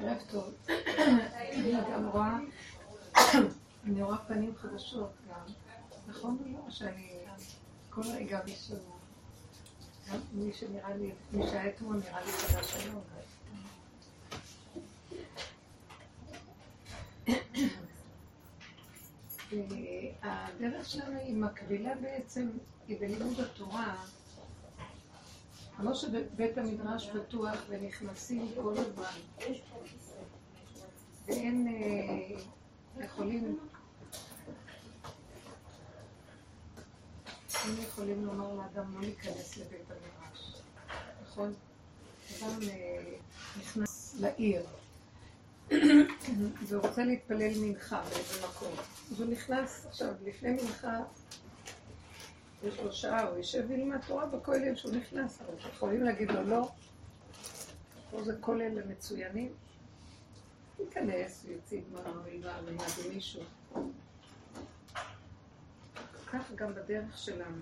ערב טוב. אני גם רואה, אני רואה פנים חדשות גם. נכון או לא? שאני כל רגע מישהו, מי שנראה לי, מי שהיה אתמול נראה לי חדש היום. הדרך שלנו היא מקבילה בעצם, היא בלימוד התורה. כמו שבית המדרש פתוח ונכנסים כל הזמן, ואין אה, יכולים, אין יכולים לומר לאדם לא להיכנס לבית המדרש, נכון? אדם אה, נכנס לעיר, ורוצה להתפלל מנחה באיזה מקום. אז הוא נכנס עכשיו, לפני מנחה, יש לו שעה, הוא יושב וילמד תורה בכולל שהוא נכנס, אבל יכולים להגיד לו לא. פה זה כולל המצוינים. ייכנס, יוציא גמרא וילמד עם מישהו. כך גם בדרך שלנו.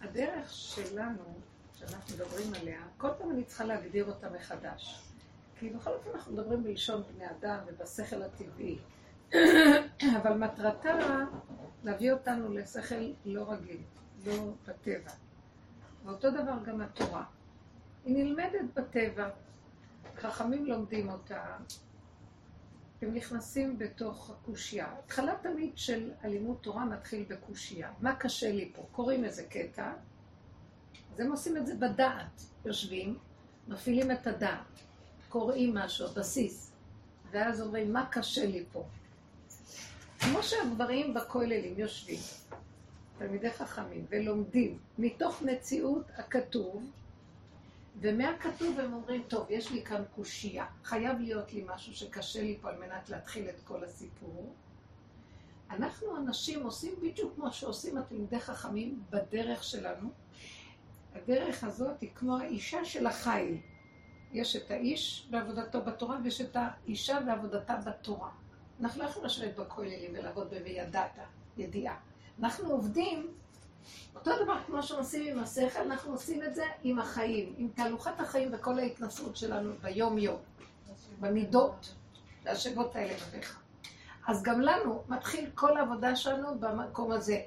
הדרך שלנו, שאנחנו מדברים עליה, כל פעם אני צריכה להגדיר אותה מחדש. כי בכל אופן אנחנו מדברים בלשון בני אדם ובשכל הטבעי. אבל מטרתה להביא אותנו לשכל לא רגיל, לא בטבע. ואותו דבר גם התורה. היא נלמדת בטבע, חכמים לומדים אותה, הם נכנסים בתוך הקושייה. התחלה תמיד של הלימוד תורה מתחיל בקושייה. מה קשה לי פה? קוראים איזה קטע, אז הם עושים את זה בדעת. יושבים, מפעילים את הדעת, קוראים משהו, בסיס, ואז אומרים, מה קשה לי פה? כמו שהגברים בכוללים יושבים, תלמידי חכמים, ולומדים מתוך מציאות הכתוב, ומהכתוב הם אומרים, טוב, יש לי כאן קושייה, חייב להיות לי משהו שקשה לי פה על מנת להתחיל את כל הסיפור. אנחנו אנשים עושים בדיוק כמו שעושים התלמידי חכמים בדרך שלנו. הדרך הזאת היא כמו האישה של החיל. יש את האיש בעבודתו בתורה ויש את האישה בעבודתה בתורה. אנחנו לא יכולים לשבת בכוללים ולעבוד ב"וידעת", ידיעה. אנחנו עובדים, אותו דבר כמו שעושים עם השכל, אנחנו עושים את זה עם החיים, עם תהלוכת החיים וכל ההתנסות שלנו ביום-יום, במידות, והשבות האלה בבך. אז גם לנו מתחיל כל העבודה שלנו במקום הזה.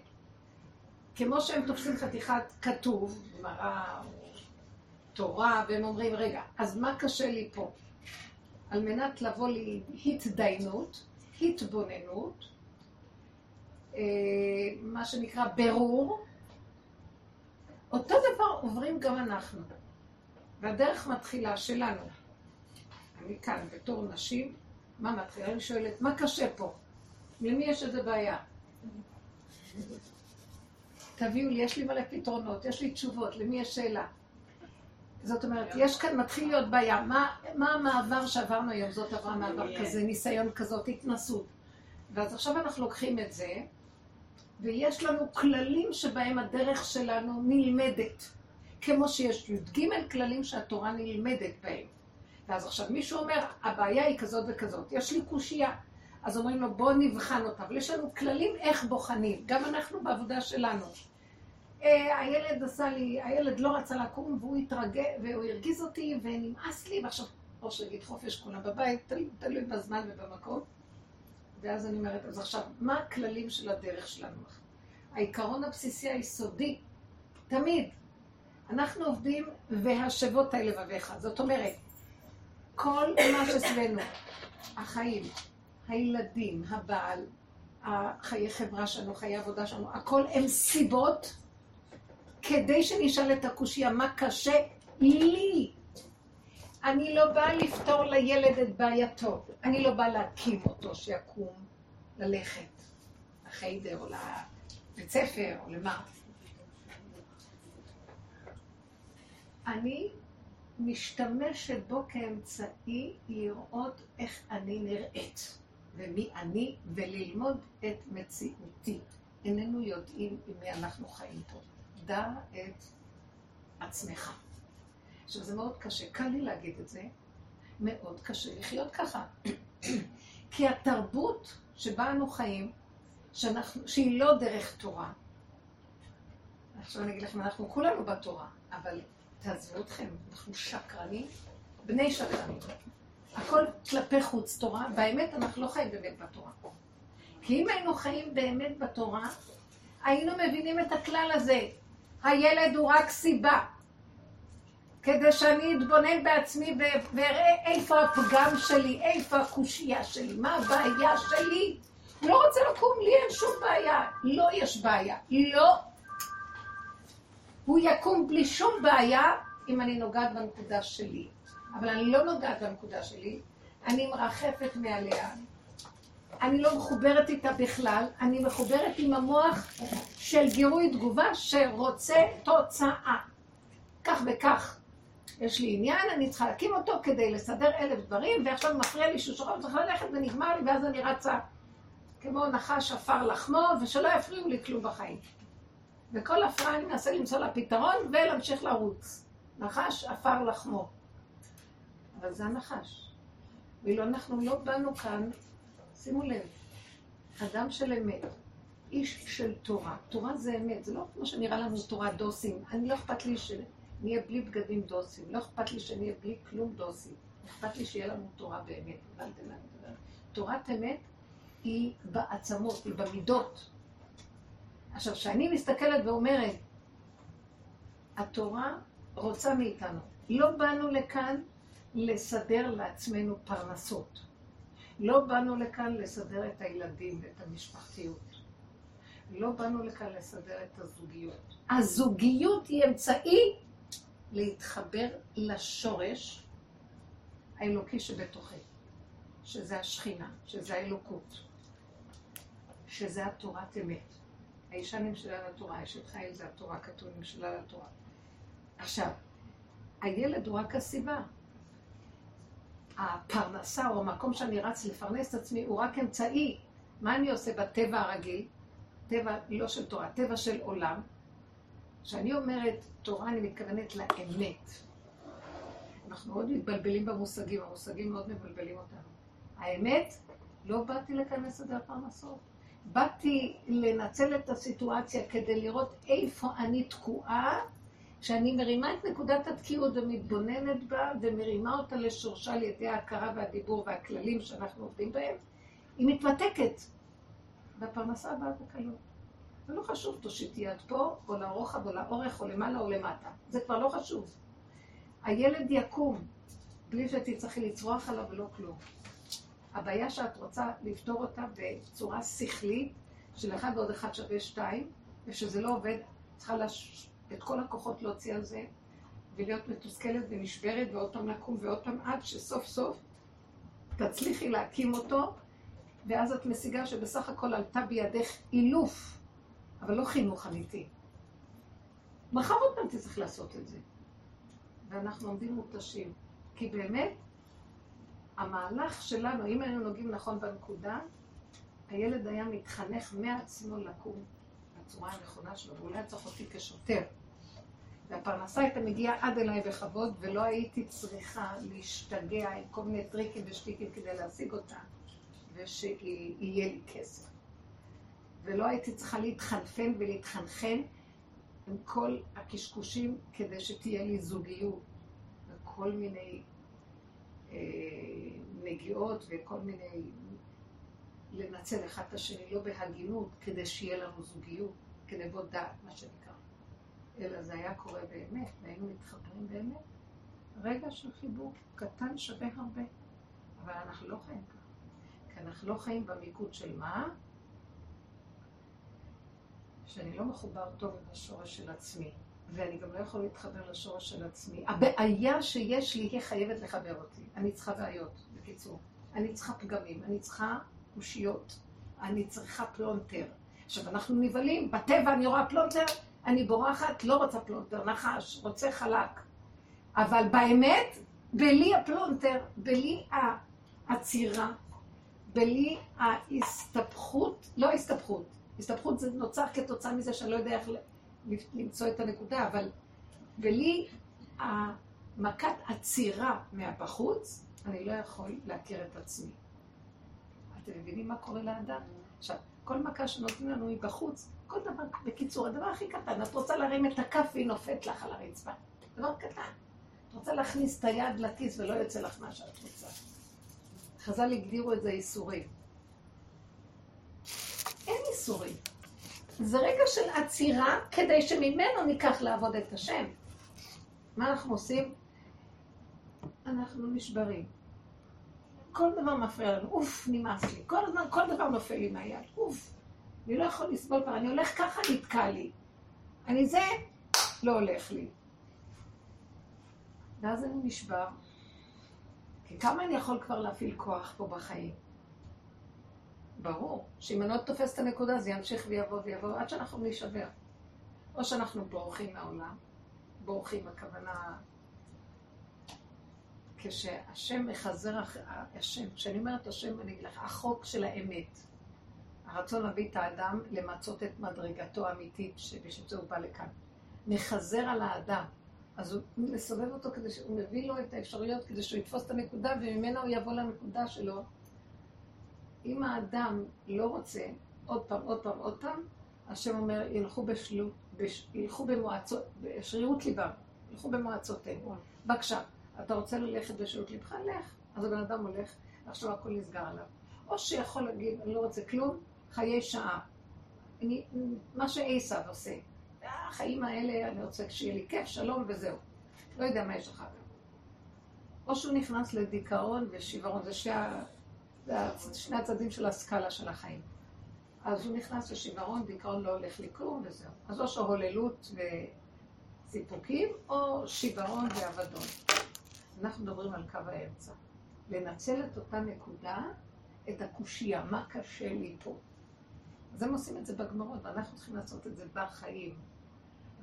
כמו שהם תופסים חתיכת כתוב, גמרא, תורה, והם אומרים, רגע, אז מה קשה לי פה? על מנת לבוא להתדיינות, התבוננות, אה, מה שנקרא ברור, אותו דבר עוברים גם אנחנו. והדרך מתחילה שלנו. אני כאן בתור נשים, מה מתחילה? אני שואלת, מה קשה פה? למי יש איזה בעיה? תביאו לי, יש לי מלא פתרונות, יש לי תשובות, למי יש שאלה? זאת אומרת, יש כאן, מתחיל להיות בעיה. מה, מה המעבר שעברנו היום? זאת עברה מעבר כזה, ניסיון כזאת, התנסות. ואז עכשיו אנחנו לוקחים את זה, ויש לנו כללים שבהם הדרך שלנו נלמדת. כמו שיש י"ג כללים שהתורה נלמדת בהם. ואז עכשיו מישהו אומר, הבעיה היא כזאת וכזאת, יש לי קושייה. אז אומרים לו, בוא נבחן אותה. אבל יש לנו כללים איך בוחנים, גם אנחנו בעבודה שלנו. הילד עשה לי, הילד לא רצה לקום והוא התרגל, והוא הרגיז אותי ונמאס לי, ועכשיו, או שיגיד חופש כולם בבית, תלוי, בזמן ובמקום. ואז אני אומרת, אז עכשיו, מה הכללים של הדרך שלנו? העיקרון הבסיסי היסודי, תמיד, אנחנו עובדים והשבות האלה לבביך. זאת אומרת, כל מה שסביבנו, החיים, הילדים, הבעל, החיי חברה שלנו, חיי עבודה שלנו, הכל הם סיבות כדי שנשאל את הקושייה מה קשה לי. אני לא באה לפתור לילד את בעייתו, אני לא באה להקים אותו שיקום ללכת לחיידר או לבית ספר או למה. אני משתמשת בו כאמצעי לראות איך אני נראית ומי אני וללמוד את מציאותי. איננו יודעים עם מי אנחנו חיים פה. דע את עצמך. עכשיו, זה מאוד קשה. קל לי להגיד את זה, מאוד קשה לחיות ככה. כי התרבות שבה אנו חיים, שאנחנו, שהיא לא דרך תורה. עכשיו אני אגיד לכם, אנחנו כולנו בתורה, אבל תעזבו אתכם, אנחנו שקרנים, בני שקרנים. הכל כלפי חוץ תורה, באמת אנחנו לא חיים באמת בתורה. כי אם היינו חיים באמת בתורה, היינו מבינים את הכלל הזה. הילד הוא רק סיבה. כדי שאני אתבונן בעצמי ואראה איפה הפגם שלי, איפה הקושייה שלי, מה הבעיה שלי. לא רוצה לקום, לי אין שום בעיה. לא יש בעיה. לא. הוא יקום בלי שום בעיה אם אני נוגעת בנקודה שלי. אבל אני לא נוגעת בנקודה שלי, אני מרחפת מעליה. אני לא מחוברת איתה בכלל, אני מחוברת עם המוח של גירוי תגובה שרוצה תוצאה. כך וכך. יש לי עניין, אני צריכה להקים אותו כדי לסדר אלף דברים, ועכשיו מפריע לי שהוא שוכב, צריך ללכת ונגמר לי, ואז אני רצה כמו נחש עפר לחמו, ושלא יפריעו לי כלום בחיים. וכל הפרעה אני מנסה למצוא לה פתרון ולהמשיך לרוץ. נחש עפר לחמו. אבל זה הנחש. ואילו אנחנו לא באנו כאן, שימו לב, אדם של אמת, איש של תורה. תורה זה אמת, זה לא כמו שנראה לנו תורה דוסים. אני לא אכפת לי שנהיה בלי בגדים דוסים, לא אכפת לי שנהיה בלי כלום דוסים. אכפת לי שיהיה לנו תורה באמת. תורת אמת היא בעצמות, היא במידות. עכשיו, כשאני מסתכלת ואומרת, התורה רוצה מאיתנו. לא באנו לכאן לסדר לעצמנו פרנסות. לא באנו לכאן לסדר את הילדים ואת המשפחתיות. לא באנו לכאן לסדר את הזוגיות. הזוגיות היא אמצעי להתחבר לשורש האלוקי שבתוכי, שזה השכינה, שזה האלוקות, שזה התורת אמת. האישה נמשלה לתורה, אשת חיל זה התורה, כתוב נמשלה לתורה. עכשיו, הילד הוא רק הסיבה. הפרנסה או המקום שאני רץ לפרנס את עצמי הוא רק אמצעי. מה אני עושה בטבע הרגיל? טבע לא של תורה, טבע של עולם. כשאני אומרת תורה, אני מתכוונת לאמת. אנחנו מאוד מתבלבלים במושגים, המושגים מאוד מבלבלים אותנו. האמת, לא באתי לכאן לסדר פרנסות. באתי לנצל את הסיטואציה כדי לראות איפה אני תקועה כשאני מרימה את נקודת התקיעות ומתבוננת בה ומרימה אותה לשורשה על ידי ההכרה והדיבור והכללים שאנחנו עובדים בהם, היא מתמתקת. והפרנסה באה בקלות. זה לא חשוב תושיט יד פה, או לרוחב, או לאורך, או למעלה, או למטה. זה כבר לא חשוב. הילד יקום, בלי שתצטרכי לצרוח עליו ולא כלום. הבעיה שאת רוצה לפתור אותה בצורה שכלית, של אחד ועוד אחד שווה שתיים, ושזה לא עובד, צריכה לש... את כל הכוחות להוציא על זה, ולהיות מתוסכלת ונשברת, ועוד פעם לקום ועוד פעם, עד שסוף סוף תצליחי להקים אותו, ואז את משיגה שבסך הכל עלתה בידך אילוף, אבל לא חינוך אמיתי. מחר עוד פעם תצטרך לעשות את זה. ואנחנו עומדים מותשים. כי באמת, המהלך שלנו, אם היינו נוגעים נכון בנקודה, הילד היה מתחנך מעצמו לקום בצורה הנכונה שלו, ואולי צריך אותי כשוטר. והפרנסה הייתה מגיעה עד אליי בכבוד, ולא הייתי צריכה להשתגע עם כל מיני טריקים ושטיקים כדי להשיג אותה, ושיהיה לי כסף. ולא הייתי צריכה להתחנפן ולהתחנחן עם כל הקשקושים כדי שתהיה לי זוגיות, וכל מיני אה, נגיעות וכל מיני לנצל אחד את השני, לא בהגינות, כדי שיהיה לנו זוגיות, כדי בוא דעת, מה שנקרא. אלא זה היה קורה באמת, והיינו מתחברים באמת. רגע של חיבור קטן שווה הרבה. אבל אנחנו לא חיים ככה. כי אנחנו לא חיים במיקוד של מה? שאני לא מחובר טוב עם השורש של עצמי, ואני גם לא יכול להתחבר לשורש של עצמי. הבעיה שיש לי היא חייבת לחבר אותי. אני צריכה בעיות, בקיצור. אני צריכה פגמים, אני צריכה קושיות, אני צריכה פלונטר. עכשיו, אנחנו נבהלים, בטבע אני רואה פלונטר, אני בורחת, לא רוצה פלונטר, נחש, רוצה חלק. אבל באמת, בלי הפלונטר, בלי העצירה, בלי ההסתבכות, לא הסתבכות, הסתבכות זה נוצר כתוצאה מזה שאני לא יודע איך למצוא את הנקודה, אבל בלי המכת עצירה מהבחוץ, אני לא יכול להכיר את עצמי. אתם מבינים מה קורה לאדם? עכשיו, כל מכה שנותנים לנו מבחוץ, כל דבר, בקיצור, הדבר הכי קטן, את רוצה להרים את הכף והיא נופאת לך על הרצפה. דבר קטן. את רוצה להכניס את היד לכיס ולא יוצא לך מה שאת רוצה. חז"ל הגדירו את זה איסורים. אין איסורים. זה רגע של עצירה כדי שממנו ניקח לעבוד את השם. מה אנחנו עושים? אנחנו נשברים. כל דבר מפריע לנו, אוף, נמאס לי. כל הזמן, כל דבר נופל לי מהיד, אוף. אני לא יכול לסבול כבר, אני הולך ככה, נתקע לי. אני זה, לא הולך לי. ואז אני נשבר. כי כמה אני יכול כבר להפעיל כוח פה בחיים? ברור, שאם אני לא תופס את הנקודה, זה ימשיך ויבוא ויבוא עד שאנחנו נשבר. או שאנחנו בורחים מהעולם, בורחים, הכוונה... כשהשם מחזר, השם, כשאני אומרת השם, אני אגיד לך, החוק של האמת, הרצון להביא את האדם למצות את מדרגתו האמיתית, שבשביל זה הוא בא לכאן. מחזר על האדם. אז הוא מסובב אותו כדי שהוא מביא לו את האפשרויות כדי שהוא יתפוס את הנקודה וממנה הוא יבוא לנקודה שלו. אם האדם לא רוצה, עוד פעם, עוד פעם, עוד פעם, השם אומר, ילכו בשלות, בש, ילכו במועצות, בשרירות ליבם, ילכו במועצותיהם. בבקשה, אתה רוצה ללכת בשרירות ליבך? לך. אז הבן אדם הולך, ועכשיו הכל נסגר עליו. או שיכול להגיד, אני לא רוצה כלום, חיי שעה. אני, מה שעשו עושה. החיים האלה, אני רוצה שיהיה לי כיף, שלום וזהו. לא יודע מה יש לך. או שהוא נכנס לדיכאון ושברון, זה שה... שני הצדדים של הסקאלה של החיים. אז הוא נכנס לשברון, דיכאון לא הולך לכלום וזהו. אז או שהוללות וסיפוקים, או שברון ואבדון. אנחנו מדברים על קו האמצע. לנצל את אותה נקודה, את הקושייה, מה קשה לי פה. אז הם עושים את זה בגמרות, ואנחנו צריכים לעשות את זה בחיים.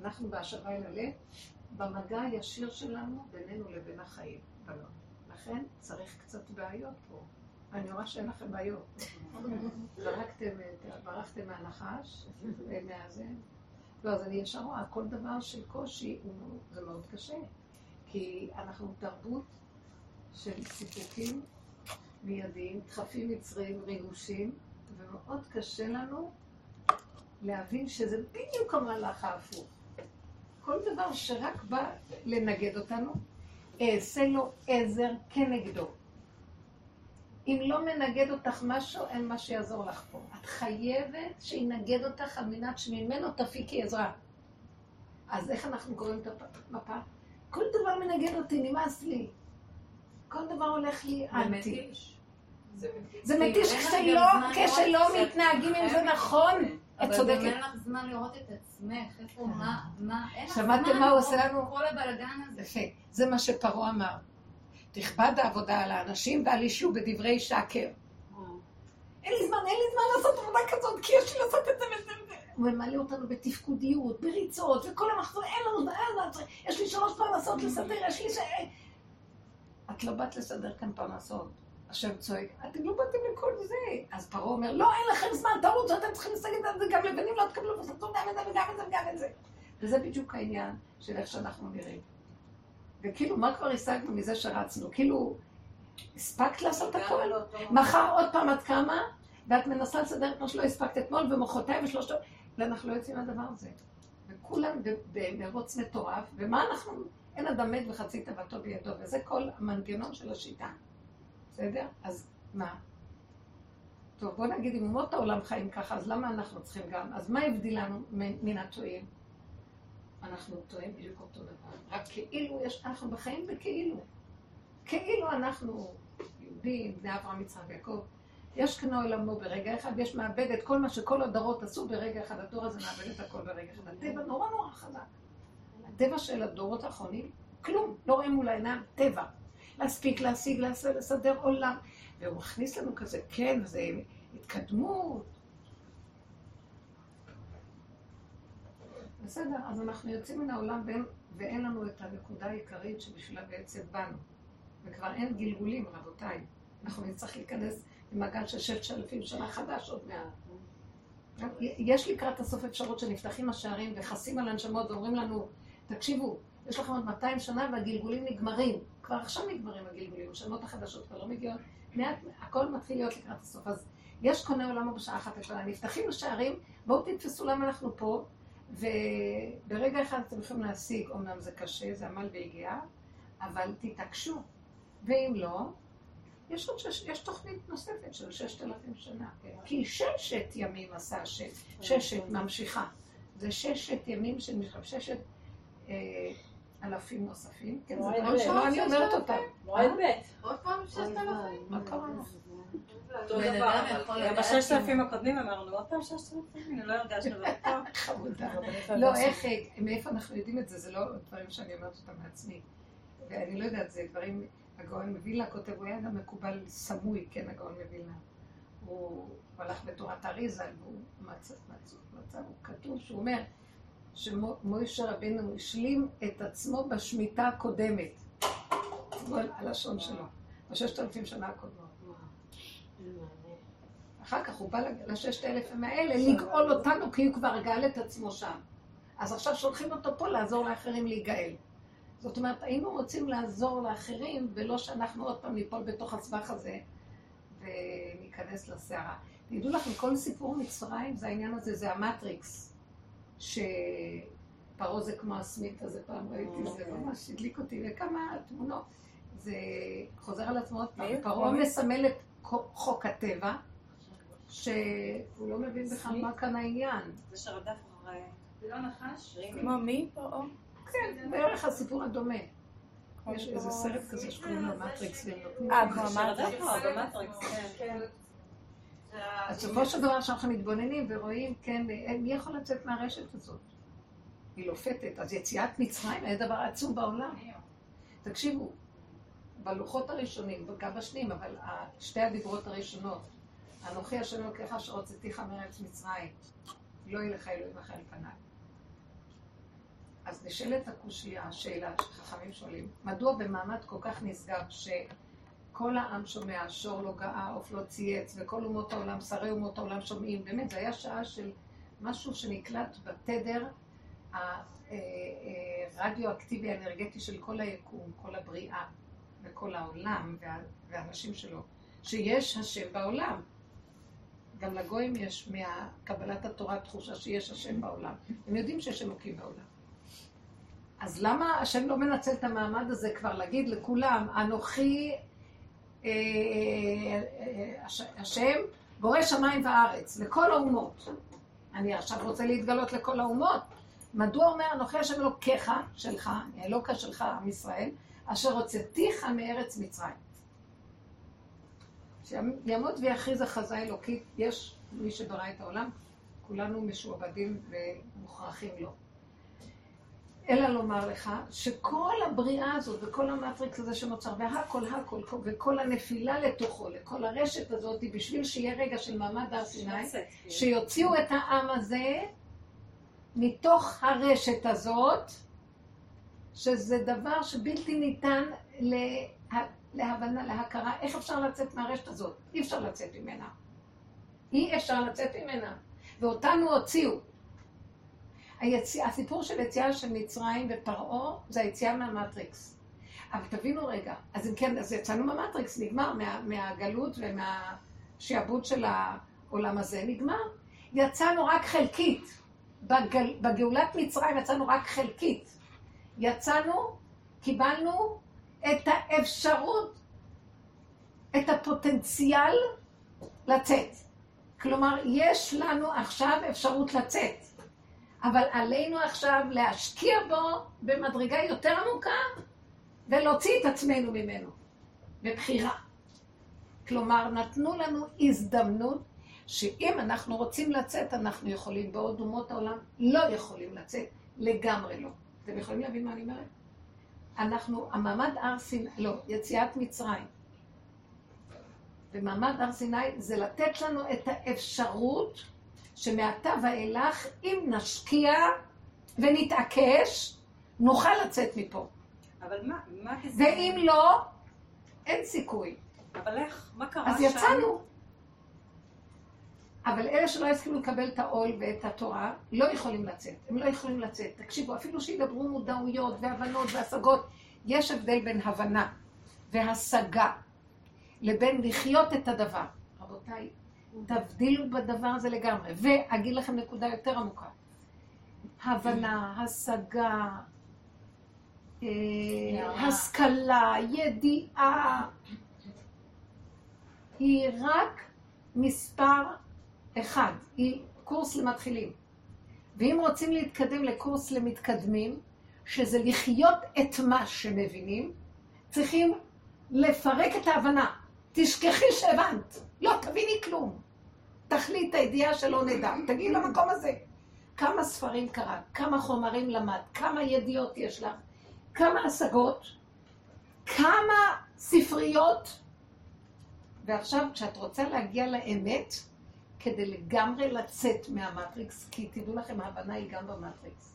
אנחנו בהשבה אל הלב, במגע הישיר שלנו בינינו לבין החיים. לכן צריך קצת בעיות פה. אני רואה שאין לכם בעיות. ברחתם מהנחש, מהזה. לא, אז אני ישר רואה, כל דבר של קושי זה מאוד קשה. כי אנחנו תרבות של סיפוקים מיידיים, דחפים מצריים, ריגושים, ומאוד קשה לנו להבין שזה בדיוק המהלך ההפוך. כל דבר שרק בא לנגד אותנו, אעשה לו עזר כנגדו. אם לא מנגד אותך משהו, אין מה שיעזור לך פה. את חייבת שינגד אותך על מנת שממנו תפיקי עזרה. אז איך אנחנו קוראים את המפה? כל דבר מנגד אותי, נמאס לי. כל דבר הולך לי אנטי. זה מתיש כשלא מתנהגים עם זה נכון. את צודקת. אבל אין לך זמן לראות את עצמך, איפה, מה, מה, אין לך זמן. שמעתם מה הוא עושה לנו? כל הבלגן הזה. יפה. זה מה שפרעה אמר. תכבד העבודה על האנשים ואל ישו בדברי שקר. אין לי זמן, אין לי זמן לעשות עבודה כזאת, כי יש לי לעשות את זה וזה וזה. הוא ממלא אותנו בתפקודיות, בריצות, וכל המחזור, אין לנו, לנו, יש לי שלוש פרנסות לסדר, יש לי ש... את לא באת לסדר כאן פרנסות. השם צועק, אתם לא באתם לכל זה. אז פרעה אומר, לא, אין לכם זמן, תרוצו, אתם צריכים לסגת את זה, גם לבנים לא תקבלו, וסתום גם את זה וגם את זה וגם את זה. וזה בדיוק העניין של איך שאנחנו נראים. וכאילו, מה כבר השגנו מזה שרצנו? כאילו, הספקת לעשות הכל? מחר עוד פעם את קמה, ואת מנסה לסדר את מה שלא הספקת אתמול, ומחרתיים ושלושתו, ואנחנו לא יוצאים מהדבר הזה. וכולם במרוץ מטורף, ומה אנחנו, אין אדם מת וחצי תאוותו בידו, וזה כל המנגנון של השיטה. בסדר? אז מה? טוב, בוא נגיד, אם אומות העולם חיים ככה, אז למה אנחנו צריכים גם? אז מה הבדילנו מן הטועים? אנחנו טועים בדיוק אותו דבר. רק כאילו יש, אנחנו בחיים בכאילו. כאילו אנחנו יהודים, בני אברהם, יצחק ויעקב. יש כאן עולמו ברגע אחד, ויש מאבד את כל מה שכל הדורות עשו ברגע אחד. הדור הזה מאבד את הכל ברגע אחד. הטבע נורא נורא חזק. הטבע של הדורות האחרונים, כלום, לא רואים מול העיניים, טבע. להספיק, להשיג, לסדר עולם. והוא מכניס לנו כזה, כן, זה התקדמות, בסדר, אז אנחנו יוצאים מן העולם ואין, ואין לנו את הנקודה העיקרית שבשבילה בעצם באנו. וכבר אין גלגולים, רבותיי. אנחנו נצטרך להיכנס למעגל של ששת אלפים שנה חדש עוד מעט. יש לקראת הסוף אפשרות שנפתחים השערים וחסים על הנשמות ואומרים לנו, תקשיבו, יש לכם עוד 200 שנה והגלגולים נגמרים. כבר עכשיו נגמרים הגלגולים, השנות החדשות כבר לא מגיעות, מעט, הכל מתחיל להיות לקראת הסוף. אז יש קונה עולמו בשעה אחת השנה, נפתחים השערים, בואו תתפסו למה אנחנו פה, וברגע אחד אתם יכולים להשיג, אמנם זה קשה, זה עמל והגיעה, אבל תתעקשו. ואם לא, יש עוד שש, יש תוכנית נוספת של ששת אלפים שנה. כי ששת ימים עשה השם, ששת ממשיכה. זה ששת ימים של מלחמה, ששת אה, אלפים נוספים. כן, זה דברים ב'. שלא אני אומרת אותם. מועד ב'. עוד פעם ששת אלפים? מה קרה? לדעת בששת אלפים הקודמים אמרנו, עוד פעם ששת אלפים? אני לא הרגשנו. חמודה. לא, איך, מאיפה אנחנו יודעים את זה? זה לא דברים שאני אומרת אותם מעצמי. ואני לא יודעת, זה דברים, הגאון מווילנה כותב, הוא היה גם מקובל סמוי, כן, הגאון מווילנה. הוא הלך בתורת אריזה, והוא מצא, מצא, מצא, הוא כתוב, שהוא אומר שמוישה רבינו השלים את עצמו בשמיטה הקודמת. על הלשון שלו, בששת אלפים שנה הקודמות. אחר כך הוא בא לששת אלפים האלה לגאול אותנו כי הוא כבר גאל את עצמו שם. אז עכשיו שולחים אותו פה לעזור לאחרים להיגאל. זאת אומרת, היינו רוצים לעזור לאחרים, ולא שאנחנו עוד פעם ניפול בתוך הסבך הזה וניכנס לסערה. תדעו לכם, כל סיפור מצרים זה העניין הזה, זה המטריקס. שפרעה זה כמו הסמית הזה, פעם ראיתי, זה ממש הדליק אותי, וכמה תמונות. זה חוזר על עצמו עוד פעם. פרעה מסמל את חוק הטבע, שהוא לא מבין בכלל מה כאן העניין. זה שרדף אחרי... זה לא נחש? כמו מי? פרעה? כן, בערך הסיפור הדומה. יש איזה סרט כזה שקוראים לו מטריקס, נותנים... אה, כמו המטריקס. במטריקס, כן. אז בסופו של דבר שאנחנו מתבוננים ורואים, כן, מי יכול לצאת מהרשת הזאת? היא לופתת. אז יציאת מצרים היה דבר עצום בעולם. תקשיבו, בלוחות הראשונים, גם בשניים, אבל שתי הדיברות הראשונות, אנוכי השם אלוקיך אשר הוצאתיך מארץ מצרים, לא יהיה לך אלוהים אחר על פניי. אז נשאלת הקושייה, השאלה שחכמים שואלים, מדוע במעמד כל כך נשגב שכל העם שומע, שור לא גאה, עוף לא צייץ, וכל אומות העולם, שרי אומות העולם שומעים, באמת, זו הייתה שעה של משהו שנקלט בתדר הרדיואקטיבי האנרגטי של כל היקום, כל הבריאה וכל העולם וה, והאנשים שלו, שיש השם בעולם. גם לגויים יש מקבלת התורה תחושה שיש השם בעולם. הם יודעים שיש אלוקים בעולם. אז למה השם לא מנצל את המעמד הזה כבר להגיד לכולם, אנוכי אה, אה, השם בורא שמיים וארץ, לכל האומות. אני עכשיו רוצה להתגלות לכל האומות. מדוע אומר אנוכי השם אלוקיך, שלך, אלוקה שלך, עם ישראל, אשר הוצאתיך מארץ מצרים. שיעמוד ויכריז הכרזה אלוקית, יש מי שברא את העולם, כולנו משועבדים ומוכרחים לו. אלא לומר לך שכל הבריאה הזאת וכל המטריקס הזה שנוצר, והכל, הכל, וכל הנפילה לתוכו, לכל הרשת הזאת, היא בשביל שיהיה רגע של מעמד הר סיני, לצאת. שיוציאו את העם הזה מתוך הרשת הזאת, שזה דבר שבלתי ניתן לה, להבנה, להכרה. איך אפשר לצאת מהרשת הזאת? אי אפשר לצאת ממנה. אי אפשר לצאת ממנה. ואותנו הוציאו. היציא, הסיפור של יציאה של מצרים ופרעה זה היציאה מהמטריקס. אבל תבינו רגע, אז אם כן, אז יצאנו מהמטריקס, נגמר, מה, מהגלות ומהשעבוד של העולם הזה, נגמר. יצאנו רק חלקית. בגל, בגאולת מצרים יצאנו רק חלקית. יצאנו, קיבלנו את האפשרות, את הפוטנציאל לצאת. כלומר, יש לנו עכשיו אפשרות לצאת, אבל עלינו עכשיו להשקיע בו במדרגה יותר עמוקה ולהוציא את עצמנו ממנו, בבחירה. כלומר, נתנו לנו הזדמנות שאם אנחנו רוצים לצאת, אנחנו יכולים. בעוד אומות העולם לא יכולים לצאת, לגמרי לא. אתם יכולים להבין מה אני אומרת? אנחנו, המעמד הר סיני, לא, יציאת מצרים. ומעמד הר סיני זה לתת לנו את האפשרות שמעתה ואילך, אם נשקיע ונתעקש, נוכל לצאת מפה. אבל מה, מה כזה? ואם לא, אין סיכוי. אבל איך, מה קרה אז שם? יצאנו. אבל אלה שלא הסכימו לקבל את העול ואת התורה, לא יכולים לצאת. הם לא יכולים לצאת. תקשיבו, אפילו שידברו מודעויות והבנות והשגות, יש הבדל בין הבנה והשגה, לבין לחיות את הדבר. רבותיי, תבדילו בדבר הזה לגמרי. ואגיד לכם נקודה יותר עמוקה. הבנה, השגה, אה, השכלה, ידיעה, היא רק מספר אחד, היא קורס למתחילים. ואם רוצים להתקדם לקורס למתקדמים, שזה לחיות את מה שמבינים, צריכים לפרק את ההבנה. תשכחי שהבנת, לא תביני כלום. תחליט הידיעה שלא נדע, תגיעי למקום הזה. כמה ספרים קראת, כמה חומרים למדת, כמה ידיעות יש לך, כמה השגות, כמה ספריות, ועכשיו כשאת רוצה להגיע לאמת, כדי לגמרי לצאת מהמטריקס, כי תדעו לכם, ההבנה היא גם במטריקס.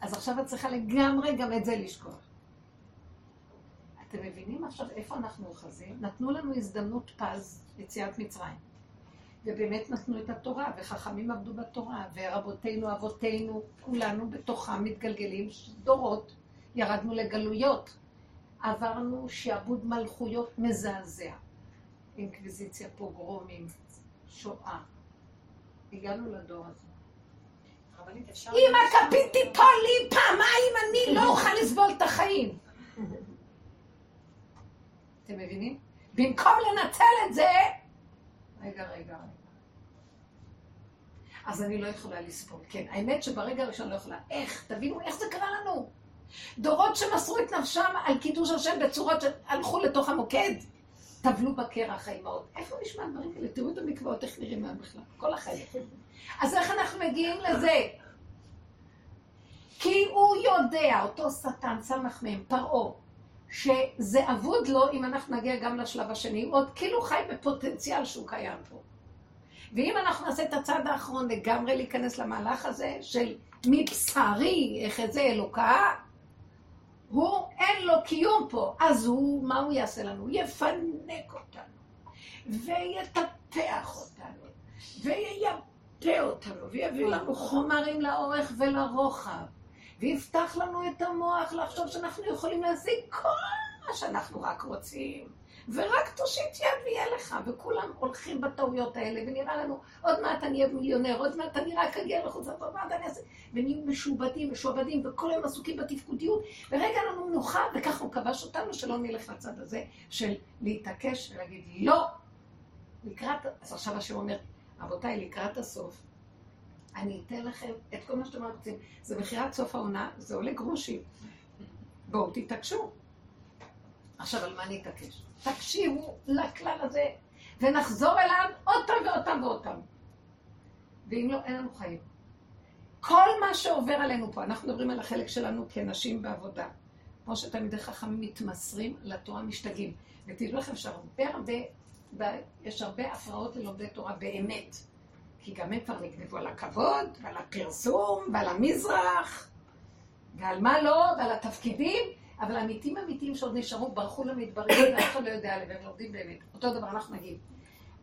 אז עכשיו את צריכה לגמרי גם את זה לשכוח. אתם מבינים עכשיו איפה אנחנו אוחזים? נתנו לנו הזדמנות פז, יציאת מצרים. ובאמת נתנו את התורה, וחכמים עבדו בתורה, ורבותינו, אבותינו, כולנו בתוכם מתגלגלים דורות, ירדנו לגלויות. עברנו שעבוד מלכויות מזעזע. אינקוויזיציה, פוגרומים, שואה. הגענו לדור הזה. אם הכפית תיפול לי פעמיים, אני לא אוכל לסבול את החיים. אתם מבינים? במקום לנצל את זה... רגע, רגע. אז אני לא יכולה לסבול. כן, האמת שברגע הראשון לא יכולה. איך? תבינו, איך זה קרה לנו? דורות שמסרו את נפשם על קידוש השם בצורות שהלכו לתוך המוקד. טבלו בקרח האימהות. איפה נשמע דברים כאלה? תראו את המקוואות, איך נראים מהם בכלל. כל החיים. אז איך אנחנו מגיעים לזה? כי הוא יודע, אותו שטן, סמך מהם, פרעה, שזה אבוד לו אם אנחנו נגיע גם לשלב השני, עוד כאילו חי בפוטנציאל שהוא קיים פה. ואם אנחנו נעשה את הצעד האחרון לגמרי להיכנס למהלך הזה של מבשרי, איך זה אלוקה, הוא, אין לו קיום פה. אז הוא, מה הוא יעשה לנו? יפנק אותנו, ויטפח אותנו, וייפה אותנו, ויביא לנו חומרים לאורך ולרוחב, ויפתח לנו את המוח לחשוב שאנחנו יכולים להשיג כל מה שאנחנו רק רוצים. ורק תושיט יד ויהיה לך, וכולם הולכים בטעויות האלה, ונראה לנו, עוד מעט אני אהיה מיליונר, עוד מעט אני רק אגיע לחוץ עוד מעט אני אעשה, ונהיים משועבדים, משועבדים, וכל היום עסוקים בתפקודיות, ורגע לנו מנוחה, וככה הוא כבש אותנו, שלא נלך לצד הזה של להתעקש ולהגיד לא. לקראת, אז עכשיו השם אומר, רבותיי, לקראת הסוף, אני אתן לכם את כל מה שאתם רוצים. זה מכירת סוף העונה, זה עולה גרושים. בואו תתעקשו. עכשיו, על מה אני אתעקש? תקשיבו לכלל הזה, ונחזור אליו עוד פעם ועוד פעם ועוד פעם. ואם לא, אין לנו חיים. כל מה שעובר עלינו פה, אנחנו מדברים על החלק שלנו כנשים בעבודה. כמו שתלמידי חכמים מתמסרים לתורה משתגעים. ותדעו לכם שהרבה הרבה, יש הרבה הפרעות ללומדי תורה באמת. כי גם הם כבר נגנבו על הכבוד, ועל הפרסום, ועל המזרח, ועל מה לא, ועל התפקידים, אבל האמיתים האמיתיים שעוד נשארו, ברחו למדברים, ואף אחד לא יודע עליהם, והם לומדים באמת. אותו דבר אנחנו נגיד.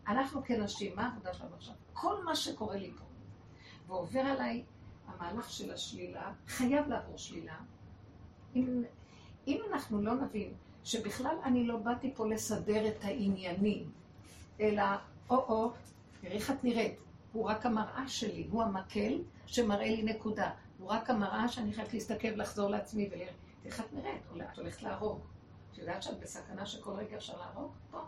אנחנו כנשים, מה העבודה שלנו עכשיו? כל מה שקורה לי פה, ועובר עליי המהלך של השלילה, חייב לעבור שלילה. אם, אם אנחנו לא נבין שבכלל אני לא באתי פה לסדר את העניינים, אלא, או-או, תראי איך את נראית. הוא רק המראה שלי, הוא המקל שמראה לי נקודה. הוא רק המראה שאני חייבת להסתכל ולחזור לעצמי ולראות. איך את נראית? את הולכת להרוג. את יודעת שאת בסכנה שכל רגע אפשר להרוג? פה.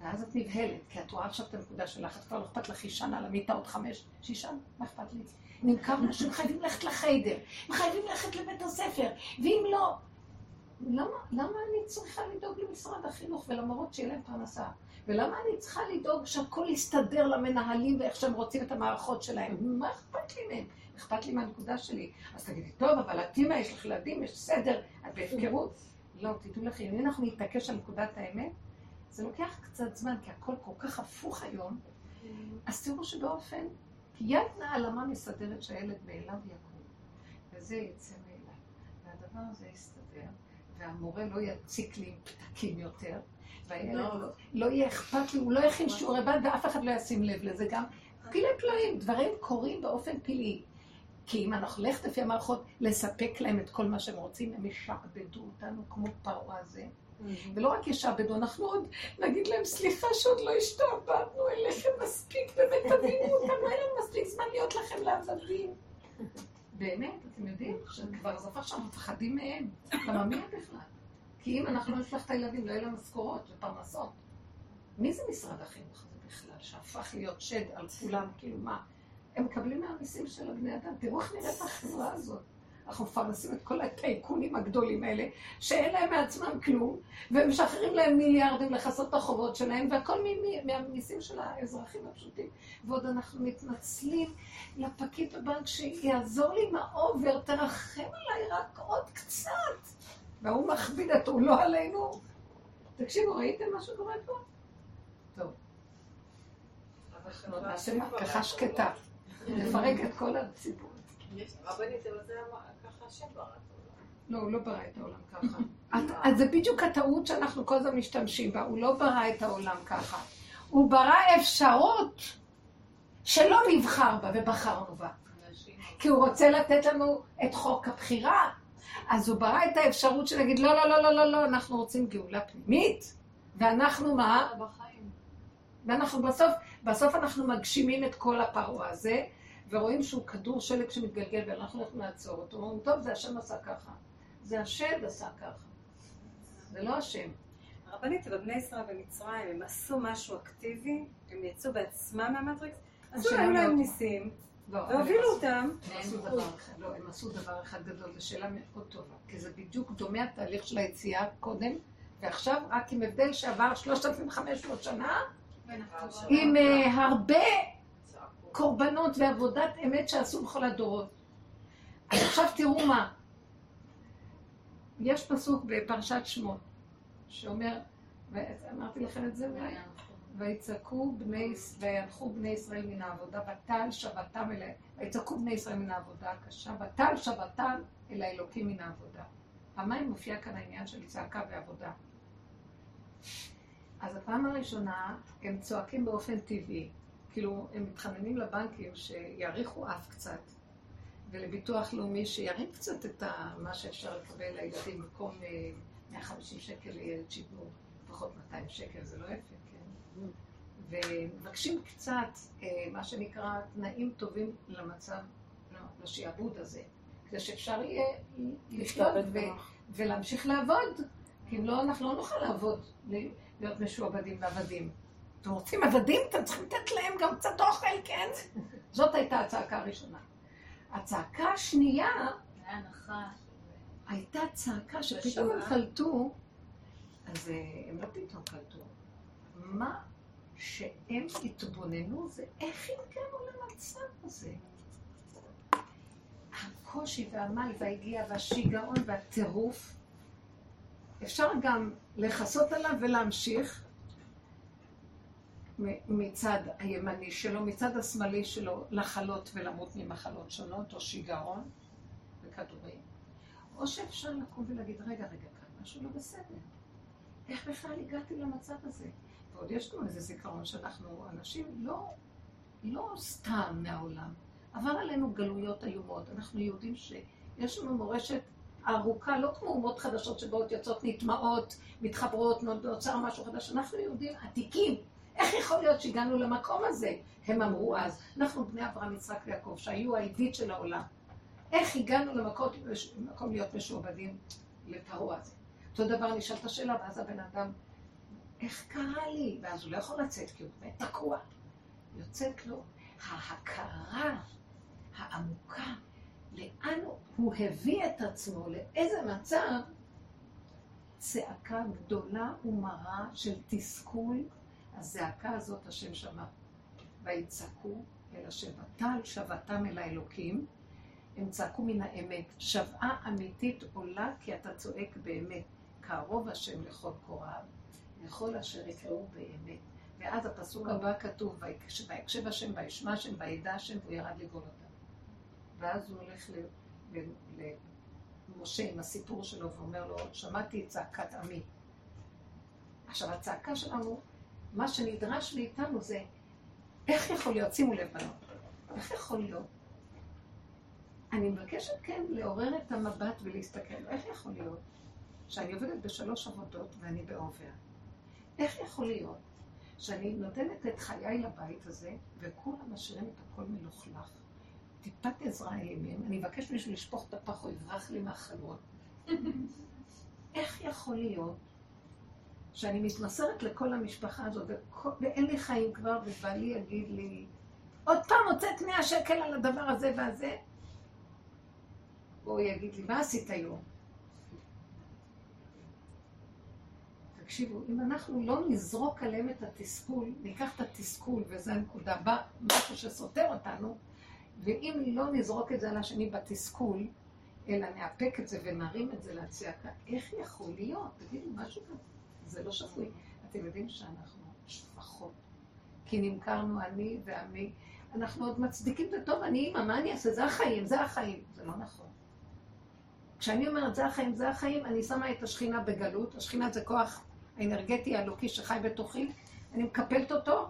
ואז את נבהלת, כי את רואה עכשיו את הנקודה שלך, את כבר לא אכפת לך אישן על המיטה עוד חמש, שישן, מה אכפת לי? נמכר אנשים חייבים ללכת לחיידר, הם חייבים ללכת לבית הספר, ואם לא... למה, למה אני צריכה לדאוג למשרד החינוך ולמורות שיהיה להם פרנסה? ולמה אני צריכה לדאוג שהכל יסתדר למנהלים ואיך שהם רוצים את המערכות שלהם? מה אכפת לי מהם? אכפת לי מהנקודה שלי. אז תגידי, טוב, אבל את אימא, יש לך ילדים, יש סדר, את בהפקרות. לא, תדעו לכם, אם אנחנו נתעקש על נקודת האמת, זה לוקח קצת זמן, כי הכל כל כך הפוך היום, אז תראו שבאופן, יד נעלמה מסדרת שהילד מאליו יקום, וזה יצא מאליו, והדבר הזה יסתדר, והמורה לא יציק לי עם פתקים יותר, לא, לא, לא יהיה אכפת לי, הוא לא יכין שיעורי בית ואף אחד לא ישים לב לזה גם. פילי פלאים, דברים קורים באופן פלאי. כי אם אנחנו נלך לפי המערכות, לספק להם את כל מה שהם רוצים, הם ישעבדו אותנו כמו פרעה הזה. ולא רק ישעבדו, אנחנו עוד נגיד להם, סליחה שעוד לא השתעבדנו אליכם מספיק, באמת תבינו אותנו, אין לנו מספיק זמן להיות לכם לעבדים. באמת, אתם יודעים, שכבר זה הפך שאנחנו מפחדים מהם. למה מי בכלל? כי אם אנחנו לא נשלח את הילדים, לא יהיו להם משכורות ופרנסות. מי זה משרד החינוך הזה בכלל, שהפך להיות שד על כולם, כאילו מה? הם מקבלים מהמיסים של הבני אדם. תראו איך נראית החברה הזאת. אנחנו מפרנסים את כל הטייקונים הגדולים האלה, שאין להם מעצמם כלום, ומשחררים להם מיליארדים לכסות את החובות שלהם, והכל מהמיסים של האזרחים הפשוטים. ועוד אנחנו מתנצלים לפקיד בבנק שיעזור לי עם האובר, תרחם עליי רק עוד קצת. והוא מכביד את הוא לא עלינו. תקשיבו, ראיתם מה שקורה פה? טוב. נעשה מהפכה שקטה. נפרק את כל הציבור. רבנית, אבל זה ככה השם ברא. לא, הוא לא ברא את העולם ככה. אז זה בדיוק הטעות שאנחנו כל הזמן משתמשים בה. הוא לא ברא את העולם ככה. הוא ברא אפשרות שלא נבחר בה ובחרנו בה. כי הוא רוצה לתת לנו את חוק הבחירה. אז הוא ברא את האפשרות שנגיד, לא, לא, לא, לא, לא, לא, אנחנו רוצים גאולה פנימית, ואנחנו מה? ואנחנו בסוף, בסוף אנחנו מגשימים את כל הפרעה הזה, ורואים שהוא כדור שלג שמתגלגל ואנחנו הולכים לעצור אותו. אומרים, טוב, זה השם עשה ככה. זה השד עשה ככה. זה לא השם. הרבנית, אבל בני ישראל במצרים, הם עשו משהו אקטיבי, הם יצאו בעצמם מהמטריקס, עשו להם להם ניסים, לא, והובילו אותם. לא, הם עשו דבר אחד גדול, זו שאלה מאוד טובה, כי זה בדיוק דומה התהליך של היציאה קודם, ועכשיו רק עם הבדל שעבר 3,500 שנה, עם אה, הרבה קורבנות ועבודת אמת שעשו בכל הדורות. אז עכשיו תראו מה. יש פסוק בפרשת שמות, שאומר, ואמרתי לכם את זה ויצעקו בני, וילכו בני ישראל מן העבודה, ותל שבתם אל, ויצעקו בני ישראל מן העבודה הקשה, ותל שבתם אל האלוקים מן העבודה. פעמיים מופיע כאן העניין של צעקה ועבודה. אז הפעם הראשונה הם צועקים באופן טבעי, כאילו, הם מתחננים לבנקים שיעריכו אף קצת, ולביטוח לאומי שירים קצת את מה שאפשר לקבל לילדים במקום 150 אה, שקל לילד שידור, לפחות 200 שקל, זה לא יפה? ומבקשים קצת, אה, מה שנקרא, תנאים טובים למצב, לא, לשעבוד הזה, כדי שאפשר יהיה לחיות ולהמשיך לעבוד, כי אם לא, אנחנו לא נוכל לעבוד, להיות משועבדים ועבדים. אתם רוצים עבדים? אתם צריכים לתת להם גם קצת אוכל, כן? זאת הייתה הצעקה הראשונה. הצעקה השנייה... הייתה צעקה שפתאום הם קלטו, אז אה, הם לא פתאום קלטו. מה שהם התבוננו זה איך הגענו למצב הזה. הקושי והעמל והיגיעה והשיגעון והטירוף, אפשר גם לכסות עליו ולהמשיך, מצד הימני שלו, מצד השמאלי שלו, לחלות ולמות ממחלות שונות, או שיגעון וכדורים. או שאפשר לקום ולהגיד, רגע, רגע, כאן משהו לא בסדר. איך בכלל הגעתי למצב הזה? ועוד יש לנו איזה זיכרון שאנחנו אנשים לא, לא סתם מהעולם. עבר עלינו גלויות איומות. אנחנו יהודים שיש לנו מורשת ארוכה, לא כמו אומות חדשות שבאות יוצאות נטמעות, מתחברות, נוצר משהו חדש. אנחנו יהודים עתיקים. איך יכול להיות שהגענו למקום הזה? הם אמרו אז, אנחנו בני אברהם, יצחק ויעקב, שהיו העדית של העולם. איך הגענו למקום, להיות משועבדים לפרעה הזה? אותו דבר נשאל את השאלה, ואז הבן אדם, איך קרה לי? ואז הוא לא יכול לצאת, כי הוא באמת תקוע. יוצאת לו ההכרה העמוקה, לאן הוא הביא את עצמו, לאיזה מצב, צעקה גדולה ומרה של תסכול הזעקה הזאת השם שמע. ויצעקו אל השם, ותל שבתם אל האלוקים, הם צעקו מן האמת. שוועה אמיתית עולה כי אתה צועק באמת. קרוב השם לכל קוראיו, לכל אשר יקראו באמת. ואז הפסוק הבא כתוב, ויקשב השם, וישמע השם, וידע השם, והוא ירד לגאול אותם. ואז הוא הולך למשה עם הסיפור שלו ואומר לו, שמעתי את צעקת עמי. עכשיו, הצעקה שלנו מה שנדרש מאיתנו זה, איך יכול להיות, שימו לב בנות, איך יכול להיות? אני מבקשת כן לעורר את המבט ולהסתכל, איך יכול להיות שאני עובדת בשלוש עבודות ואני באובר. איך יכול להיות שאני נותנת את חיי לבית הזה, וכולם משאירים את הכל מלוכלך? טיפת עזרה אלימים, אני מבקש מישהו לשפוך את הפח, הוא יברח לי מהחלון. איך יכול להיות שאני מתמסרת לכל המשפחה הזאת, ואין לי חיים כבר, ובעלי יגיד לי, עוד פעם הוצאת 100 שקל על הדבר הזה והזה? הוא יגיד לי, מה עשית היום? תקשיבו, אם אנחנו לא נזרוק עליהם את התסכול, ניקח את התסכול, וזו הנקודה, בא משהו שסותר אותנו, ואם לא נזרוק את זה על השני בתסכול, אלא נאפק את זה ונרים את זה להצעקה, איך יכול להיות? תגידו, משהו כזה. זה לא שפוי. אתם יודעים שאנחנו שפחות. כי נמכרנו אני ועמי. אנחנו עוד מצדיקים את הטוב, אני אימא, מה אני אעשה? זה החיים, זה החיים. זה לא נכון. כשאני אומרת זה החיים, זה החיים, אני שמה את השכינה בגלות. השכינה זה כוח האנרגטי האלוקי שחי בתוכי. אני מקפלת אותו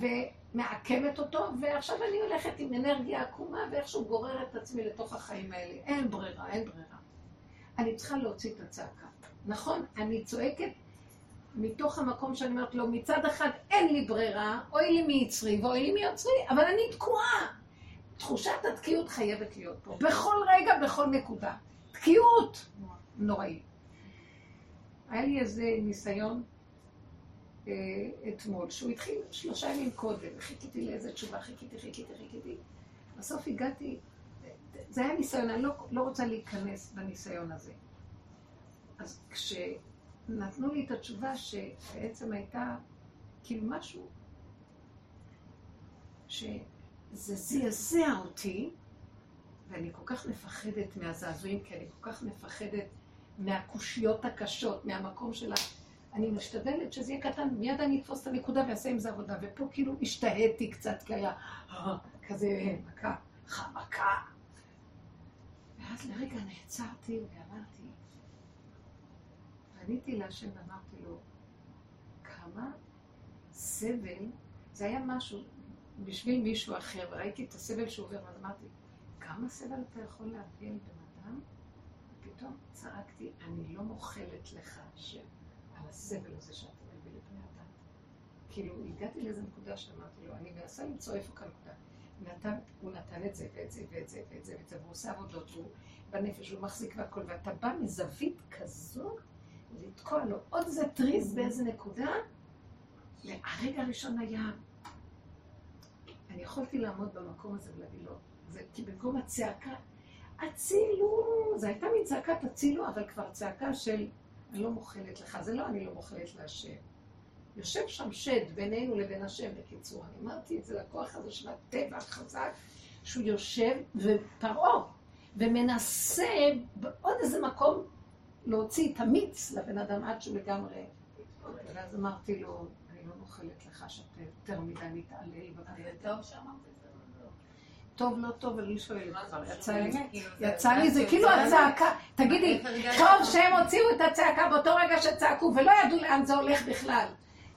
ומעקמת אותו, ועכשיו אני הולכת עם אנרגיה עקומה ואיכשהו גוררת את עצמי לתוך החיים האלה. אין ברירה, אין ברירה. אני צריכה להוציא את הצעקה. נכון, אני צועקת מתוך המקום שאני אומרת לו, מצד אחד אין לי ברירה, אוי לי מיצרי ואוי לי מיוצרי, אבל אני תקועה. תחושת התקיעות חייבת להיות פה, בכל רגע, בכל נקודה. תקיעות נוראית. היה לי איזה ניסיון אה, אתמול, שהוא התחיל שלושה ימים קודם, חיכיתי לאיזה תשובה, חיכיתי, חיכיתי, חיכיתי. בסוף הגעתי, זה היה ניסיון, אני לא, לא רוצה להיכנס בניסיון הזה. אז כש... נתנו לי את התשובה שבעצם הייתה כאילו משהו שזה זעזע אותי, ואני כל כך מפחדת מהזעזועים, כי אני כל כך מפחדת מהקושיות הקשות, מהמקום שלה. אני משתדלת שזה יהיה קטן, מיד אני אתפוס את הנקודה ואעשה עם זה עבודה. ופה כאילו השתהיתי קצת, כי היה אה, כזה מכה, חמקה. ואז לרגע נעצרתי ואמרתי, פניתי להשם ואמרתי לו, כמה סבל, זה היה משהו בשביל מישהו אחר, וראיתי את הסבל שהוא עובר, ואז אמרתי, כמה סבל אתה יכול להביא על בן אדם? ופתאום צעקתי, אני לא מוחלת לך, השם, על הסבל הזה שאתה מביא לבני אדם. כאילו, הגעתי לאיזו נקודה שאמרתי לו, אני מנסה למצוא איפה כאן נקודה. נתן, הוא נתן את זה ואת זה ואת זה ואת זה ואת זה, והוא עושה עבודות, והוא בנפש, הוא מחזיק והכל, ואתה בא מזווית כזאת לתקוע לו עוד איזה טריז באיזה נקודה. הרגע הראשון היה, אני יכולתי לעמוד במקום הזה ולהגיד לו, כי במקום הצעקה, הצילו, זו הייתה מין צעקת הצילו, אבל כבר צעקה של, אני לא מוכלת לך, זה לא אני לא מוכלת להשם. יושב שם שד בינינו לבין השם, בקיצור. אני אמרתי את זה לכוח הזה של הטבע החזק, שהוא יושב, ופרעה, ומנסה בעוד איזה מקום להוציא את המיץ לבן אדם עד שהוא לגמרי... ואז אמרתי לו, אני לא נוחלת לך שאתה יותר מדי מתעלל בבית. טוב שאמרת זה. טוב, לא טוב, אני שואלת כבר, יצא לי, כאילו, יצא לי, זה כאילו הצעקה, תגידי, טוב שהם הוציאו את הצעקה באותו רגע שצעקו ולא ידעו לאן זה הולך בכלל.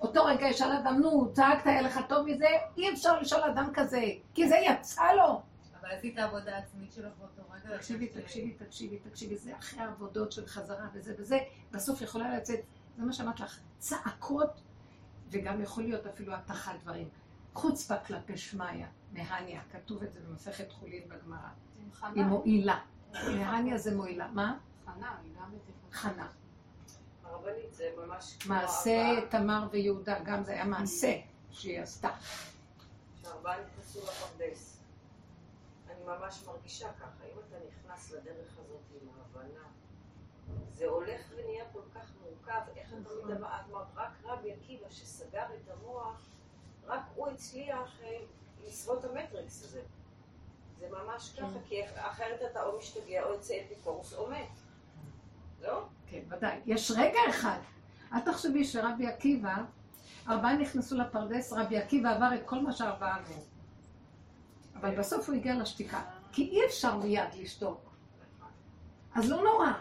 אותו רגע ישאל אדם, נו, צעקת, היה לך טוב מזה? אי אפשר לשאול אדם כזה, כי זה יצא לו. אבל עשית עבודה עצמית שלך באותו רגע. תקשיבי, תקשיבי, תקשיבי, תקשיבי, זה אחרי העבודות של חזרה וזה וזה, בסוף יכולה לצאת, זה מה שאמרת לך, צעקות, וגם יכול להיות אפילו התחת דברים. חוצפה כלפי שמיא, מהניה, כתוב את זה במסכת חולין בגמרא. היא מועילה. מהניה זה מועילה. מה? חנה, היא גם חנה. הרבנית זה ממש... מעשה תמר ויהודה, גם זה היה מעשה שהיא עשתה. שארבעה נכנסו לפרדס. ממש מרגישה ככה, אם אתה נכנס לדרך הזאת עם ההבנה, זה הולך ונהיה כל כך מורכב, איך אתה נכון. מדבר, רק רבי עקיבא שסגר את המוח, רק הוא הצליח אה, לשרוד את המטריקס הזה. זה ממש ככה, כן. כי אחרת אתה או משתגע או יוצא אפיקורס או מת. לא? כן, ודאי. יש רגע אחד. אל תחשבי שרבי עקיבא, ארבעה נכנסו לפרדס, רבי עקיבא עבר את כל מה שארבעה עברו. אבל בסוף הוא הגיע לשתיקה. כי אי אפשר מיד לשתוק. אז לא נורא.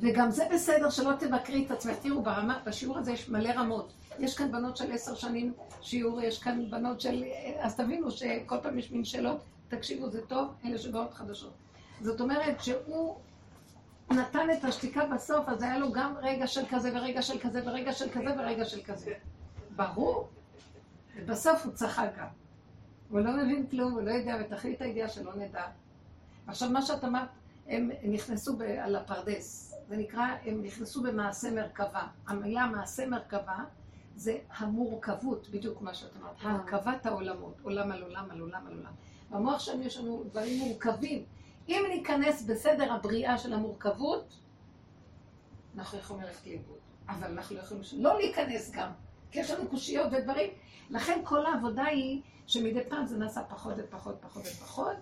וגם זה בסדר שלא תבקרי את עצמך. תראו, ברמה, בשיעור הזה יש מלא רמות. יש כאן בנות של עשר שנים שיעור, יש כאן בנות של... אז תבינו שכל פעם יש מין שאלות, תקשיבו, זה טוב, אלה שבאות חדשות. זאת אומרת שהוא נתן את השתיקה בסוף, אז היה לו גם רגע של כזה ורגע של כזה ורגע של כזה ורגע של כזה. ברור. ובסוף הוא צחק גם. הוא לא מבין כלום, הוא לא יודע, ותכלית הידיעה שלא נדע. עכשיו, מה שאת אמרת, הם נכנסו ב, על הפרדס. זה נקרא, הם נכנסו במעשה מרכבה. המילה מעשה מרכבה זה המורכבות, בדיוק מה שאת אמרת, אה. הרכבת העולמות, עולם על עולם על עולם על עולם. במוח שלנו יש לנו דברים מורכבים. אם ניכנס בסדר הבריאה של המורכבות, אנחנו יכולים ללכת לאיבוד. אבל אנחנו לא יכולים לא להיכנס גם, כי יש לנו קושיות ודברים. לכן כל העבודה היא שמדי פעם זה נעשה פחות ופחות ופחות ופחות.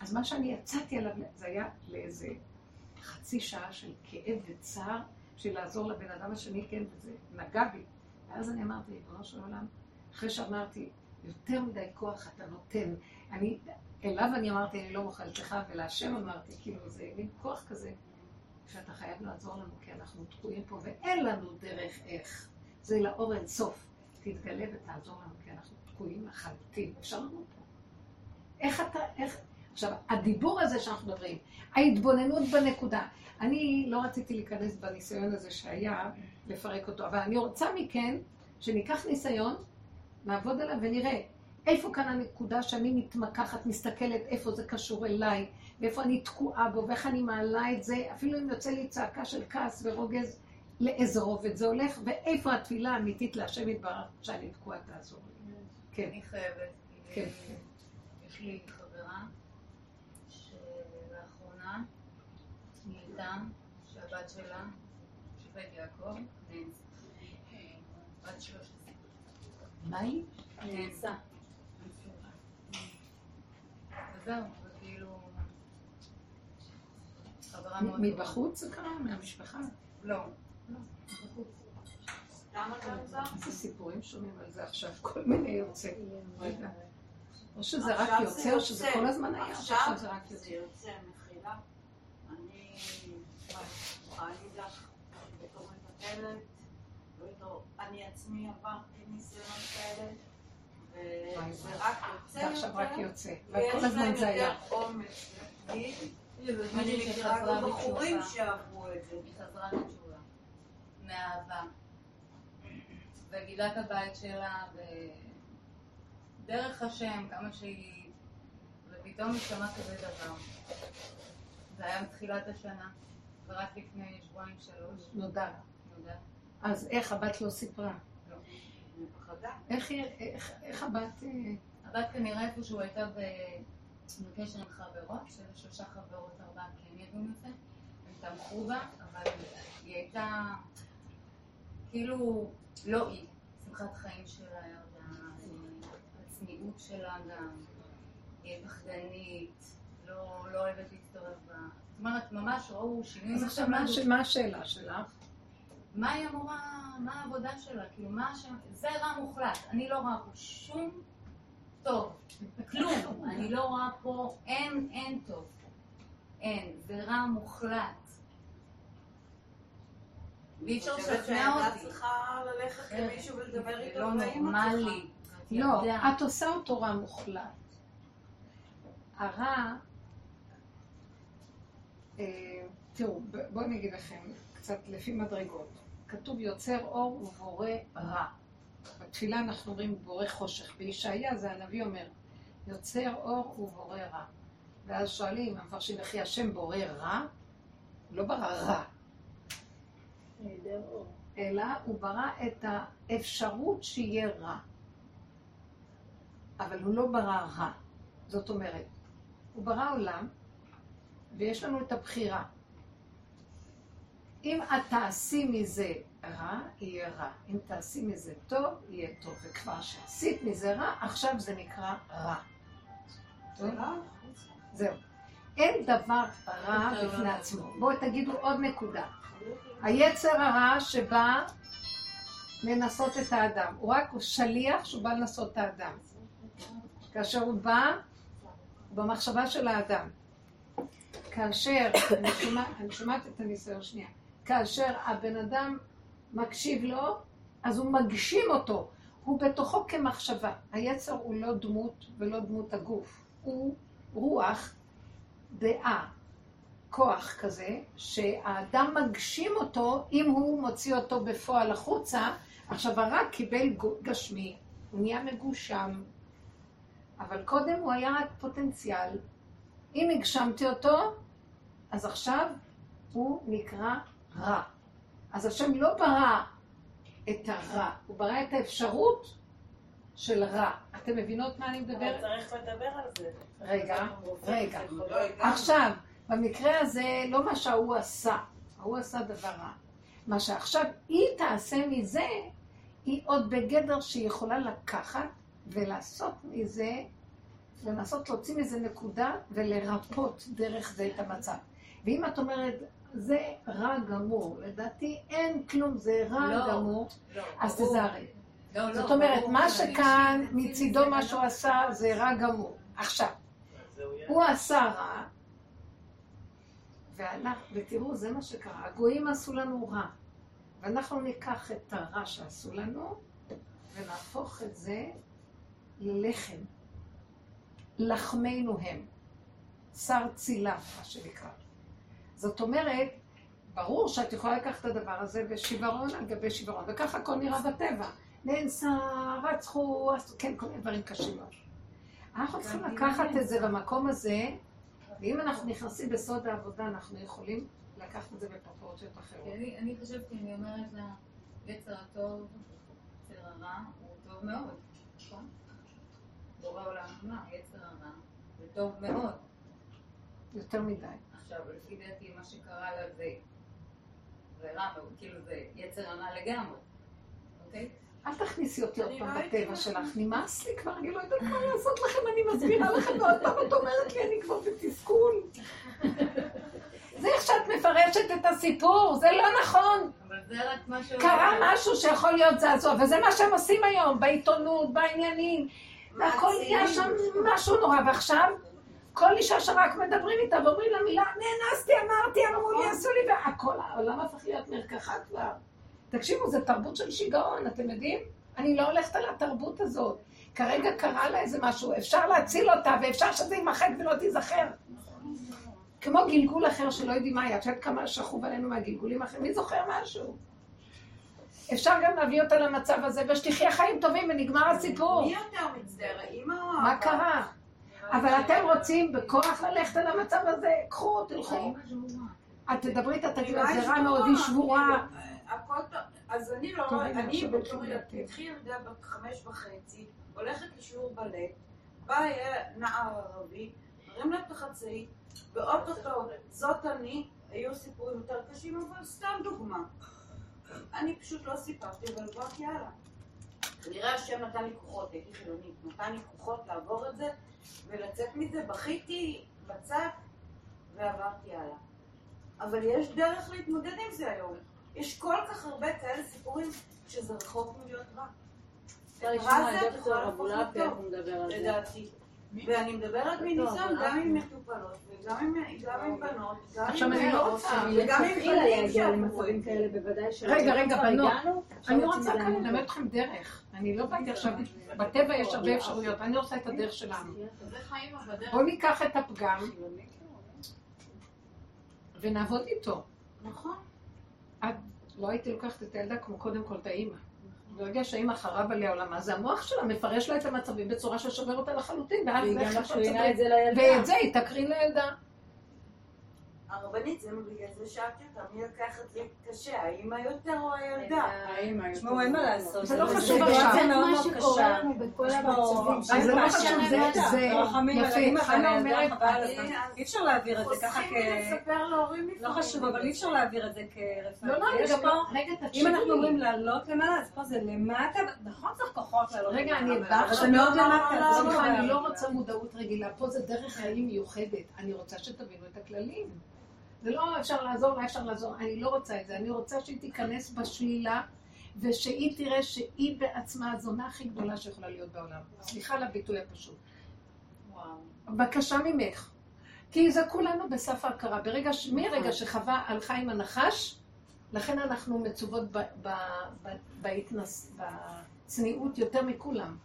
אז מה שאני יצאתי עליו, זה היה לאיזה חצי שעה של כאב וצער, בשביל לעזור לבן אדם השני, כן, וזה נגע בי. ואז אני אמרתי, ריבונו של עולם, אחרי שאמרתי, יותר מדי כוח אתה נותן. אני, אליו אני אמרתי, אני לא מוכן לך, ולהשם אמרתי, כאילו, זה מין כוח כזה, שאתה חייב לעזור לנו, כי אנחנו תקועים פה, ואין לנו דרך איך. זה לאור אין סוף. תתגלה ותעזור לנו, כי אנחנו תקועים לחלוטין. אפשר למות פה. איך אתה, איך... עכשיו, הדיבור הזה שאנחנו מדברים, ההתבוננות בנקודה. אני לא רציתי להיכנס בניסיון הזה שהיה, לפרק אותו, אבל אני רוצה מכן שניקח ניסיון, נעבוד עליו ונראה איפה כאן הנקודה שאני מתמקחת, מסתכלת איפה זה קשור אליי, ואיפה אני תקועה בו, ואיך אני מעלה את זה, אפילו אם יוצא לי צעקה של כעס ורוגז, לאיזה רובד זה הולך, ואיפה התפילה האמיתית להשם יתברך שאני תקועה תעזור לי. כן. אני חייבת. כן. יש לי חברה שלאחרונה נהייתה שהבת שלה, שופט יעקב, נאנסה. בת 13. מה היא? נאנסה. וזהו, וכאילו... חברה מאוד... מבחוץ זה קרה? מהמשפחה? לא. לא? איזה סיפורים שומעים על זה עכשיו, כל מיני יוצא. או שזה רק יוצא, או שזה. כל הזמן היה, עכשיו זה רק יוצא. יוצא, מחילה. אני יכולה להגיד לך, בתור מטפלת, בתור- אני עצמי עברתי ניסיונות כאלה, וואי, וזה וואי. רק יוצא רק. ויש וכל הזמן זה היה. יותר אומץ להגיד. מישהי אני מכירה שחזרה גם בחורים בתשובה. שעברו את זה. היא חזרה בתשובה. מאהבה. וגילה את הבית שלה, ודרך השם, כמה שהיא... ופתאום היא שמעה כזה דבר. זה היה מתחילת השנה, ורק לפני שבועיים שלוש, נודע. נודע. אז איך הבת לא סיפרה? פחדה. איך היא- איך- איך הבת... אה, הבת כנראה איפשהו הייתה ב- בקשר עם חברות, של שלושה חברות, ארבעה כן ידעו מזה, הם תמכו בה, אבל היא הייתה כאילו לא היא, שמחת חיים שלה ירדה, הצניעות שלה גם, היא פחדנית, לא לא אוהבת להצטרף בה. זאת אומרת, ממש ראו שינוי אז עכשיו מה הש- מה השאלה שלך? מה היא אמורה, מה העבודה שלה, כאילו מה השם, זה רע מוחלט, אני לא רואה פה שום טוב, כלום, אני לא רואה פה, אין, אין טוב, אין, זה רע מוחלט. ואי אפשר אני חושבת לשכנע אותי, צריכה ללכת למישהו ולדבר איתו לא נורמלי, לא. את עושה אותו רע מוחלט. הרע, תראו, ב- בואו אני אגיד לכם, קצת לפי מדרגות. כתוב יוצר אור ובורא רע. בתפילה אנחנו אומרים בורא חושך. בישעיה זה הנביא אומר, יוצר אור ובורא רע. ואז שואלים, המפרשים, וכי השם בורא רע? הוא לא ברא רע. אלא הוא ברא את האפשרות שיהיה רע. אבל הוא לא ברא רע. זאת אומרת, הוא ברא עולם, ויש לנו את הבחירה. אם את תעשי מזה רע, יהיה רע. אם תעשי מזה טוב, יהיה טוב. וכבר שעשית מזה רע, עכשיו זה נקרא רע. זהו. אין דבר רע בפני עצמו. בואו תגידו עוד נקודה. היצר הרע שבא לנסות את האדם. הוא רק שליח שהוא בא לנסות את האדם. כאשר הוא בא במחשבה של האדם. כאשר, אני שומעת, אני שומעת את הניסיון שנייה, כאשר הבן אדם מקשיב לו, אז הוא מגשים אותו. הוא בתוכו כמחשבה. היצר הוא לא דמות ולא דמות הגוף. הוא רוח, דעה, כוח כזה, שהאדם מגשים אותו אם הוא מוציא אותו בפועל החוצה. עכשיו הרע קיבל גשמי, הוא נהיה מגושם, אבל קודם הוא היה רק פוטנציאל. אם הגשמתי אותו, אז עכשיו הוא נקרא רע. אז השם לא ברא את הרע, הוא ברא את האפשרות של רע. אתם מבינות מה אני מדברת? צריך לדבר על זה. רגע, רגע. עכשיו, במקרה הזה, לא מה שההוא עשה, ההוא עשה דבר רע. מה שעכשיו היא תעשה מזה, היא עוד בגדר שהיא יכולה לקחת ולעשות מזה, לנסות להוציא מזה נקודה ולרפות דרך זה את המצב. ואם את אומרת, זה רע גמור, לדעתי אין כלום, זה רע לא, גמור, לא, אז תזהרי. לא, לא, זאת אומרת, מה שכאן מצידו מה שהוא עשה זה רע גמור. עכשיו, הוא עשה רע, והלך, ותראו, זה מה שקרה. הגויים עשו לנו רע, ואנחנו ניקח את הרע שעשו לנו, ונהפוך את זה ללחם. לחמנו הם. שר צילה, מה שנקרא. זאת אומרת, ברור שאת יכולה לקחת את הדבר הזה ושברון על גבי שברון, וככה הכל נראה בטבע. נאנסה, רצחו, כן, כל מיני דברים קשים מאוד. אנחנו צריכים לקחת את זה במקום הזה, ואם אנחנו נכנסים בסוד העבודה, אנחנו יכולים לקחת את זה בפרופורציות אחרות. אני חשבתי, אני אומרת לה, יצר הטוב, יצר הרע, הוא טוב מאוד, נכון? בורא עולם אמר, יצר הרע, זה טוב מאוד. יותר מדי. עכשיו, לפי דעתי, מה שקרה לה זה, זה רע מאוד, כאילו זה יצר הרע לגמרי, אוקיי? אל תכניסי אותי עוד פעם בטבע שלך, נמאס לי כבר, אני לא יודעת מה לעשות לכם, אני מסבירה לכם, ועוד פעם את אומרת לי, אני כבר בתסכול. זה איך שאת מפרשת את הסיפור, זה לא נכון. קרה משהו שיכול להיות זעזוע, וזה מה שהם עושים היום, בעיתונות, בעניינים, והכל נהיה שם משהו נורא, ועכשיו... כל אישה שרק מדברים איתה ואומרים לה מילה, נאנסתי, אמרתי, אמרו לי, עשו לי, והכל, העולם הפך להיות מרקחה כבר. תקשיבו, זו תרבות של שיגעון, אתם יודעים? אני לא הולכת על התרבות הזאת. כרגע קרה לה איזה משהו, אפשר להציל אותה, ואפשר שזה יימחק ולא תיזכר. כמו גלגול אחר שלא יודעים מה היה, את יודעת כמה שכוב עלינו מהגלגולים האחרים, מי זוכר משהו? אפשר גם להביא אותה למצב הזה, ושתחיה חיים טובים ונגמר הסיפור. מי יותר מצטער, האמא מה קרה? אבל אתם רוצים בכוח ללכת על המצב הזה, קחו, תלכו. את תדברי איתה, תגידי, זה רע מאוד, היא שבורה. אז אני לא, אני בתור התחיל ילדה בת חמש וחצי, הולכת לשיעור בלט, בא נער ערבי, מרים לה את החצאית, ואו-טו-טו, זאת אני, היו סיפורים יותר קשים, אבל סתם דוגמה. אני פשוט לא סיפרתי, אבל עברתי הלאה. כנראה השם נתן לי כוחות, הייתי חילונית, נתן לי כוחות לעבור את זה ולצאת מזה, בכיתי בצד ועברתי הלאה. אבל יש דרך להתמודד עם זה היום. יש כל כך הרבה כאלה סיפורים שזה רחוק מלהיות רע. רע זה את יכולה להפוך לטוב, לדעתי. ואני מדברת מניסיון גם עם מטופלות, וגם עם בנות, גם עם נערות, וגם עם בנים למצבים כאלה, בוודאי שלא. רגע, רגע, בנות, אני רוצה כאן ללמד אתכם דרך. אני לא באתי עכשיו, בטבע יש הרבה אפשרויות, אני עושה את הדרך שלנו. בואו ניקח את הפגם ונעבוד איתו. נכון. את לא הייתי לוקחת את הילדה כמו קודם כל את האימא. ברגע שהאימא חרב עליה עולמה, זה המוח שלה מפרש לה את המצבים בצורה ששובר אותה לחלוטין, ואז זה לילדה. ואת זה היא תקרין לילדה. הרבנית, זה בגלל זה שאלתי אותה, מי לקח את זה קשה, האמא יותר או הילדה? האמא יותר. תשמעו, אין מה לעשות. זה לא חשוב עכשיו. זה מאוד מאוד קשה. זה לא חשוב, זה יפה. חנה אומרת, אי אפשר להעביר את זה ככה כ... חוסכים לספר להורים לא חשוב, אבל אי אפשר להעביר את זה כרפואה. לא, לא, לא... אם אנחנו אומרים לעלות למעלה, אז פה זה למטה, נכון צריך כוחות לעלות רגע, אני. באה זה מאוד למטה. סליחה, אני לא רוצה מודעות רגילה, פה זה דרך חיים מיוחדת. אני רוצה שתבינו את הכללים. זה לא אפשר לעזור לה, אפשר לעזור, אני לא רוצה את זה, אני רוצה שהיא תיכנס בשלילה ושהיא תראה שהיא בעצמה הזונה הכי גדולה שיכולה להיות בעולם. סליחה על הביטוי הפשוט. בקשה ממך. כי זה כולנו בסף ההכרה. ברגע, ש... מרגע שחווה הלכה עם הנחש, לכן אנחנו מצוות ב... ב... ב... בהתנס... בצניעות יותר מכולם.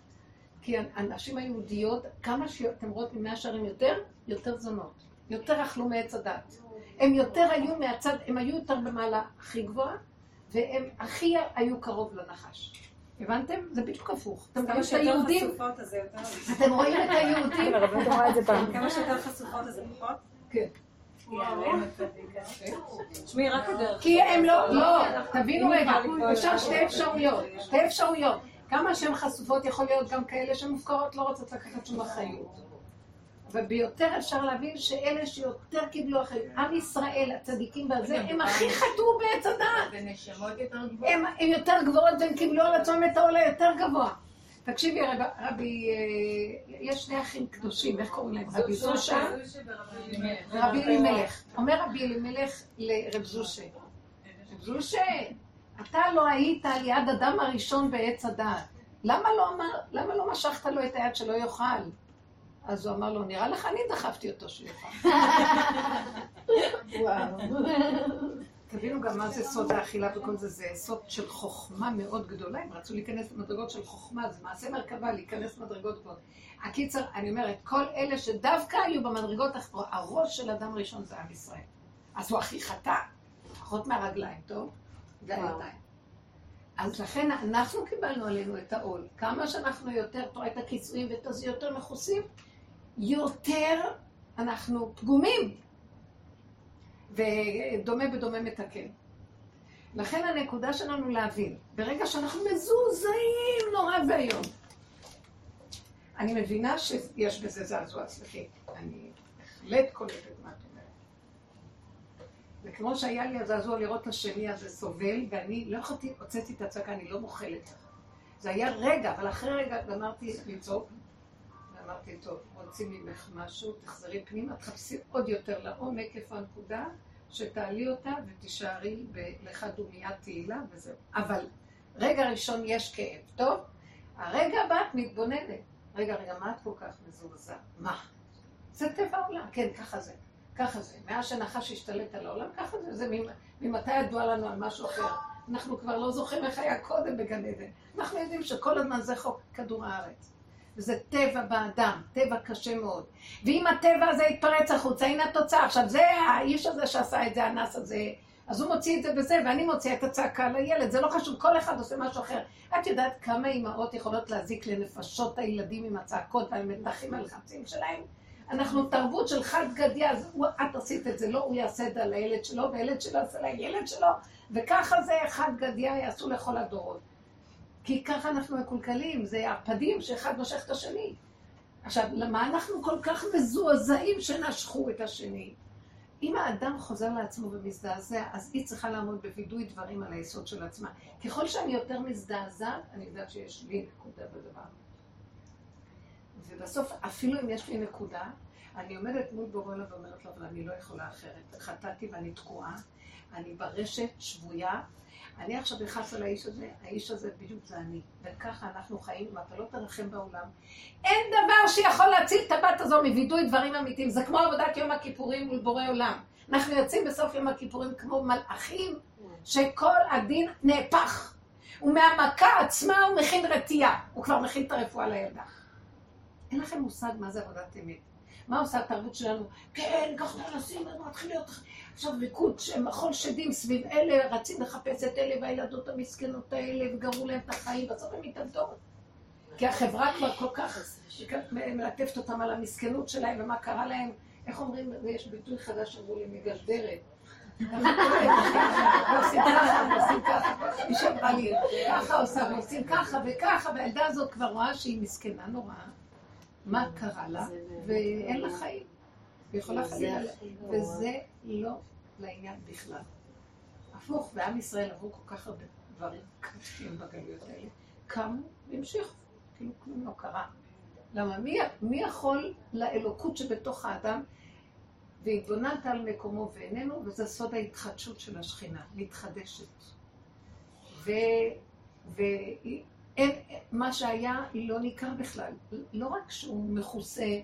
כי הנשים היהודיות, כמה שאתם רואות ממאה שערים יותר, יותר זונות. יותר אכלו מעץ הדת. הם יותר היו מהצד, הם היו יותר במעלה הכי גבוהה, והם הכי היו קרוב לנחש. הבנתם? זה בדיוק הפוך. אתם רואים את היהודים, אתם רואים את היהודים, כמה שיותר חשופות אז זה פחות? כן. תשמעי, רק הדרך. כי הם לא, לא, תבינו רגע, אפשר שתי אפשרויות, שתי אפשרויות. כמה שהן חשופות יכול להיות גם כאלה שמופקרות לא רוצות לקחת שום אחריות. אבל ביותר אפשר להבין שאלה שיותר קיבלו אחריות, עם ישראל, הצדיקים בזה, הם הכי חטאו בעץ הדעת. הם יותר גבוהות והם קיבלו על עצמם את העולה יותר גבוה. תקשיבי, רב, רבי, אה, יש שני אחים קדושים, איך קוראים להם? רבי זושה ורבי אלימלך. אומר רבי אלימלך לרב זושה, רב זושה, אתה לא היית על יד אדם הראשון בעץ הדעת. לא, למה לא משכת לו את היד שלא יאכל? אז הוא אמר לו, נראה לך אני דחפתי אותו שיאכל. וואו. תבינו גם מה זה סוד האכילה וכל זה, זה סוד של חוכמה מאוד גדולה, הם רצו להיכנס למדרגות של חוכמה, זה מעשה מרכבה להיכנס למדרגות גבוהות. הקיצר, אני אומרת, כל אלה שדווקא היו במדרגות, הראש של אדם ראשון זה עם ישראל. אז הוא הכי חטא, פחות מהרגליים, טוב? אז לכן אנחנו קיבלנו עלינו את העול. כמה שאנחנו יותר, פה את הקיצויים ואת הזה יותר מכוסים, יותר אנחנו פגומים. ודומה בדומה מתקן. לכן הנקודה שלנו להבין, ברגע שאנחנו מזועזעים נורא ואיום, אני מבינה שיש בזה זעזוע, סליחי, אני בהחלט קולטת מה את אומרת. וכמו שהיה לי הזעזוע לראות את השני הזה סובל, ואני לא יכולתי, הוצאתי את הצעקה, אני לא מוחלת לך. זה היה רגע, אבל אחרי רגע גמרתי לצעוק, ואמרתי, טוב, רוצים ממך משהו, תחזרי פנימה, תחפשי עוד יותר לעומק איפה הנקודה, שתעלי אותה ותישארי בלך דומיית תהילה וזהו. אבל רגע ראשון יש כאב, טוב? הרגע הבא את מתבוננת. רגע, רגע, מה את כל כך מזועזע? מה? זה טבע העולם, כן, ככה זה. ככה זה. מאז שנחש השתלט על העולם, ככה זה. זה ממתי ידוע לנו על משהו אחר? אנחנו כבר לא זוכרים איך היה קודם בגן עדן. אנחנו יודעים שכל הזמן זה חוק כדור הארץ. וזה טבע באדם, טבע קשה מאוד. ואם הטבע הזה יתפרץ החוצה, הנה התוצאה. עכשיו, זה האיש הזה שעשה את זה, האנס הזה, אז הוא מוציא את זה בזה, ואני מוציאה את הצעקה לילד. זה לא חשוב, כל אחד עושה משהו אחר. את יודעת כמה אימהות יכולות להזיק לנפשות הילדים עם הצעקות והמתחים הלחצים שלהם? אנחנו תרבות של חד גדיא, אז את עשית את זה, לא הוא יעשה את זה לילד שלו, והילד שלו יעשה לילד שלו, וככה זה חד גדיא יעשו לכל הדורות. כי ככה אנחנו מקולקלים, זה ערפדים שאחד נושך את השני. עכשיו, למה אנחנו כל כך מזועזעים שנשכו את השני? אם האדם חוזר לעצמו ומזדעזע, אז היא צריכה לעמוד בווידוי דברים על היסוד של עצמה. ככל שאני יותר מזדעזעת, אני יודעת שיש לי נקודה בדבר. ובסוף, אפילו אם יש לי נקודה, אני עומדת מול בורא ואומרת לו, אבל אני לא יכולה אחרת. חטאתי ואני תקועה, אני ברשת, שבויה, אני עכשיו נכנס על האיש הזה, האיש הזה בדיוק זה אני. וככה אנחנו חיים, אם אתה לא תרחם בעולם. אין דבר שיכול להציל את הבת הזו מווידוי דברים אמיתיים. זה כמו עבודת יום הכיפורים מול בורא עולם. אנחנו יוצאים בסוף יום הכיפורים כמו מלאכים, שכל הדין נהפך. ומהמכה עצמה הוא מכין רתיעה. הוא כבר מכין את הרפואה לילדה. אין לכם מושג מה זה עבודת אמת. מה עושה התרבות שלנו? כן, ככה נשים, מתחיל להיות עכשיו ריקוד, מחול שדים סביב אלה, רצים לחפש את אלה והילדות המסכנות האלה, וגרמו להם את החיים, בסוף הם מתאבדות. כי החברה כבר כל כך מלטפת אותם על המסכנות שלהם, ומה קרה להם. איך אומרים, ויש ביטוי חדש שאמרו לי, מגלדרת. עושים ככה, עושים ככה. היא שאמרה לי, ככה עושה, ועושים ככה וככה, והילדה הזאת כבר רואה שהיא מסכנה נוראה. מה קרה לה? ואין לה חיים. היא יכולה חלילה, וזה לא לעניין בכלל. הפוך, ועם ישראל עברו כל כך הרבה דברים קשים בגלויות האלה, קמו והמשיכו, כאילו כלום לא קרה. למה מי, מי יכול לאלוקות שבתוך האדם, והתבוננת על מקומו ואיננו, וזה סוד ההתחדשות של השכינה, מתחדשת. ו... ואין, מה שהיה לא ניכר בכלל. לא רק שהוא מכוסה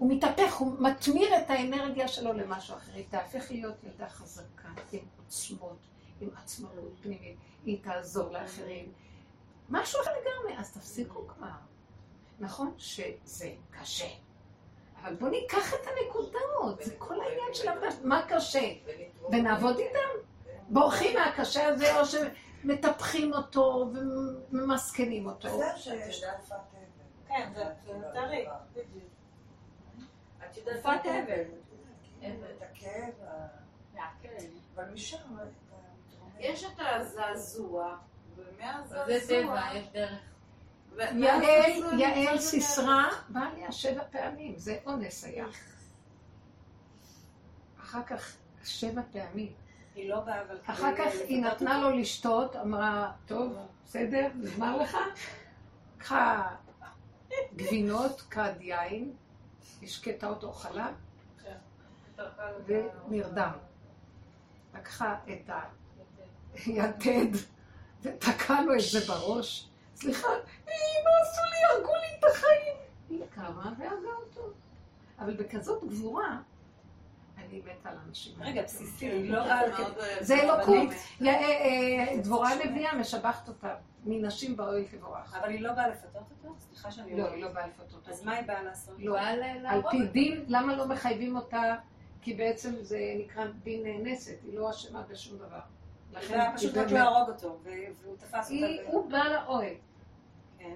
הוא מתהפך, הוא מתמיר את האנרגיה שלו למשהו אחר. היא תהפך להיות ילדה חזקה, עם עוצמות, עם עצמאות פנימית, היא תעזור לאחרים. משהו אחר לגמרי, אז תפסיקו כבר. נכון שזה קשה. אבל בוא ניקח את הנקודות, זה כל העניין של מה קשה? ונעבוד איתם? בורחים מהקשה הזה, או שמטפחים אותו וממסכנים אותו. זהו שיש אבל. כן, זה טרי. את יודעת. את הכאב, אבל משם... יש את הזעזוע, ומהזעזוע... זה טבע, יש דרך. יעל, סיסרה, בא עליה שבע פעמים, זה אונס היה. אחר כך שבע פעמים. היא לא באה, אבל... אחר כך היא נתנה לו לשתות, אמרה, טוב, בסדר, נגמר לך? קחה גבינות, כד יין, השקטה אותו חלב, ונרדם. לקחה את היתד, ותקע לו את זה בראש. סליחה, מה עשו לי? הרגו לי את החיים. היא קמה והרגה אותו. אבל בכזאת גבורה, אני מתה על אנשים. רגע, בסיסי, לא באה... זה אלוקות. אה, אה, דבורה הנביאה משבחת אותה. מנשים באוהל תבורך. אבל היא לא באה לפתות אותו? סליחה שאני לא, היא לא באה לפתות אותו. אז מה היא באה לעשות? לא, על פי דין, למה לא מחייבים אותה? כי בעצם זה נקרא דין נאנסת, היא לא אשמה בשום דבר. לכן היא פשוט רק להרוג אותו, והוא תפס אותה. הוא בא לאוהל. כן.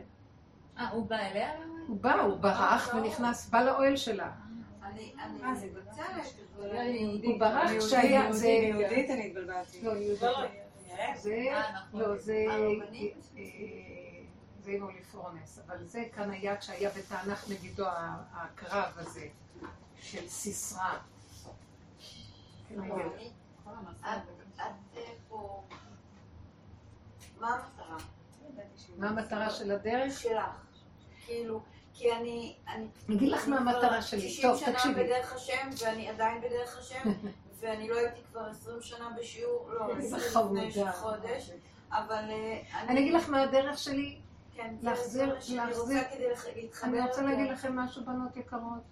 אה, הוא בא אליה? הוא בא, הוא ברח ונכנס, בא לאוהל שלה. מה זה בצלת? הוא ברח כשהיה, זה... יהודית אני התבלבלתי. לא, יהודית. זה, לא, זה... זה אוליפורנס, אבל זה כאן היה כשהיה בתענך נגידו הקרב הזה של סיסרא. פה... מה המטרה? מה המטרה של הדרך? שלך. כאילו, כי אני... אני אגיד לך מה המטרה שלי. טוב, תקשיבי. 60 שנה בדרך השם, ואני עדיין בדרך השם, ואני לא הייתי כבר 20 שנה בשיעור, לא, איזה לפני חמודה. חודש, אבל... אה, אני אגיד לך מה הדרך שלי? כן, להחזיר, להחזיר. אני רוצה. להגיד לכם משהו, בנות יקרות.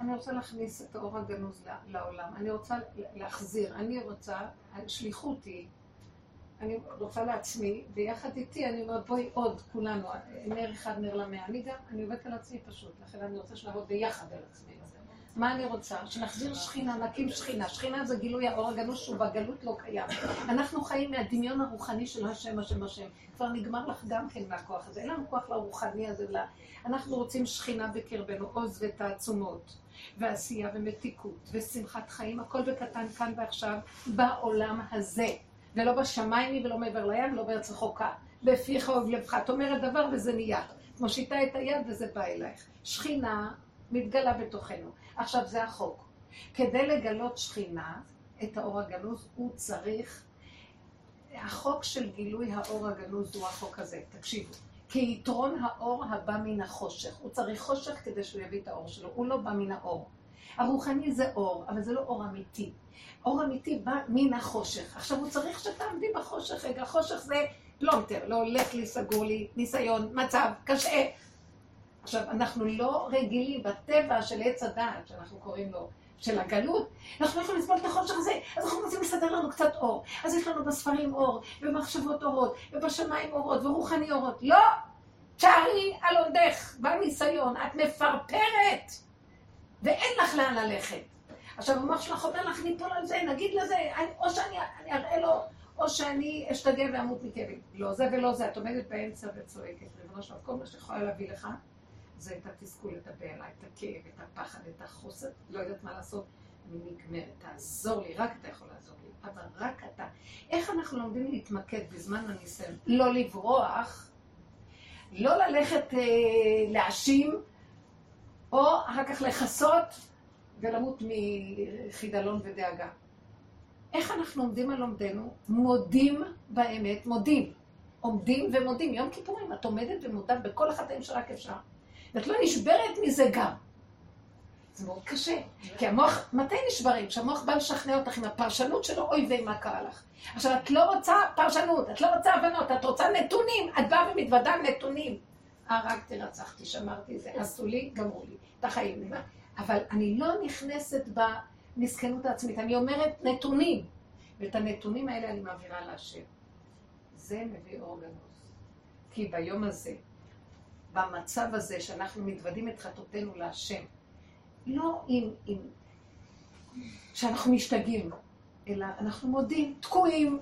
אני רוצה להכניס את האור הגנוז לעולם. אני רוצה להחזיר. אני רוצה, השליחות היא, אני רוצה לעצמי, ויחד איתי אני אומרת, בואי עוד, כולנו, נר אחד נר למאה. אני גם, אני עובדת על עצמי פשוט, לכן אני רוצה שנעבוד ביחד על עצמי. מה אני רוצה? שנחזיר שכינה, נקים שכינה. שכינה זה גילוי האור הגנוז שהוא בגלות לא קיים. אנחנו חיים מהדמיון הרוחני של השם, השם, השם. כבר נגמר לך גם כן מהכוח הזה. אין לנו כוח לרוחני הזה. ל- אנחנו רוצים שכינה בקרבנו, עוז ותעצומות, ועשייה ומתיקות, ושמחת חיים, הכל בקטן כאן ועכשיו, בעולם הזה. ולא בשמיים היא ולא מעבר לים, לא בארץ רחוקה. בפיך ובלבך. את אומרת דבר וזה נהיה. מושיטה את היד וזה בא אלייך. שכינה מתגלה בתוכנו. עכשיו זה החוק. כדי לגלות שכינה, את האור הגנוז, הוא צריך... החוק של גילוי האור הגנוז הוא החוק הזה. תקשיבו. כי יתרון האור הבא מן החושך. הוא צריך חושך כדי שהוא יביא את האור שלו. הוא לא בא מן האור. הרוחני זה אור, אבל זה לא אור אמיתי. אור אמיתי בא מן החושך. עכשיו הוא צריך שתעמדי בחושך. רגע, חושך זה פלונטר, לא הולך לי, סגור לי, ניסיון, מצב, קשה. עכשיו, אנחנו לא רגילים בטבע של עץ הדעת, שאנחנו קוראים לו, של הגלות, אנחנו לא יכולים לסבול את החושך הזה, אז אנחנו רוצים לסדר לנו קצת אור. אז יש לנו בספרים אור, ובמחשבות אורות, ובשמיים אורות, ורוחני אורות. לא! תשארי על עודך, בניסיון, את מפרפרת, ואין לך לאן ללכת. עכשיו, המוח שלך אומר לך, ניפול על זה, נגיד לזה, אני, או שאני אני אראה לו, או שאני אשתגע ואמות מכאבים. לא זה ולא זה, את עומדת באמצע וצועקת, ריבונו שלום, כל מה שיכולה להביא לך, זה את התסכול, את הבהלה, את הכאב, את הפחד, את החוסר, לא יודעת מה לעשות. אני נגמרת, תעזור לי, רק אתה יכול לעזור לי, אבל רק אתה. איך אנחנו לומדים להתמקד בזמן הניסיון? לא לברוח, לא ללכת אה, להאשים, או אחר כך לכסות ולמות מחידלון ודאגה. איך אנחנו עומדים על עומדנו? מודים באמת, מודים. עומדים ומודים. יום כיפורים את עומדת ומודה בכל החטאים שרק אפשר. ואת לא נשברת מזה גם. זה מאוד קשה. כי המוח, מתי נשברים? כשהמוח בא לשכנע אותך עם הפרשנות שלו, אוי ויי, מה קרה לך? עכשיו, את לא רוצה פרשנות, את לא רוצה הבנות, את רוצה נתונים, את באה ומתוודה על נתונים. הרגתי, רצחתי, שמרתי זה, עשו לי, גמרו לי, את החיים. אבל אני לא נכנסת במסכנות העצמית, אני אומרת נתונים. ואת הנתונים האלה אני מעבירה להשם. זה מביא אור גנוז. כי ביום הזה, במצב הזה שאנחנו מתוודים את חטאותינו להשם, לא עם, עם... שאנחנו משתגעים, אלא אנחנו מודים, תקועים.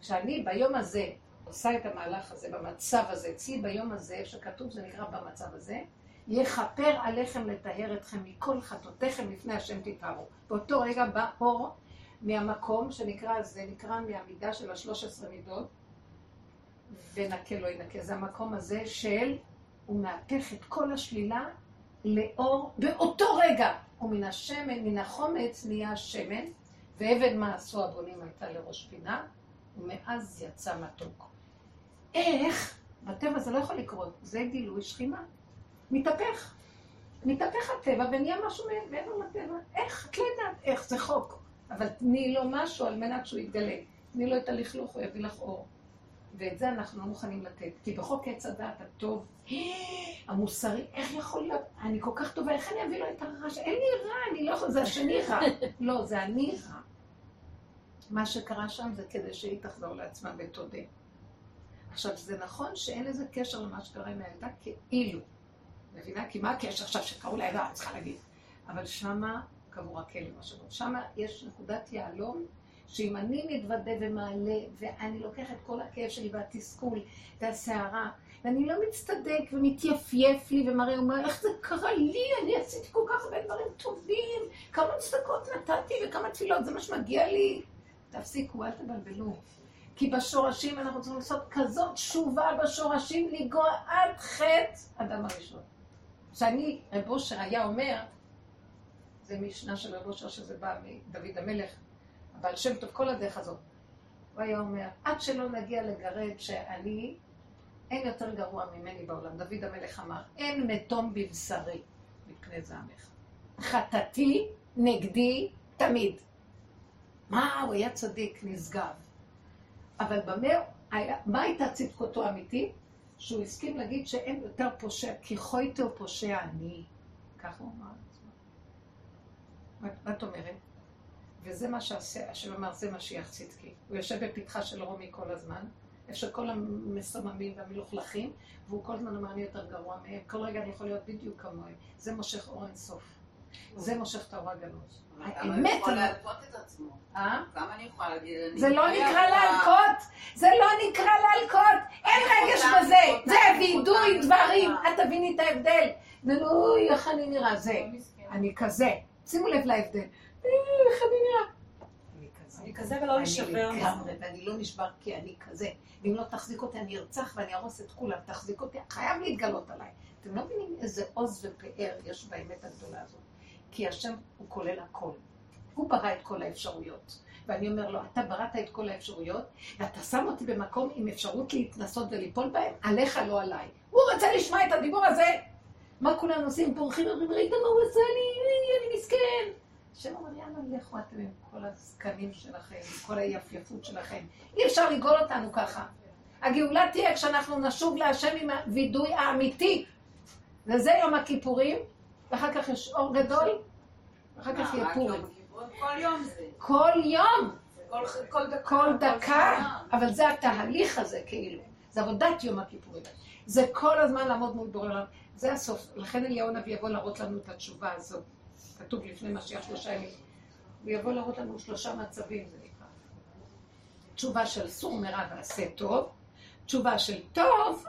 כשאני ביום הזה עושה את המהלך הזה, במצב הזה, אצלי ביום הזה, שכתוב, זה נקרא במצב הזה, יכפר עליכם לטהר אתכם מכל חטאותיכם לפני השם תטהרו. באותו רגע בא אור מהמקום שנקרא, זה נקרא מהמידה של השלוש עשרה מידות, ונקה לא ינקה. זה המקום הזה של, הוא מהפך את כל השלילה לאור באותו רגע. ומן השמן, מן החומץ נהיה שמן, ועבד מעשו הבונים הייתה לראש פינה, ומאז יצא מתוק. איך? בטבע זה לא יכול לקרות, זה גילוי שכינה. מתהפך. מתהפך הטבע ונהיה משהו מעבר לטבע. איך? את לא יודעת איך, זה חוק. אבל תני לו משהו על מנת שהוא יתגלה. תני לו את הלכלוך, הוא יביא לך אור. ואת זה אנחנו לא מוכנים לתת. כי בחוק עץ הדעת הטוב, המוסרי, איך יכול להיות? אני כל כך טובה, איך אני אביא לו את הרע? אין לי רע, אני לא יכולה, זה השני רע. לא, זה אני רע. מה שקרה שם זה כדי שהיא תחזור לעצמה ותודה. עכשיו, זה נכון שאין לזה קשר למה שקרה עם הילדה, כאילו. מבינה? כי מה הקשר עכשיו שקראו לילדה, אני צריכה להגיד. אבל שמה קבור הכלא, מה שאומרים. שמה יש נקודת יהלום, שאם אני מתוודה ומעלה, ואני לוקח את כל הכאב שלי והתסכול והסערה, ואני לא מצטדק ומתייפייף לי ומראה, אומר, איך זה קרה לי, אני עשיתי כל כך הרבה דברים טובים, כמה צדקות נתתי וכמה תפילות, זה מה שמגיע לי. תפסיקו, אל תבלבלו. כי בשורשים אנחנו צריכים לעשות כזאת תשובה בשורשים, לגוע עד חטא אדם הראשון. שאני, רב אושר היה אומר, זה משנה של רב אושר שזה בא מדוד המלך, אבל שם טוב כל הדרך הזאת. הוא היה אומר, עד שלא נגיע לגרד שאני, אין יותר גרוע ממני בעולם. דוד המלך אמר, אין מתום בבשרי מפני זעמך. חטאתי נגדי תמיד. מה, הוא היה צדיק, נשגב. אבל במה, היה, מה הייתה צדקותו האמיתית? שהוא הסכים להגיד שאין יותר פושע, כי חויטו פושע אני. ככה הוא אמר. מה את אומרת? וזה מה שעשה, השם אמר, זה משיח צדקי. הוא יושב בפתחה של רומי כל הזמן, איפה שכל המסוממים והמלוכלכים, והוא כל הזמן אומר, אני יותר גרוע מהם, כל רגע אני יכול להיות בדיוק כמוהם. זה מושך אור אינסוף. זה מושך את האור הגנוז. האמת... הוא יכול להלקות את עצמו. אה? כמה אני יכולה להגיד? זה לא נקרא להלקות, זה לא נקרא להלקות, אין רגש בזה, זה וידוי דברים, את תביני את ההבדל. אוי, איך אני נראה, זה, אני כזה. שימו לב להבדל. איך אני נראה? אני כזה ולא לשבר. אני לגמרי, ואני לא נשבר כי אני כזה. ואם לא תחזיק אותי, אני ארצח ואני ארוס את כולם. תחזיק אותי, חייב להתגלות עליי. אתם לא מבינים איזה עוז ופאר יש באמת הגדולה הזאת. כי השם הוא כולל הכל. הוא ברא את כל האפשרויות. ואני אומר לו, אתה בראת את כל האפשרויות, ואתה שם אותי במקום עם אפשרות להתנסות וליפול בהם, עליך, לא עליי. הוא רצה לשמוע את הדיבור הזה. מה כולם עושים? פורחים, אומרים, ראית מה הוא עשה לי? אני מסכן. השם אומר, יאללה, לכו אתם עם כל הזקנים שלכם, עם כל היפייפות שלכם. אי אפשר לגאול אותנו ככה. הגאולה תהיה כשאנחנו נשוב להשם עם הווידוי האמיתי. וזה יום הכיפורים, ואחר כך יש אור גדול, ואחר כך יהיה פורים. כל יום זה. כל יום, כל דקה. כל דקה, אבל זה התהליך הזה כאילו. זה עבודת יום הכיפורים. זה כל הזמן לעמוד מול בורא עולם. זה הסוף. לכן אליהו הנביא יבוא להראות לנו את התשובה הזאת. כתוב לפני משיח שלושה ימים. הוא יבוא להראות לנו שלושה מצבים, זה נקרא. תשובה של סור מרע ועשה טוב, תשובה של טוב,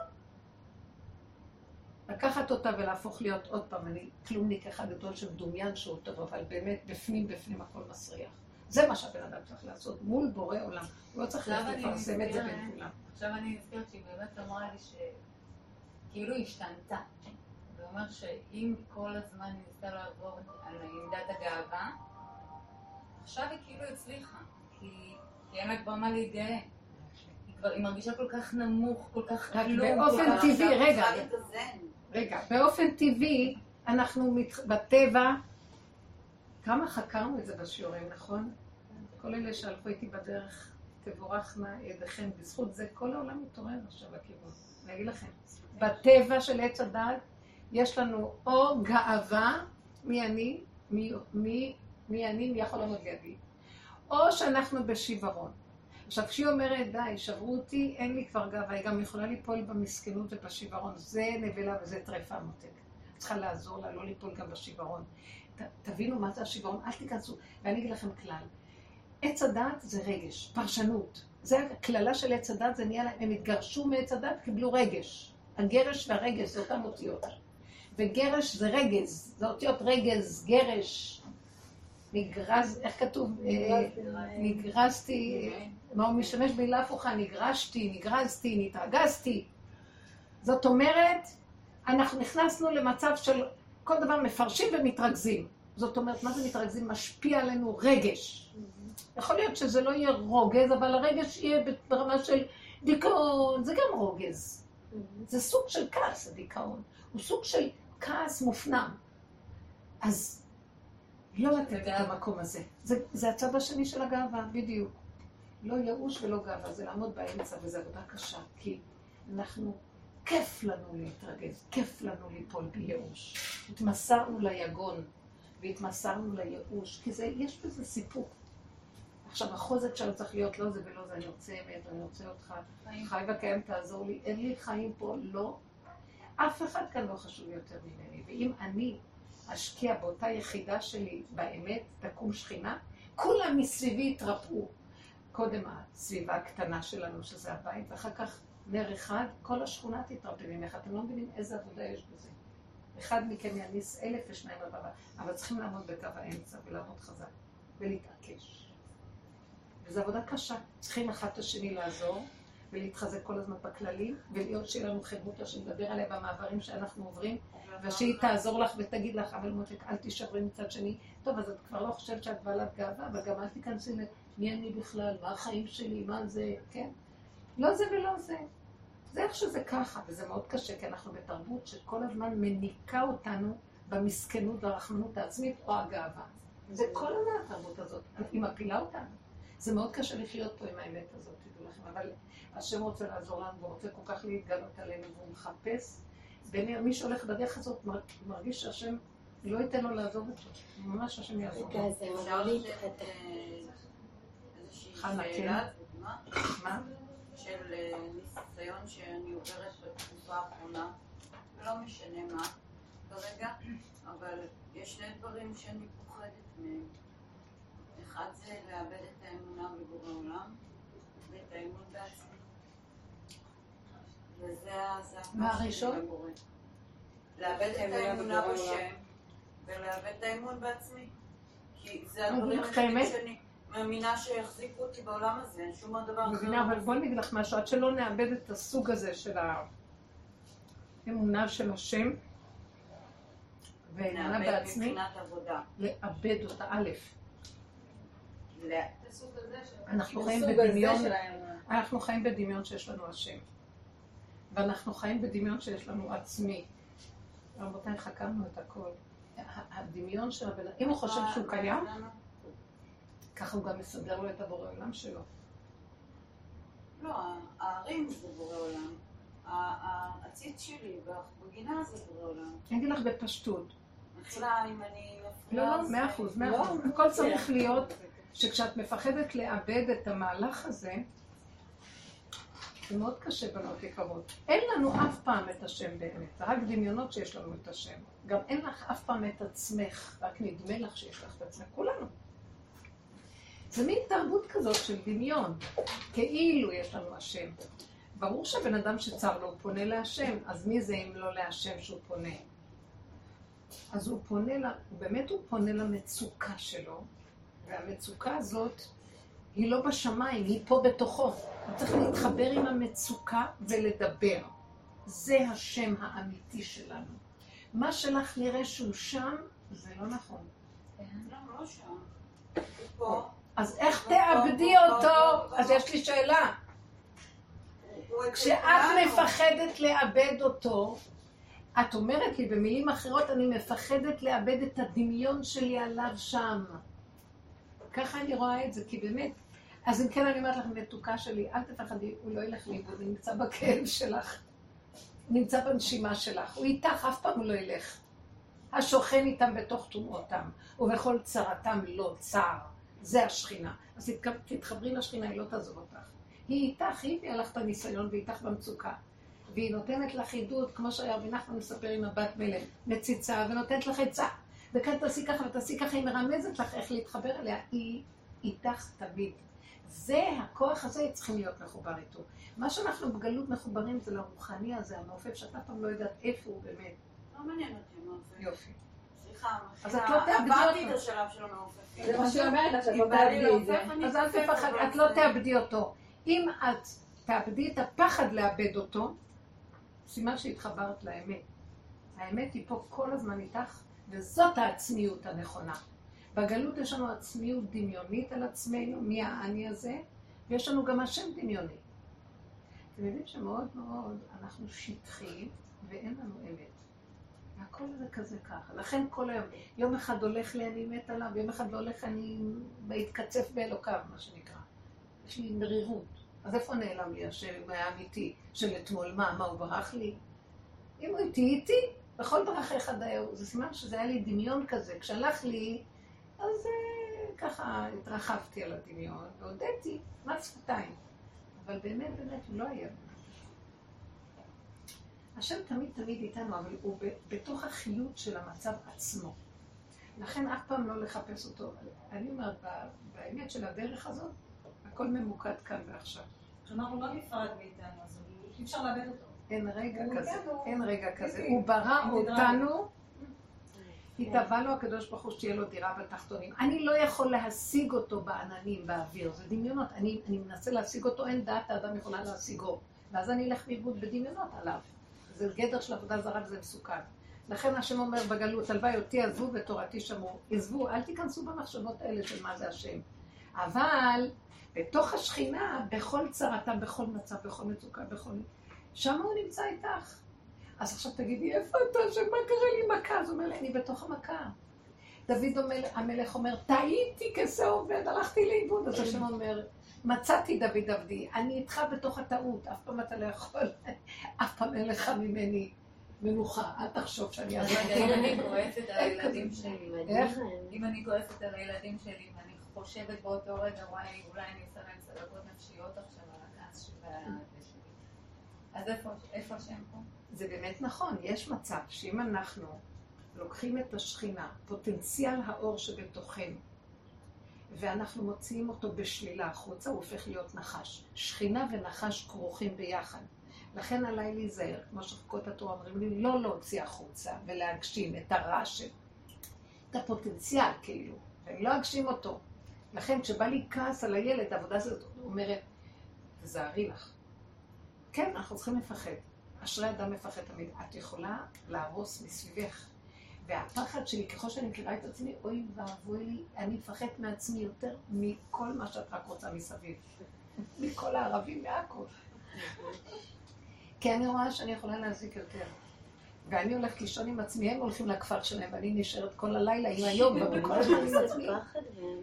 לקחת אותה ולהפוך להיות עוד פעם, אני כלומניק אחד גדול שמדומיין שהוא טוב, אבל באמת בפנים בפנים הכל מסריח. זה מה שהבן אדם צריך לעשות מול בורא עולם. הוא לא צריך לפרסם את זה בין כולם. עכשיו אני נזכרת שהיא באמת אמרה לי שכאילו השתנתה. אומר שאם כל הזמן היא ניסתה לעבור על עמדת הגאווה, עכשיו היא כאילו הצליחה. כי אין לה כבר מה להתגאה. היא מרגישה כל כך נמוך, כל כך כלום. באופן טבעי, רגע, רגע, באופן טבעי, אנחנו בטבע, כמה חקרנו את זה בשיעורים, נכון? כל אלה שהלכו איתי בדרך, תבורכנה ידיכם, בזכות זה כל העולם מתעורר עכשיו לכיוון. אני אגיד לכם, בטבע של עץ הדת, יש לנו או גאווה, מי אני, מי, מי, מי אני, מי יכול לעמוד לידי, או שאנחנו בשיוורון. עכשיו, כשהיא אומרת, די, שברו אותי, אין לי כבר גאווה, היא גם יכולה ליפול במסכנות ובשיוורון. זה נבלה וזה טרפה מותק. צריכה לעזור לה, לא ליפול גם בשיוורון. תבינו מה זה השיוורון, אל תיכנסו. ואני אגיד לכם כלל. עץ הדת זה רגש, פרשנות. זה הקללה של עץ הדת, זה נהיה להם, הם התגרשו מעץ הדת, קיבלו רגש. הגרש והרגש זה אותם אותיות. וגרש זה רגז, זה אותיות רגז, גרש. נגרז, איך כתוב? אה, נגרזתי, מה הוא משתמש במילה הפוכה? נגרשתי, נגרזתי, נתרגזתי. זאת אומרת, אנחנו נכנסנו למצב של כל דבר מפרשים ומתרכזים. זאת אומרת, מה זה מתרכזים? משפיע עלינו רגש. יכול להיות שזה לא יהיה רוגז, אבל הרגש יהיה ברמה של דיכאון, זה גם רוגז. זה סוג של כעס, הדיכאון. הוא סוג של כעס מופנם. אז לא לתת את המקום הזה. זה, זה הצד השני של הגאווה, בדיוק. לא ייאוש ולא גאווה, זה לעמוד באמצע, וזו עבודה קשה, כי אנחנו, כיף לנו להתרגז, כיף לנו ליפול בייאוש. התמסרנו ליגון והתמסרנו לייאוש, כי זה, יש בזה סיפוק. עכשיו, החוזק שלנו צריך להיות לא זה ולא זה, אני רוצה אמת, אני רוצה אותך, חי וקיים, תעזור לי, אין לי חיים פה, לא. אף אחד כאן לא חשוב יותר ממני, ואם אני אשקיע באותה יחידה שלי באמת, תקום שכינה, כולם מסביבי יתרפאו. קודם הסביבה הקטנה שלנו, שזה הבית, ואחר כך נר אחד, כל השכונה תתרפא ממך. אתם לא מבינים איזה עבודה יש בזה. אחד מכם יעניס אלף ושניים רבבה, אבל צריכים לעמוד בקו האמצע ולעמוד חזק ולהתעקש. וזו עבודה קשה. צריכים אחד את השני לעזור ולהתחזק כל הזמן בכללים, ולהיות שיהיה לנו חברותא שנדבר עליה במעברים שאנחנו עוברים, ושהיא תעזור לך ותגיד לך, אבל מותק, אל תישברי מצד שני. טוב, אז את כבר לא חושבת שאת בעלת גאווה, אבל גם אל תיכנסי למי אני בכלל, מה החיים שלי, מה זה, כן? לא זה ולא זה. זה איך שזה ככה, וזה מאוד קשה, כי אנחנו בתרבות שכל הזמן מניקה אותנו במסכנות והרחמנות העצמית או הגאווה. זה כל הזמן התרבות הזאת, היא מפילה אותנו. זה מאוד קשה לחיות פה עם האמת הזאת, תדעו לכם, אבל השם רוצה לעזור לנו והוא רוצה כל כך להתגלות עלינו והוא מחפש. בין מי שהולך בדרך הזאת מרגיש שהשם לא ייתן לו לעזוב אותו. ממש השם יעזור לו. אפשר לתת איזושהי שאלה, מה? של ניסיון שאני עוברת בתקופה האחרונה, לא משנה מה כרגע, אבל יש שני דברים שאני פוחדת מהם. אחד זה לאבד את האמונה בבורא עולם ואת האמון בעצמי. וזה מה הראשון? לאבד את האמונה בשם ולאבד את האמון בעצמי. כי זה הדברים היחידים שאני מאמינה שיחזיקו אותי בעולם הזה, אין שום דבר אחר. מבינה, אבל בואי נגיד לך משהו, עד שלא נאבד את הסוג הזה של האמונה של השם, ואמונה בעצמי, לאבד אותה, א', אנחנו חיים בדמיון, אנחנו חיים בדמיון שיש לנו השם. ואנחנו חיים בדמיון שיש לנו עצמי. רבותיי, חקרנו את הכל. הדמיון של הבן אם הוא חושב שהוא קיים, ככה הוא גם מסדר לו את הבורא עולם שלו. לא, הערים זה בורא עולם. הציץ שלי בגינה זה בורא עולם. אני אגיד לך בפשטות. מחילה אם אני... לא, לא, מאה אחוז, מאה אחוז. הכל צריך להיות שכשאת מפחדת לאבד את המהלך הזה, זה מאוד קשה, בנות יקרות. אין לנו אף פעם את השם באמת, זה רק דמיונות שיש לנו את השם. גם אין לך אף פעם את עצמך, רק נדמה לך שיש לך את עצמך, כולנו. זה מין תרבות כזאת של דמיון, כאילו יש לנו השם. ברור שבן אדם שצר לו, הוא פונה להשם, אז מי זה אם לא להשם שהוא פונה? אז הוא פונה, באמת הוא פונה למצוקה שלו, והמצוקה הזאת היא לא בשמיים, היא פה בתוכו. הוא צריך להתחבר עם המצוקה ולדבר. זה השם האמיתי שלנו. מה שלך נראה שהוא שם, זה לא נכון. אז איך תאבדי אותו? אז יש לי שאלה. כשאת מפחדת לאבד אותו, את אומרת לי במילים אחרות, אני מפחדת לאבד את הדמיון שלי עליו שם. ככה אני רואה את זה, כי באמת, אז אם כן אני אומרת לך, מתוקה שלי, אל תפחדי, הוא לא ילך לאיבוד, הוא נמצא בכאב שלך, נמצא בנשימה שלך, הוא איתך, אף פעם הוא לא ילך. השוכן איתם בתוך טומאותם, ובכל צרתם לא צר. זה השכינה. אז תתחברי לשכינה, היא לא תעזוב אותך. היא איתך, היא הביאה לך את הניסיון ואיתך במצוקה. והיא נותנת לך עידוד, כמו שהיה רבי נחמן מספר עם הבת מלך, מציצה, ונותנת לך עצה. וכאן תעשי ככה ותעשי ככה, היא מרמזת לך איך להתחבר אליה, היא איתך תמיד. זה, הכוח הזה, צריכים להיות מחובר איתו. מה שאנחנו בגלות מחוברים זה לרוחני הזה, המעופף, שאתה פעם לא יודעת איפה הוא באמת. לא מעניין אותי מעופף. יופי. סליחה, אז את לא תאבדי עברתי אותו. את השלב של המעופפים. זה מה שהיא אומרת, שאת אם לא תאבדי את זה. אז אל תפחד, את לא תאבדי אותו. אם את תאבדי את הפחד לאבד אותו, סימן שהתחברת לאמת. האמת היא פה כל הזמן איתך, וזאת העצמיות הנכונה. בגלות יש לנו עצמיות דמיונית על עצמנו, מי האני הזה, ויש לנו גם השם דמיוני. אתם יודעים שמאוד מאוד אנחנו שטחיים ואין לנו אמת. והכל זה כזה ככה. לכן כל היום, יום אחד הולך לי אני מת עליו, יום אחד לא הולך אני בהתקצף באלוקיו, מה שנקרא. יש לי מרירות. אז איפה נעלם לי השם האמיתי של אתמול? מה, מה, הוא ברח לי? אם הוא איתי, איתי. בכל דרכיך דיו. זה סימן שזה היה לי דמיון כזה. כשהלך לי, אז אה, ככה התרחבתי על הדמיון, והודיתי, מה שפתיים. אבל באמת, באמת, הוא לא היה. השם תמיד תמיד איתנו, אבל הוא בתוך החיות של המצב עצמו. לכן אף פעם לא לחפש אותו. אני אומרת, באמת של הדרך הזאת, הכל ממוקד כאן ועכשיו. כלומר, הוא לא נפרד מאיתנו, אז אי אפשר לאבד אותו. אין רגע כזה. אין רגע כזה. הוא ברא. אותנו, התאווה לו הקדוש ברוך הוא שתהיה לו דירה בתחתונים. אני לא יכול להשיג אותו בעננים, באוויר, זה דמיונות. אני, אני מנסה להשיג אותו, אין דעת האדם יכולה להשיגו. ואז אני אלך לאיבוד בדמיונות עליו. זה גדר של עבודה זרה וזה מסוכן. לכן השם אומר בגלות, הלוואי אותי עזבו ותורתי שמרו. עזבו, אל תיכנסו במחשבות האלה של מה זה השם. אבל בתוך השכינה, בכל צרתם, בכל מצב, בכל מצוקה, בכל... שם הוא נמצא איתך. אז עכשיו תגידי, איפה אתה, שמה קרה לי מכה? אז הוא אומר לי, אני בתוך המכה. דוד אומר, המלך אומר, טעיתי כשה עובד, הלכתי לאיבוד. אז השם אומר, מצאתי דוד עבדי, אני איתך בתוך הטעות, אף פעם אתה לא יכול, אף פעם אין לך ממני מנוחה, אל תחשוב שאני אעזור אם אני כועסת על הילדים שלי? אם אני כועסת על הילדים שלי ואני חושבת באותו רגע, וואי, אולי אני עושה להם צלקות נפשיות עכשיו על הכעס שלי. אז איפה- השם פה? זה באמת נכון, יש מצב שאם אנחנו לוקחים את השכינה, פוטנציאל האור שבתוכנו, ואנחנו מוציאים אותו בשלילה החוצה, הוא הופך להיות נחש. שכינה ונחש כרוכים ביחד. לכן עליי להיזהר, כמו שחוקות התורה אומרים לי, לא להוציא החוצה ולהגשים את הרע של... את הפוטנציאל, כאילו, ואני לא אגשים אותו. לכן כשבא לי כעס על הילד, העבודה הזאת אומרת, תזהרי לך. כן, אנחנו צריכים לפחד. אשרי אדם מפחד תמיד. את יכולה להרוס מסביבך. והפחד שלי, ככל שאני מכירה את עצמי, אוי ואבוי לי, אני מפחד מעצמי יותר מכל מה שאת רק רוצה מסביב. מכל הערבים מעכו. כי אני רואה שאני יכולה להזיק יותר. ואני הולכת לישון עם עצמי, הם הולכים לכפר שלהם, ואני נשארת כל הלילה עם היום, וכל הזמן עם עצמי.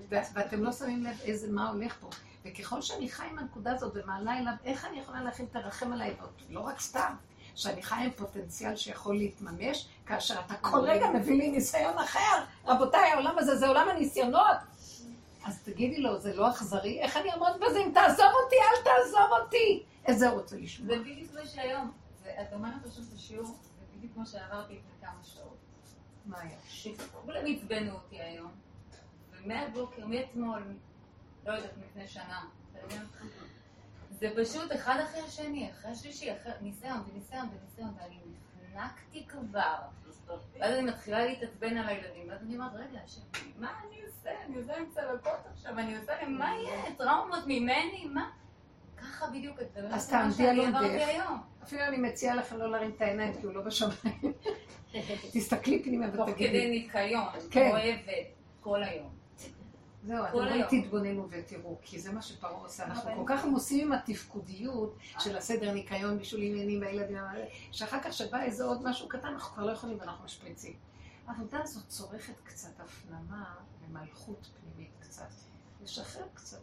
ואתם לא שמים לב איזה, מה הולך פה. וככל שאני חי עם הנקודה הזאת ומעלה אליו, איך אני יכולה להכין תרחם עליי? לא רק סתם, שאני חי עם פוטנציאל שיכול להתממש, כאשר אתה כל רגע מביא לי ניסיון אחר. רבותיי, העולם הזה זה עולם הניסיונות. אז תגידי לו, זה לא אכזרי? איך אני אעמוד בזה אם תעזוב אותי, אל תעזוב אותי? את זה הוא רוצה לשמוע. זה בדיוק מה שהיום, ואת אומרת עכשיו את השיעור, זה בדיוק מה שעברתי לפני כמה שעות. מה היה? שכולם עצבנו אותי היום, ומהבוקר, מאתמול, לא יודעת, לפני שנה, אתה? זה פשוט אחד אחרי השני, אחרי השלישי, אחרי ניסיון וניסיון וניסיון, ואני נחנקתי כבר. ואז אני מתחילה להתעצבן על הילדים, ואז אני אומרת, רגע, השם, מה אני עושה? אני עושה עם צלקות עכשיו, אני עושה להם, מה יהיה? טראומות ממני? מה? ככה בדיוק, זה באמת אז תעמדי על. היום. אפילו אני מציעה לכם לא להרים את העיניים, כי הוא לא בשמיים. תסתכלי פנימה תוך ותגידי. כדי ניקיון, כן. אוהבת, כל היום. זהו, אתם היום. תתבוננו ותראו, כי זה מה שפרעה עושה. אנחנו כל כך עמוסים עם התפקודיות של הסדר ניקיון, בישול עניינים והילדים, שאחר כך שבא איזה עוד משהו קטן, אנחנו כבר לא יכולים ואנחנו משפריצים. העבודה הזאת צורכת קצת הפנמה ומלכות פנימית קצת. לשחרר קצת.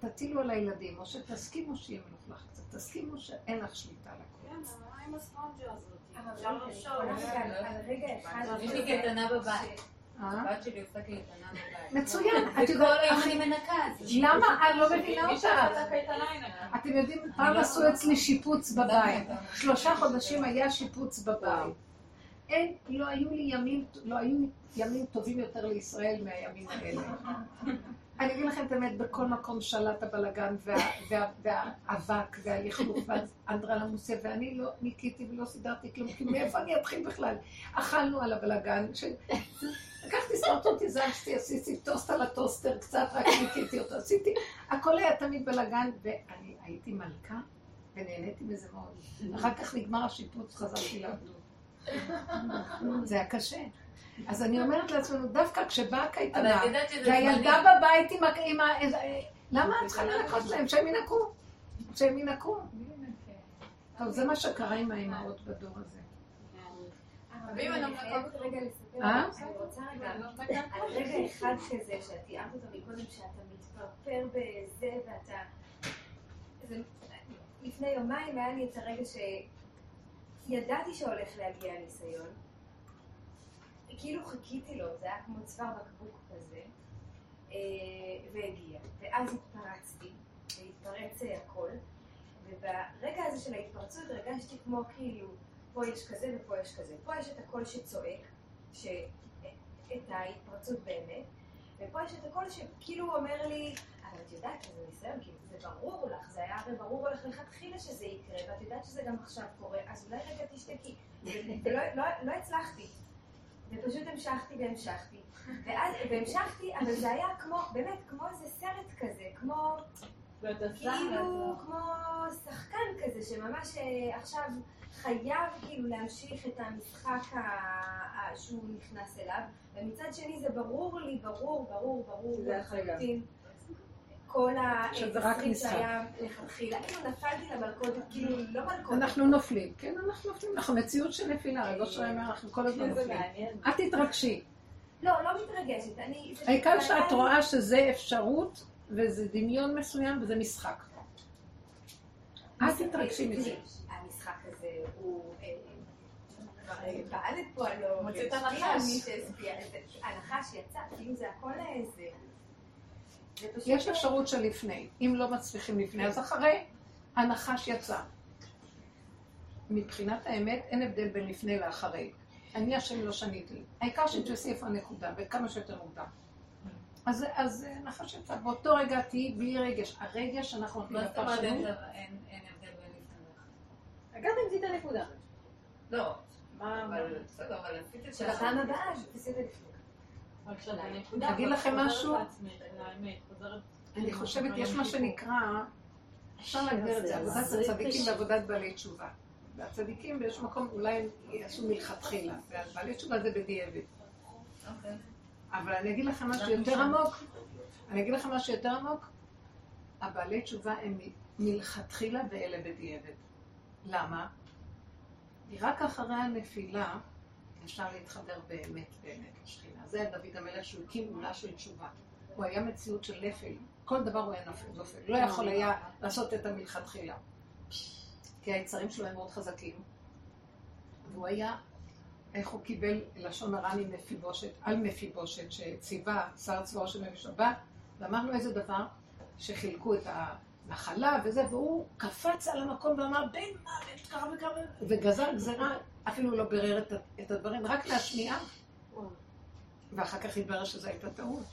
תטילו על הילדים, או שתסכימו שיהיה מלוכלך קצת, תסכימו שאין לך שליטה על הכול. כן, אבל מה עם הספונג'ה הזאת? אבל רגע אחד... יש לי קטנה בבית. הבת שלי עושה קייטנה בבית. מצוין, את יודעת, אני מנקה. למה? אני לא מבינה אותך. אתם יודעים, פעם לא עשו. אצלי שיפוץ בבית. שלושה חודשים היה שיפוץ בבית. אין, לא היו לי ימים, לא היו ימים טובים יותר לישראל מהימים האלה. אני אגיד לכם את האמת, בכל מקום שלט הבלגן וה- וה- והאבק והלכלוך והאנדרלמוסיה, ואני לא ניקיתי ולא סידרתי כלום, כי מאיפה אני אתחיל בכלל? אכלנו על הבלגן. לקחתי סמרטוטי, זזתי, עשיתי טוסט על הטוסטר, קצת רק ניקיתי אותו, עשיתי, הכל היה תמיד בלגן, ואני הייתי מלכה, ונהניתי מזה מאוד. אחר כך נגמר השיפוץ, חזרתי לעבדות. זה היה קשה. אז אני אומרת לעצמנו, דווקא כשבאה אבל הקייטנה, שזה והילדה. בבית עם ה... למה את צריכה לנקות להם? שהם ינקו. שהם ינקו. טוב, זה מה שקרה עם האימהות בדור הזה. ואם אני אני חייבת רגע לספר, אה? אני רוצה רגע על רגע אחד כזה שאת תיארת אותו מקודם, שאתה מתפרפר בזה ואתה... לפני יומיים היה לי את הרגע שידעתי שהולך להגיע הניסיון. כאילו חיכיתי לו, זה היה כמו צוואר בקבוק כזה, אה, והגיע. ואז התפרצתי, והתפרץ אה, הכל, וברגע הזה של ההתפרצות הרגשתי כמו כאילו, פה יש כזה ופה יש כזה. פה יש את הקול שצועק, ש... את ההתפרצות באמת, ופה יש את הקול שכאילו אומר לי, אבל את יודעת שזה ניסיון, כאילו זה ברור לך, זה היה הרי ברור לך לכתחילה שזה יקרה, ואת יודעת שזה גם עכשיו קורה, אז אולי רגע תשתקי. ולא לא, לא הצלחתי. ופשוט המשכתי והמשכתי. ואז, והמשכתי, אבל זה היה כמו, באמת, כמו איזה סרט כזה, כמו... כאילו כמו שחקן כזה שממש אה, עכשיו חייב כאילו להמשיך את המשחק ה- ה- שהוא נכנס אליו ומצד שני זה ברור לי, ברור, ברור, ברור. לחלוטין כל שזה רק התסריט. שהיה לכתחילה, כאילו נפלתי למלכודת, כאילו לא מלכודת, אנחנו נופלים. כן, אנחנו נופלים. אנחנו מציאות של נפילה, רבו שלהם, אנחנו כל הזמן נופלים. אל תתרגשי. לא, לא מתרגשת, אני, העיקר שאת רואה שזה אפשרות, וזה דמיון מסוים, וזה משחק. אל תתרגשי מזה. המשחק הזה הוא אה, כבר אה, פעל את פועלו, מוציא את והשפיע הנחש. על מי שהשפיע, זה- הנחש יצא, כאילו זה הכל איזה... יש אפשרות של לפני. אם לא מצליחים לפני, אז אחרי, הנחש יצא. מבחינת האמת, אין הבדל בין לפני לאחרי. אני השם לא שניתי. העיקר שתעשי איפה הנקודה, וכמה שיותר מוקדם. אז, אז אה, נחש יצא. באותו רגע תהיי בלי רגש. הרגש שאנחנו נותנים מה זאת אומרת אין לפרשנות, הבדל בין לפני ואחרי? גם אם את הנקודה. לא, בסדר, אבל עשית את הבאה, שתעשי את זה לפני. אגיד לכם משהו? אני חושבת, יש מה שנקרא, אפשר להגדיר את זה, עבודת הצדיקים ועבודת בעלי תשובה. והצדיקים באיזשהו מקום אולי הם יעשו מלכתחילה, ובעלי תשובה זה בדיעבד. אוקיי. אבל אני אגיד לכם משהו יותר עמוק, אני אגיד לכם משהו יותר עמוק, הבעלי תשובה הם מלכתחילה ואלה בדיעבד. למה? כי רק אחרי הנפילה אפשר להתחבר באמת באמת לשכינה. זה דוד המלך שהוא הקים עולה של תשובה. הוא היה מציאות של נפל. כל דבר הוא היה נופל, נופל. לא יכול היה לעשות את המלכתחילה. כי היצרים שלו הם מאוד חזקים. והוא היה, איך הוא קיבל לשון הרע ממפיבושת, על מפיבושת, שציווה שר צבאו של ממשבה, ואמר לו איזה דבר, שחילקו את הנחלה וזה, והוא קפץ על המקום ואמר, בן מוות, ככה וככה, וגזר גזירה, אפילו לא בירר את, את הדברים, רק להשמיע, ואחר כך התברר שזו הייתה טעות.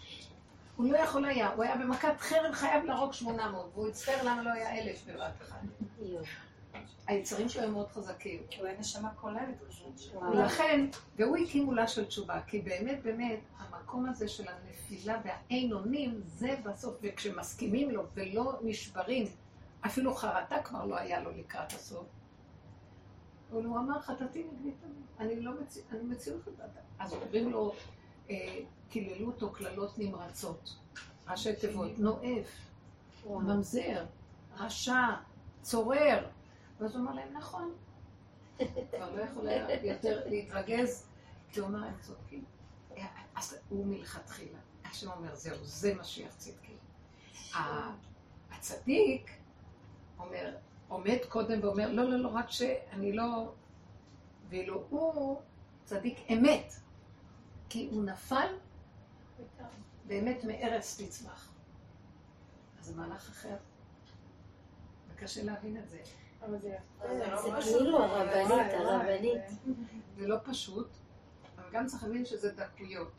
הוא לא יכול היה, הוא היה במכת חרב חייב להרוג 800, והוא הצטער למה לא היה אלף בבת אחת. היצרים שלו הם מאוד חזקים. הוא היה נשמה כוללת פשוט. ולכן, והוא הקים עולה של תשובה, כי באמת באמת המקום הזה של הנפילה והאין אונים, זה בסוף, וכשמסכימים לו ולא נשברים, אפילו חרטה כבר לא היה לו לקראת הסוף. אבל הוא אמר, חטאתי נגדי תמיד, אני לא מציא, אני מציאות חטאתה. אז אומרים לו, אה, קיללו אותו קללות נמרצות, ראשי תיבות, נואף, ממזר, רשע, צורר. ואז הוא אמר להם, נכון. כבר לא יכול היה יותר להתרגז, כי הוא אמר, הם צודקים. אז הוא מלכתחילה. השם אומר, זהו, זה משיח צדקי. הצדיק אומר, עומד קודם ואומר, לא, לא, לא, רק שאני לא... ואילו הוא צדיק אמת. כי הוא נפל, באמת מארץ תצמח. אז זה מהלך אחר. וקשה להבין את זה. זה זה כאילו הרבנית, הרבנית. זה לא פשוט, אבל גם צריך להבין שזה דקויות.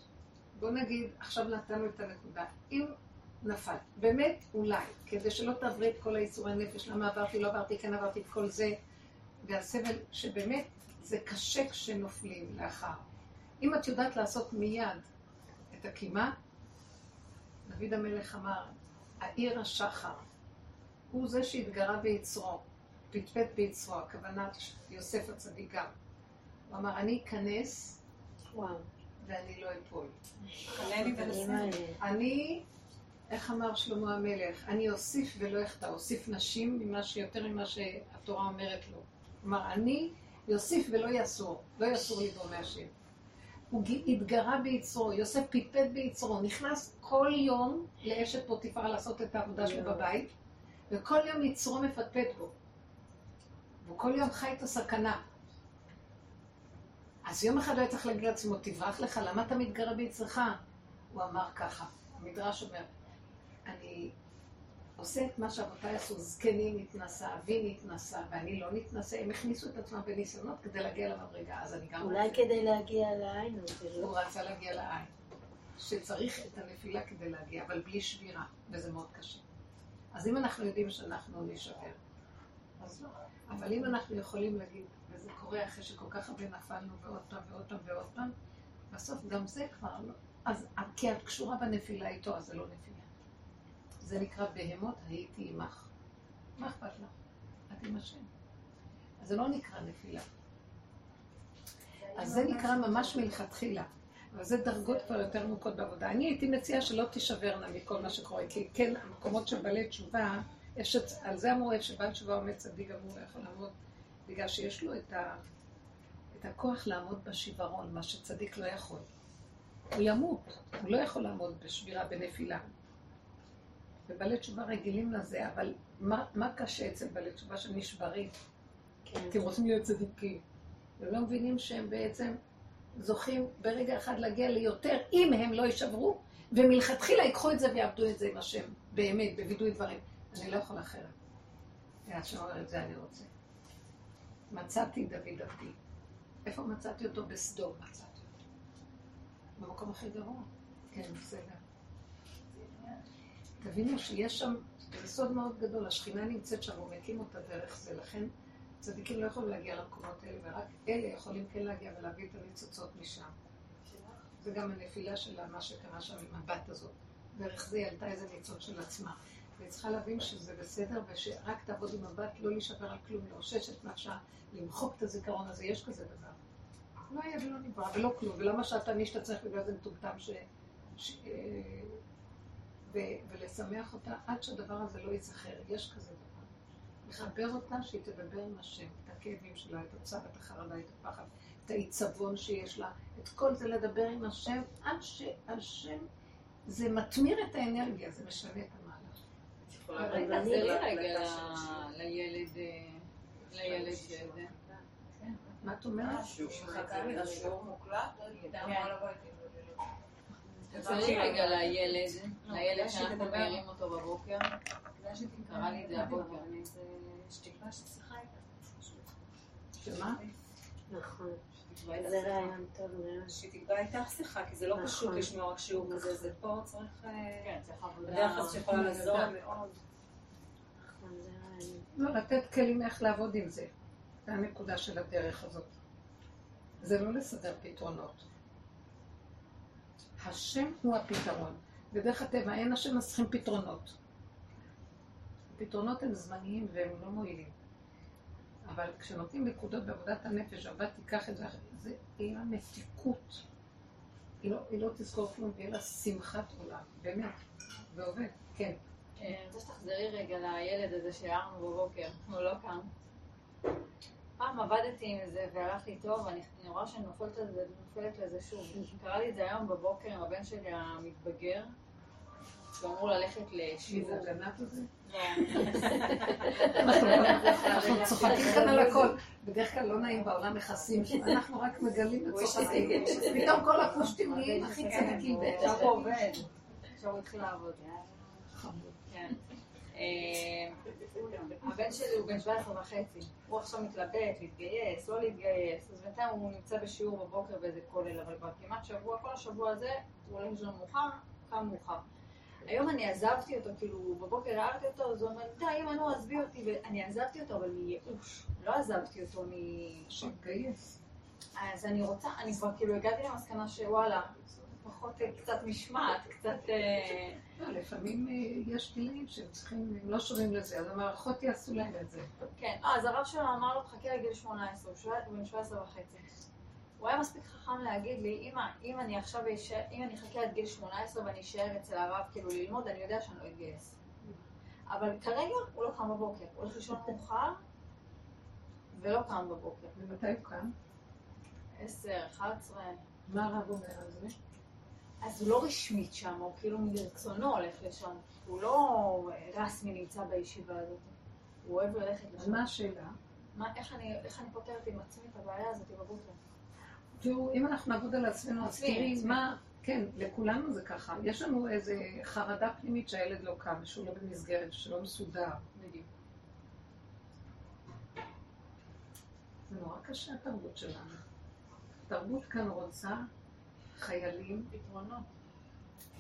בוא נגיד, עכשיו נתנו את הנקודה. אם נפל, באמת, אולי, כדי שלא תעברי את כל האיסורי נפש, למה עברתי, לא עברתי, כן עברתי את כל זה, והסבל, שבאמת זה קשה כשנופלים לאחר. אם את יודעת לעשות מיד את הקימה, דוד המלך אמר, העיר השחר, הוא זה שהתגרה ביצרו, פטפט ביצרו, הכוונה יוסף הצדיק גם. הוא אמר, אני אכנס. ואני לא אפול. ונשא. אני, איך אמר שלמה המלך, אני אוסיף ולא אחטא, אוסיף נשים ממה שיותר ממה שהתורה אומרת לו. כלומר, אני יוסיף ולא יסור, לא יסור ליבו מהשם. הוא התגרה ביצרו, יוסף פטפט ביצרו, נכנס כל יום לאשת פוטיפר לעשות את העבודה שלו בבית, וכל יום יצרו מפטפט בו. והוא כל יום חי את הסכנה. אז יום אחד הוא היה צריך להגיד לעצמו, תברח לך, למה אתה מתגרה ביצרך? הוא אמר ככה, המדרש אומר, אני עושה את מה שאבותיי עשו, זקנים נתנסה, אבי נתנסה, ואני לא נתנסה, הם הכניסו את עצמם בניסיונות כדי להגיע למדרגה, אז אני גם אולי רוצה. כדי להגיע לעין, לא... הוא רצה להגיע לעין. שצריך את הנפילה כדי להגיע, אבל בלי שבירה, וזה מאוד קשה. אז אם אנחנו יודעים שאנחנו נשבר, אז לא. אבל אם אנחנו יכולים להגיד, וזה קורה אחרי שכל כך הרבה נפלנו ועוד פעם ועוד פעם ועוד פעם, בסוף גם זה כבר לא. אז כי את קשורה בנפילה איתו, אז זה לא נפילה. זה נקרא בהמות הייתי עמך. מה אכפת לך? את עם השם. אז זה לא נקרא נפילה. אז זה נקרא ממש מלכתחילה. אבל זה דרגות כבר יותר עמוקות בעבודה. אני הייתי מציעה שלא תישברנה מכל מה שקורה, כי כן, המקומות של בעלי תשובה, יש את, על זה אמרו תשובה עומד צדיק לא יכול לעמוד, בגלל שיש לו את, ה, את הכוח לעמוד בשיוורון, מה שצדיק לא יכול. הוא ימות, הוא לא יכול לעמוד בשבירה, בנפילה. ובעלי תשובה רגילים לזה, אבל מה, מה קשה אצל בעלי תשובה שנשברים? כן. כי הם רוצים להיות צדיקים. הם לא מבינים שהם בעצם זוכים ברגע אחד להגיע ליותר, אם הם לא יישברו, ומלכתחילה ייקחו את זה ויעבדו את זה עם השם, באמת, בווידוי דברים. אני לא יכול אחרת. השם אומר, את זה אני רוצה. מצאתי דוד עבדי. איפה מצאתי אותו? בסדום מצאתי אותו. במקום הכי גרוע. כן, בסדר. תבינו שיש שם, זה סוד מאוד גדול, השכינה נמצאת שם, הוא מקים אותה דרך זה, לכן צדיקים לא יכולים להגיע למקומות האלה, ורק אלה יכולים כן להגיע ולהביא את הניצוצות משם. זה גם הנפילה שלה, מה שקרה שם עם הבת הזאת. דרך זה היא עלתה איזה ניצוץ של עצמה. והיא צריכה להבין שזה בסדר, ושרק תעבוד עם הבת, לא להישבר על כלום, לאושש את נפשה, למחוק את הזיכרון הזה, יש כזה דבר. לא היה ולא נברא, ולא כלום, ולמה שאתה מי שאתה צריך בגלל זה מטומטם ש... ש... ו... ולשמח אותה עד שהדבר הזה לא ייזכר, יש כזה דבר. לחבר אותה שהיא תדבר עם השם, את הכאבים שלה, את הצער, את החרדה, את הפחד, את העיצבון שיש לה, את כל זה לדבר עם השם, עד שהשם, זה מתמיר את האנרגיה, זה משנה את המהלך. יכולה רגע, תחזרי רגע לילד, אה, לילד שזה. מה את אומרת? מוקלט? תחזרי רגע לילד, לילד שאנחנו מעירים אותו בבוקר. קרה לי את זה הבוקר. שתקווה ששיחה איתה. שמה? נכון. זה רעיון טוב מאוד. שתקבע איתך שיחה, כי זה לא נכון. פשוט לשמוע רק שיעור כזה, זה פה צריך... אה, כן, צריך עבודה. כלל שיכולה לעזור מאוד. נכון, זה רעיון. לא, לתת כלים איך לעבוד עם זה. זה הנקודה של הדרך הזאת. זה לא לסדר פתרונות. השם הוא הפתרון. בדרך הטבע אין השם אז צריכים פתרונות. הפתרונות הם זמניים והם לא מועילים. אבל כשנותנים נקודות בעבודת הנפש, הבת תיקח את זה, זה יהיה לה מתיקות. היא לא, היא לא תזכור כלום, ויהיה לה שמחת עולם, באמת. זה עובד, כן. אני רוצה שתחזרי רגע לילד הזה שהערנו בבוקר, הוא לא כאן. פעם עבדתי עם זה והלך לי טוב, ואני אני רואה שאני נופלת על זה, נופלת לזה שוב. קרה לי את זה היום בבוקר עם הבן שלי המתבגר. שהוא אמור ללכת מי לשיעור. זה הגנב הזה? אנחנו צוחקים כאן על הכל. בדרך כלל לא נעים בעולם מכסים, אנחנו רק מגלים וצוחקים. פתאום כל הפושטים נהיים הכי צדיקים עכשיו בעצם. הוא עובד. עכשיו הוא התחיל לעבוד. חמוד. כן. אה, הבן שלי הוא בן 17 וחצי. הוא עכשיו מתלבט, להתגייס, לא להתגייס. אז בינתיים הוא נמצא בשיעור בבוקר באיזה כולל, אבל כבר כמעט שבוע, כל השבוע הזה, הוא הולך לישון מאוחר, קם מאוחר. היום אני עזבתי אותו, כאילו, בבוקר הערתי אותו, אז הוא אומר, די, אמא, נו, עזבי אותי, ואני עזבתי אותו, אבל מייאוש. לא עזבתי אותו מ... אז אני רוצה, אני כבר כאילו הגעתי למסקנה שוואלה, פחות אה, קצת משמעת, קצת... אה, לא, לפעמים אה, יש גילאים שהם צריכים, הם לא שומעים לזה, אז המערכות יעשו להם את זה. כן, אז הרב שלו אמר לו, חכה לגיל 18, הוא שבע- הוא בן 17 וחצי. הוא היה מספיק חכם להגיד לי, אמא, אם אני עכשיו אשאר, אם אני אחכה עד גיל 18 ואני אשאר אצל הרב כאילו ללמוד, אני יודע שאני לא אתגייס. אבל כרגע הוא לא קם בבוקר, הוא הולך לישון מאוחר ולא קם בבוקר. ומתי הוא קם? 10, 11, מה הרב אומר על זה? אז הוא לא רשמית שם, הוא כאילו מרצונו הולך לשם. הוא לא רסמי נמצא בישיבה הזאת. הוא אוהב ללכת לשם. מה השאלה? מה, איך, אני, איך אני פותרת עם עצמי את הבעיה הזאת בבוקר? תראו, אם אנחנו נעבוד על עצמנו, אז תראי. מה, כן, לכולנו זה ככה. יש לנו איזה חרדה פנימית שהילד לא קם, שהוא לא במסגרת, שלא מסודר. בדיוק. זה נורא קשה התרבות שלנו. התרבות כאן רוצה חיילים, פתרונות.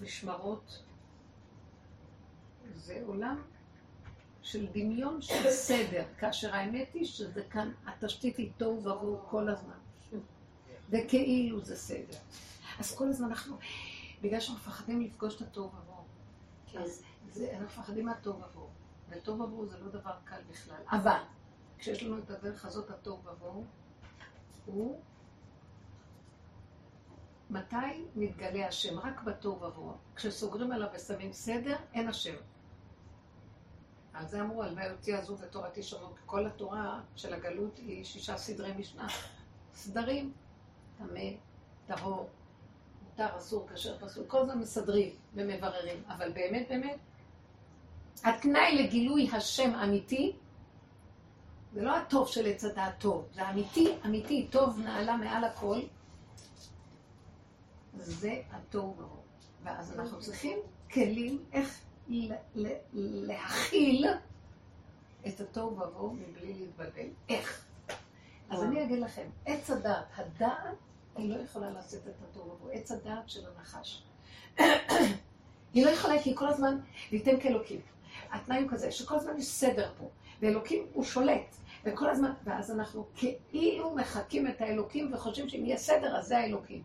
משמרות. זה עולם של דמיון של סדר, כאשר האמת היא שזה כאן, התשתית היא תוהו ובוהו כל הזמן. וכאילו זה סדר. אז כל הזמן אנחנו, בגלל שאנחנו מפחדים לפגוש את התוהו ובוהו. אז זה, אנחנו מפחדים מהתוהו ובוהו. ותוהו ובוהו זה לא דבר קל בכלל. אבל, כשיש לנו את הדרך הזאת, התוהו ובוהו, הוא מתי מתגלה השם? רק בתוהו ובוהו. כשסוגרים עליו ושמים סדר, אין השם. על זה אמרו, הלוואי אותי עזוב ותורתי שמעו. כל התורה של הגלות היא שישה סדרי משנה. סדרים, טמא, טהור, מותר, אסור, כשר, פסול. כל הזמן מסדרים ומבררים. אבל באמת, באמת, התנאי לגילוי השם אמיתי, זה לא הטוב של עץ הדעת טוב, זה אמיתי, אמיתי, טוב נעלה מעל הכל, זה התוהו ובוהו. ואז אנחנו צריכים כלים איך להכיל את התוהו ובוהו מבלי להתבלבל. איך? אז אני אגיד לכם, עץ הדעת, הדעת היא לא יכולה לעשות את התוהו ובוהו, עץ הדעת של הנחש. היא לא יכולה כי היא כל הזמן ניתן כאלוקים. התנאי הוא כזה, שכל הזמן יש סדר פה, ואלוקים הוא שולט, וכל הזמן, ואז אנחנו כאילו מחקים את האלוקים וחושבים שאם יהיה סדר אז זה האלוקים.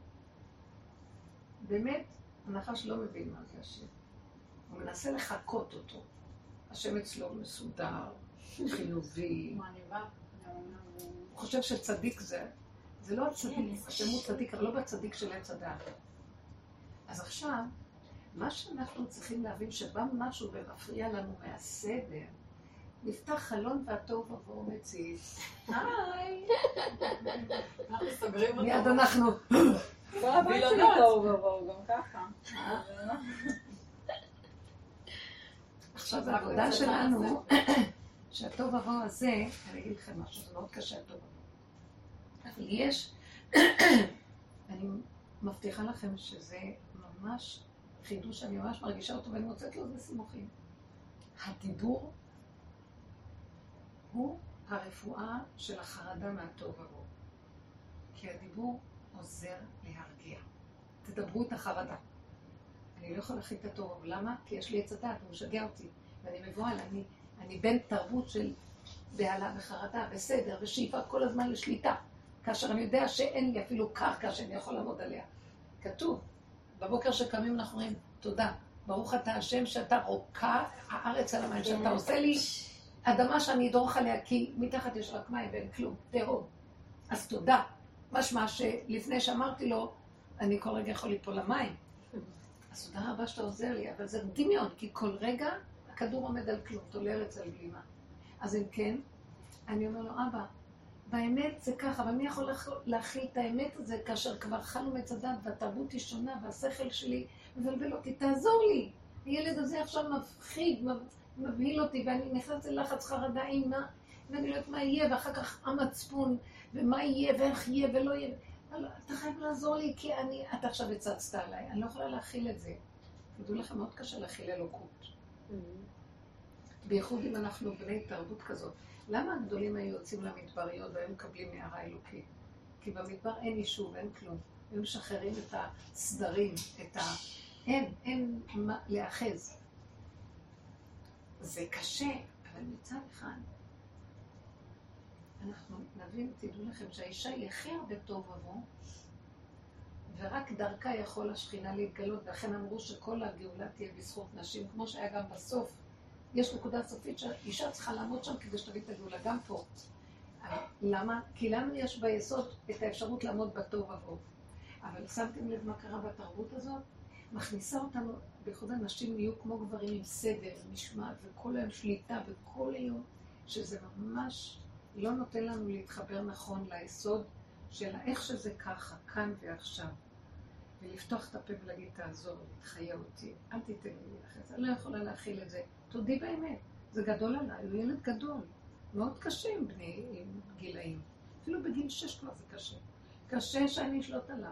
באמת, הנחש לא מבין מה זה השם. הוא מנסה לחקות אותו. השם אצלו מסודר, חיובי. הוא חושב שצדיק זה, זה לא הצדיק, השם הוא צדיק, אבל לא בצדיק של עץ הדעת. אז עכשיו, מה שאנחנו צריכים להבין שבא משהו ומפריע לנו מהסדר, נפתח חלון והתוהו ובוהו מציץ. היי! אנחנו סוגרים אותו. מיד אנחנו, כל הבית שלי תוהו ובוהו, גם ככה. עכשיו העבודה שלנו, שהטוב ובוהו הזה, אני אגיד לכם משהו, זה מאוד קשה הטוב ובוהו. אבל יש, אני מבטיחה לכם שזה ממש חידוש שאני ממש מרגישה אותו ואני מוצאת לו סימוכים. הדיבור הוא הרפואה של החרדה מהטוב ובוהו. כי הדיבור עוזר להרגיע. תדברו את החרדה. אני לא יכולה להכין את הטוב, למה? כי יש לי עץ הדעת, הוא משגע אותי. ואני מבוהל, אני, אני בן תרבות של בהלה וחרדה וסדר ושאיפה כל הזמן לשליטה. כאשר אני יודע שאין לי אפילו קרקע שאני יכול לעמוד עליה. כתוב, בבוקר שקמים אנחנו אומרים, תודה, ברוך אתה השם שאתה רוקע הארץ על המים, שאתה עושה לי אדמה שאני אדרוך עליה, כי מתחת יש רק מים ואין כלום, תהום. אז תודה. משמע שלפני שאמרתי לו, אני כל רגע יכול ליפול למים. אז תודה רבה שאתה עוזר לי, אבל זה דמיון, כי כל רגע הכדור עומד על כלום, תולה ארץ על בלימה. אז אם כן, אני אומר לו, אבא, באמת זה ככה, אבל מי יכול להכ- להכיל את האמת הזה כאשר כבר חלו מצדת והתרבות היא שונה והשכל שלי מבלבל אותי, תעזור לי. הילד הזה עכשיו מפחיד, מבהיל אותי, ואני נכנסת ללחץ חרדה עם מה, ואני לא יודעת מה יהיה, ואחר כך המצפון, ומה יהיה, ואיך יהיה, ולא יהיה. אתה חייב לעזור לי, כי אני, אתה עכשיו הצצת עליי, אני לא יכולה להכיל את זה. תדעו לכם, מאוד קשה להכיל אלוקות. בייחוד אם אנחנו בני תרבות כזאת. למה הגדולים היו יוצאים למדבריות והיו מקבלים מערה אלוקית? כי במדבר אין יישוב, אין כלום. היו משחררים את הסדרים, את ה... אין, אין מה להאחז. זה קשה, אבל מצד אחד, אנחנו נבין, תדעו לכם שהאישה היא הכי הרבה טוב עבור, ורק דרכה יכול השכינה להתגלות, ולכן אמרו שכל הגאולה תהיה בזכות נשים, כמו שהיה גם בסוף. יש נקודה סופית שהאישה צריכה לעמוד שם כדי שתביא את הגאולה, גם פה. למה? כי לנו יש ביסוד את האפשרות לעמוד בטוב עבור. אבל שמתם לב מה קרה בתרבות הזאת? מכניסה אותנו, בייחוד הנשים יהיו כמו גברים עם סדר, משמעת, וכל היום שליטה, וכל היום, שזה ממש לא נותן לנו להתחבר נכון ליסוד של איך שזה ככה, כאן ועכשיו. ולפתוח את הפה ולהגיד, תעזור לי, תחיה אותי, אל תיתן לי לחץ, אני לא יכולה להכיל את זה. תודי באמת, זה גדול עליי, הוא ילד גדול. מאוד קשה עם בני, גילאים. אפילו בגיל שש כבר זה קשה. קשה שאני אשלוט עליו.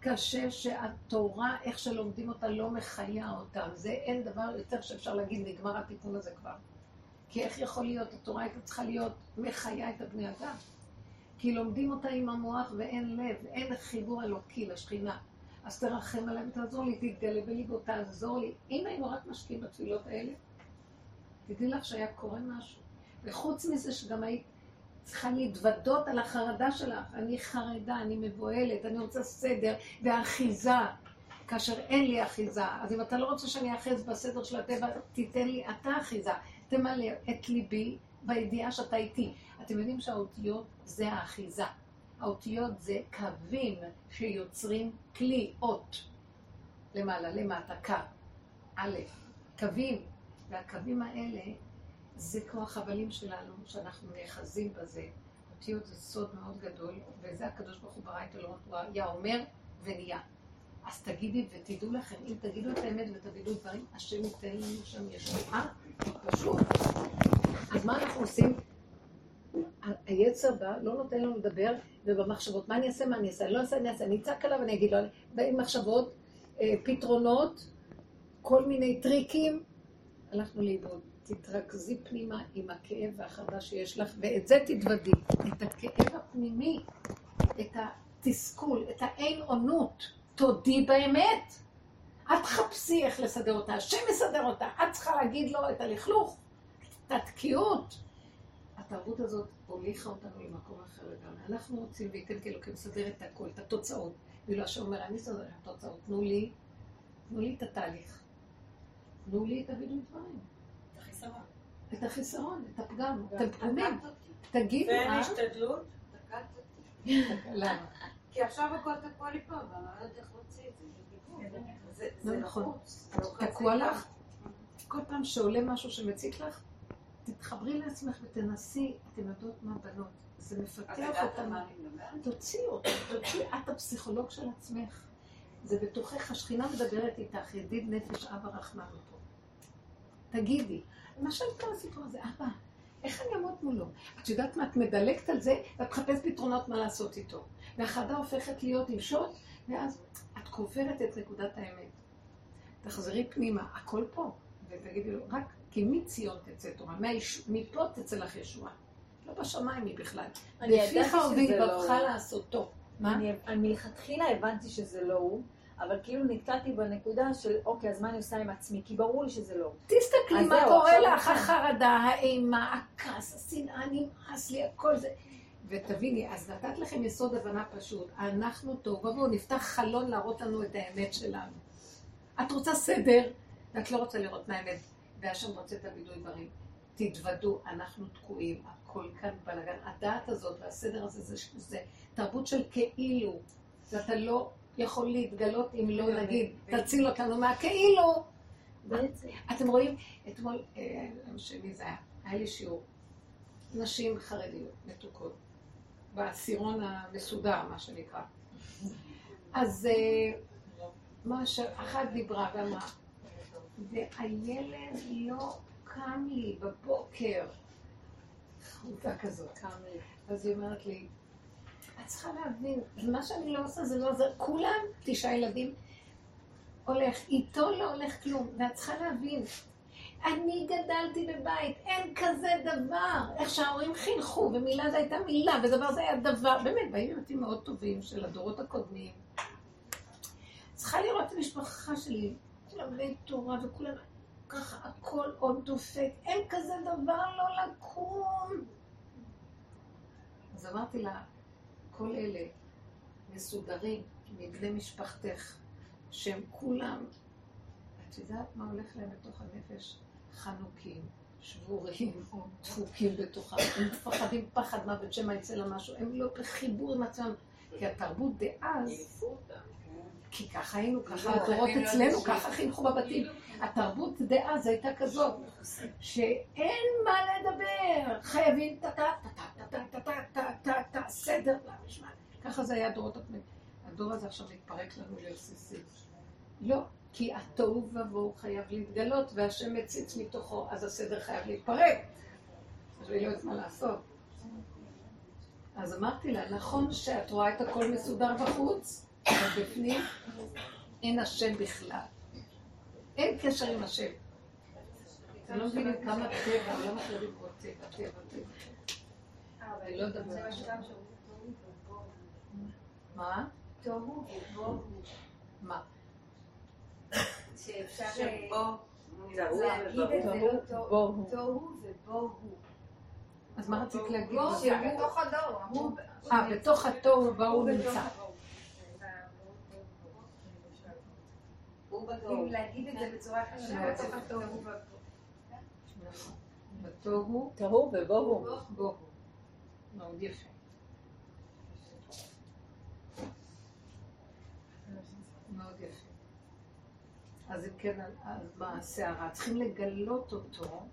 קשה שהתורה, איך שלומדים אותה, לא מחיה אותה. זה אין דבר יותר שאפשר להגיד, נגמר התיקון הזה כבר. כי איך יכול להיות, התורה הייתה צריכה להיות מחיה את הבני אדם. כי לומדים אותה עם המוח ואין לב, אין חיבור אלוקי לשכינה. אז תרחם עליהם, תעזור לי, תתגלה בליבו, תעזור לי. אם היינו רק משקיעים בתפילות האלה, תדעי לך שהיה קורה משהו. וחוץ מזה שגם היית צריכה להתוודות על החרדה שלך. אני חרדה, אני מבוהלת, אני רוצה סדר ואחיזה, כאשר אין לי אחיזה. אז אם אתה לא רוצה שאני אאחז בסדר של הטבע, תיתן לי אתה אחיזה. תמלא את ליבי בידיעה שאתה איתי. אתם יודעים שהאותיות זה האחיזה. האותיות זה קווים שיוצרים כלי אות. למעלה, למטה, קו. א', קווים. והקווים האלה זה כמו החבלים שלנו, שאנחנו נאחזים בזה. אותיות זה סוד מאוד גדול, וזה הקדוש ברוך הוא ברא את עולמות, הוא היה אומר ונהיה. אז תגידי ותדעו לכם, אם תגידו את האמת ותגידו דברים, השם ייתן לנו שם ישועה, פשוט. אז מה אנחנו עושים? היצר בא, לא נותן לנו לדבר, ובמחשבות, מה אני אעשה, מה אני אעשה, אני לא אעשה, אני אעשה, אני אצעק עליו ואני אגיד לו, באים מחשבות, אה, פתרונות, כל מיני טריקים, הלכנו לאיבוד. תתרכזי פנימה עם הכאב והחרדה שיש לך, ואת זה תתוודי. את הכאב הפנימי, את התסכול, את האין עונות. תודי באמת. את תחפשי איך לסדר אותה, השם מסדר אותה. את צריכה להגיד לו את הלכלוך, את התקיעות. התרבות הזאת הוליכה אותנו למקום אחר לגמרי. אנחנו רוצים, וייתן כאילו כמסדר את הכל, את התוצאות. ואילו השם אומר, אני אסדר את התוצאות. תנו לי, תנו לי את התהליך. תנו לי את הבינוי דברים. את החיסרון, את הפגם, את הפגמים. תגידו, אה? ואין השתדלות? למה? כי עכשיו הכל תקוע לי פה, ואני לא יודעת איך להוציא את זה. זה לא נכון. תקוע לך? כל פעם שעולה משהו שמציק לך, תתחברי לעצמך ותנסי, אתם יודעות מה בנות, זה מפתח אותנו. תוציאו, תוציאי, את הפסיכולוג של עצמך. זה בתוכך, השכינה מדברת איתך, ידיד נפש אבא רחמן אותו. תגידי, למשל כל הסיפור הזה, אבא, איך אני אעמוד מולו? את יודעת מה, את מדלגת על זה, ואת מחפשת פתרונות מה לעשות איתו. והחרדה הופכת להיות עם שוט, ואז את קוברת את נקודת האמת. תחזרי פנימה, הכל פה, ותגידי לו, רק כי מציון תצא תורה, מפה תצא לך ישועה. לא בשמיים היא בכלל. לפיך ובלבבך לא לעשותו. מה? אני מלכתחילה הבנתי שזה לא הוא. אבל כאילו נתקעתי בנקודה של, אוקיי, אז מה אני עושה עם עצמי? כי ברור לי שזה לא. תסתכלי מה קורה לך, החרדה, האימה, הכעס, השנאה, נמאס לי, הכל זה. ותביני, אז נתת לכם יסוד הבנה פשוט. אנחנו טוב, בואו נפתח חלון להראות לנו את האמת שלנו. את רוצה סדר, ואת לא רוצה לראות מה האמת, והשם רוצה את הבידוי דברים. תתוודו, אנחנו תקועים, הכל כאן בלאגן. הדעת הזאת והסדר הזה זה, זה תרבות של כאילו, ואתה לא יכול להתגלות אם לא נגיד, תציל אותנו מהכאילו. אתם רואים, אתמול, אה, שלי זה היה, היה לי שיעור, נשים חרדיות, מתוקות, בעשירון המסודר, מה שנקרא. אז אה, מה שאחת דיברה ואמרה, והילד לא קם לי בבוקר. חמודה כזאת. קם לי. אז היא אומרת לי, את צריכה להבין, מה שאני לא עושה זה לא עוזר. כולם, תשעה ילדים, הולך, איתו לא הולך כלום. ואת צריכה להבין, אני גדלתי בבית, אין כזה דבר. איך שההורים חינכו, ומילה זה הייתה מילה, ודבר זה היה דבר. באמת, באים בתים מאוד טובים של הדורות הקודמים. צריכה לראות את המשפחה שלי, בני תורה וכולם ככה, הכל עוד דופק. אין כזה דבר לא לקום. אז אמרתי לה, כל אלה מסודרים מבני משפחתך, שהם כולם, את יודעת מה הולך להם בתוך הנפש? חנוקים, שבורים, דפוקים בתוכם, הם מפחדים פחד מוות שמא יצא לה משהו, הם לא בחיבור עם עצמם, כי התרבות דאז, כי ככה היינו, ככה הדורות אצלנו, ככה חינכו בבתים. התרבות דאז הייתה כזאת, שאין מה לדבר, חייבים טה-טה-טה-טה-טה-טה-טה, סדר והמשמעת. ככה זה היה הדורות הקודמים. הדור הזה עכשיו מתפרק לנו לרסיסים. לא, כי התוהו ובוהו חייב להתגלות, והשם מציץ מתוכו, אז הסדר חייב להתפרק. אז אני לא יודעת מה לעשות. אז אמרתי לה, נכון שאת רואה את הכל מסודר בחוץ, אבל בפנים אין השם בכלל. אין קשר עם השם. אתם לא מבינים כמה טבע, לא מכירים פה טבע, טבע, טבע. מה? תוהו ובוהו. מה? שאפשר תוהו ובוהו. אז מה רצית להגיד? בתוך הדור. אה, בתוך התוהו ובוהו נמצא. אם. להגיד את זה בצורה קשה, בתוך התוהו ובוהו. בתוהו תוהו ובוהו. מאוד יפה. מאוד יפה. אז אם כן, אז מה הסערה? צריכים לגלות אותו.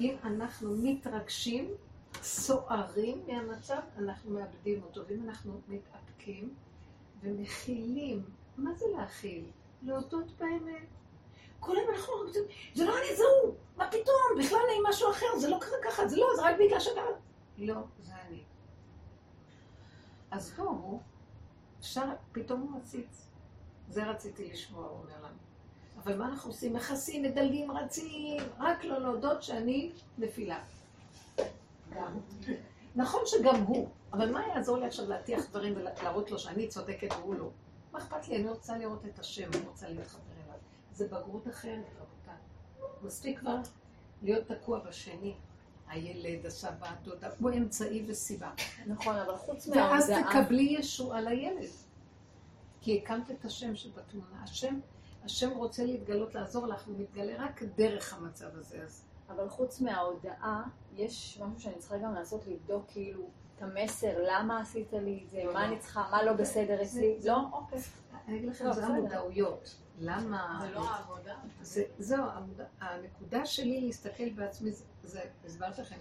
אם אנחנו מתרגשים, סוערים מהמצב, אנחנו מאבדים אותו. ואם אנחנו מתאפקים ומכילים, מה זה להכיל? להודות באמת. כל היום אנחנו רוצים, זה לא אני, זה הוא, מה פתאום, בכלל אני משהו אחר, זה לא קרה ככה, זה לא, זה רק בגלל שאתה... לא, זה אני. אז בואו, אפשר, פתאום הוא מציץ. זה רציתי לשמוע, הוא אומר לנו. אבל מה אנחנו עושים? מכסים, מדלגים, רצים, רק לא להודות שאני נפילה. גם. נכון שגם הוא, אבל מה יעזור לי עכשיו להטיח דברים ולהראות לו שאני צודקת והוא לא? מה אכפת לי? אני רוצה לראות את השם, אני רוצה להתחבר אליו. זה בגרות אחרת, רבותיי. מספיק כבר להיות תקוע בשני. הילד, הסבא, הדודה, הוא אמצעי וסיבה. נכון, אבל חוץ ואז מההודעה... תקבלי ישועה לילד. כי הקמת את השם שבתמונה. השם, השם רוצה להתגלות, לעזור לך, הוא מתגלה רק דרך המצב הזה. אז אבל חוץ מההודעה, יש משהו שאני צריכה גם לעשות, לבדוק כאילו את המסר, למה עשית לי את זה, לא, מה לא. אני צריכה, מה לא בסדר אצלי, לא? אוקיי. אני אגיד לכם, לא, זה. המודעויות. למה... זה לא העבודה. זה, זהו, המודע, הנקודה שלי להסתכל בעצמי, זה, הסברתי לכם,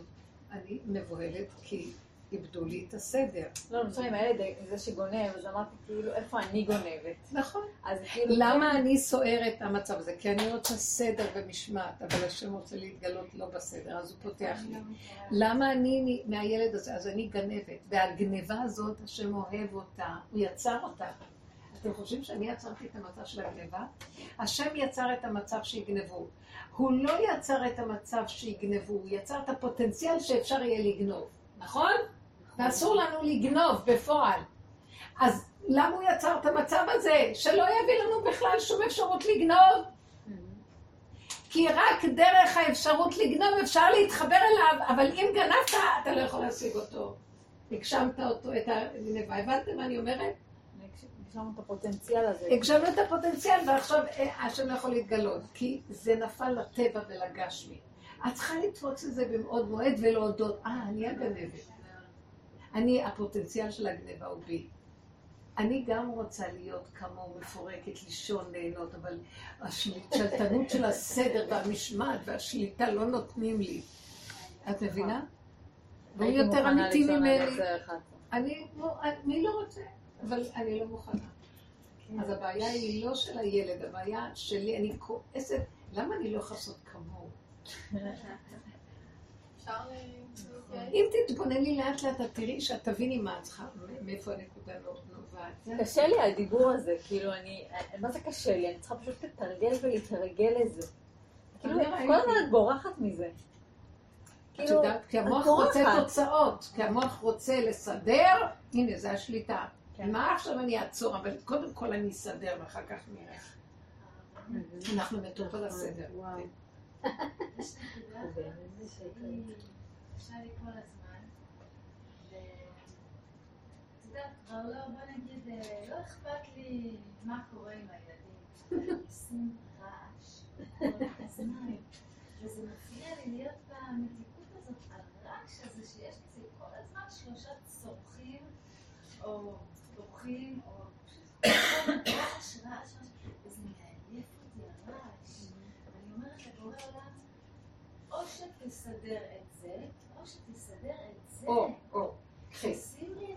אני מבוהלת כי איבדו לי את הסדר. לא, למשל עם הילד, זה שגונב, אז אמרתי כאילו, איפה אני גונבת? נכון. אז כאילו... למה אני סוערת המצב הזה? כי אני רוצה סדר ומשמעת, אבל השם רוצה להתגלות לא בסדר, אז הוא פותח לי. למה אני מהילד הזה? אז אני גנבת, והגניבה הזאת, השם אוהב אותה, הוא יצר אותה. אתם חושבים שאני יצרתי את המצב של הגניבה? השם יצר את המצב שיגנבו. הוא לא יצר את המצב שיגנבו, הוא יצר את הפוטנציאל שאפשר יהיה לגנוב, נכון? ואסור לנו לגנוב בפועל. אז למה הוא יצר את המצב הזה? שלא יביא לנו בכלל שום אפשרות לגנוב. כי רק דרך האפשרות לגנוב אפשר להתחבר אליו, אבל אם גנבת, אתה לא יכול להשיג אותו. הגשמת אותו, את הגניבה. הבנתם מה אני אומרת? יש לנו את הפוטנציאל הזה. הגשמנו את הפוטנציאל, ועכשיו אה, השם יכול להתגלות, כי זה נפל לטבע ולגשמי. את צריכה לתפוס את זה במאוד מועד ולהודות, אה, אני הגנבת. אני, הפוטנציאל של הגניבה הוא בי. אני גם רוצה להיות כמוהו מפורקת, לישון, ליהנות, אבל השלטנות של הסדר והמשמעת והשליטה לא נותנים לי. את מבינה? והוא יותר אמיתי ממני. אני, אני לא רוצה, אבל אני לא מוכנה. אז הבעיה היא לא של הילד, הבעיה שלי, אני כועסת, למה אני לא יכולה לעשות כמוהו? אם תתבונני לאט לאט, את תראי שאת תביני מה את צריכה, מאיפה הנקודה לא נובעת. קשה לי הדיבור הזה, כאילו אני, מה זה קשה לי? אני צריכה פשוט לתרגל ולהתרגל לזה. כאילו, כל הזמן את בורחת מזה. את יודעת, כי המוח רוצה תוצאות, כי המוח רוצה לסדר, הנה, זה השליטה. מה עכשיו אני אעצור, אבל קודם כל אני אסדר ואחר כך נראה. אנחנו מתות על הסדר. יודעת, כבר לא, בוא נגיד, לא אכפת לי מה קורה עם הילדים. עושים רעש כל הזמן. וזה מפריע לי להיות במתיקות הזאת, הרעש הזה שיש לי, כל הזמן שלושה צורכים, או בוכים, או וזה מעייף אותי הרעש. ואני אומרת לבורא עולם, או שתסדר את זה, או שתסדר את זה. או, או.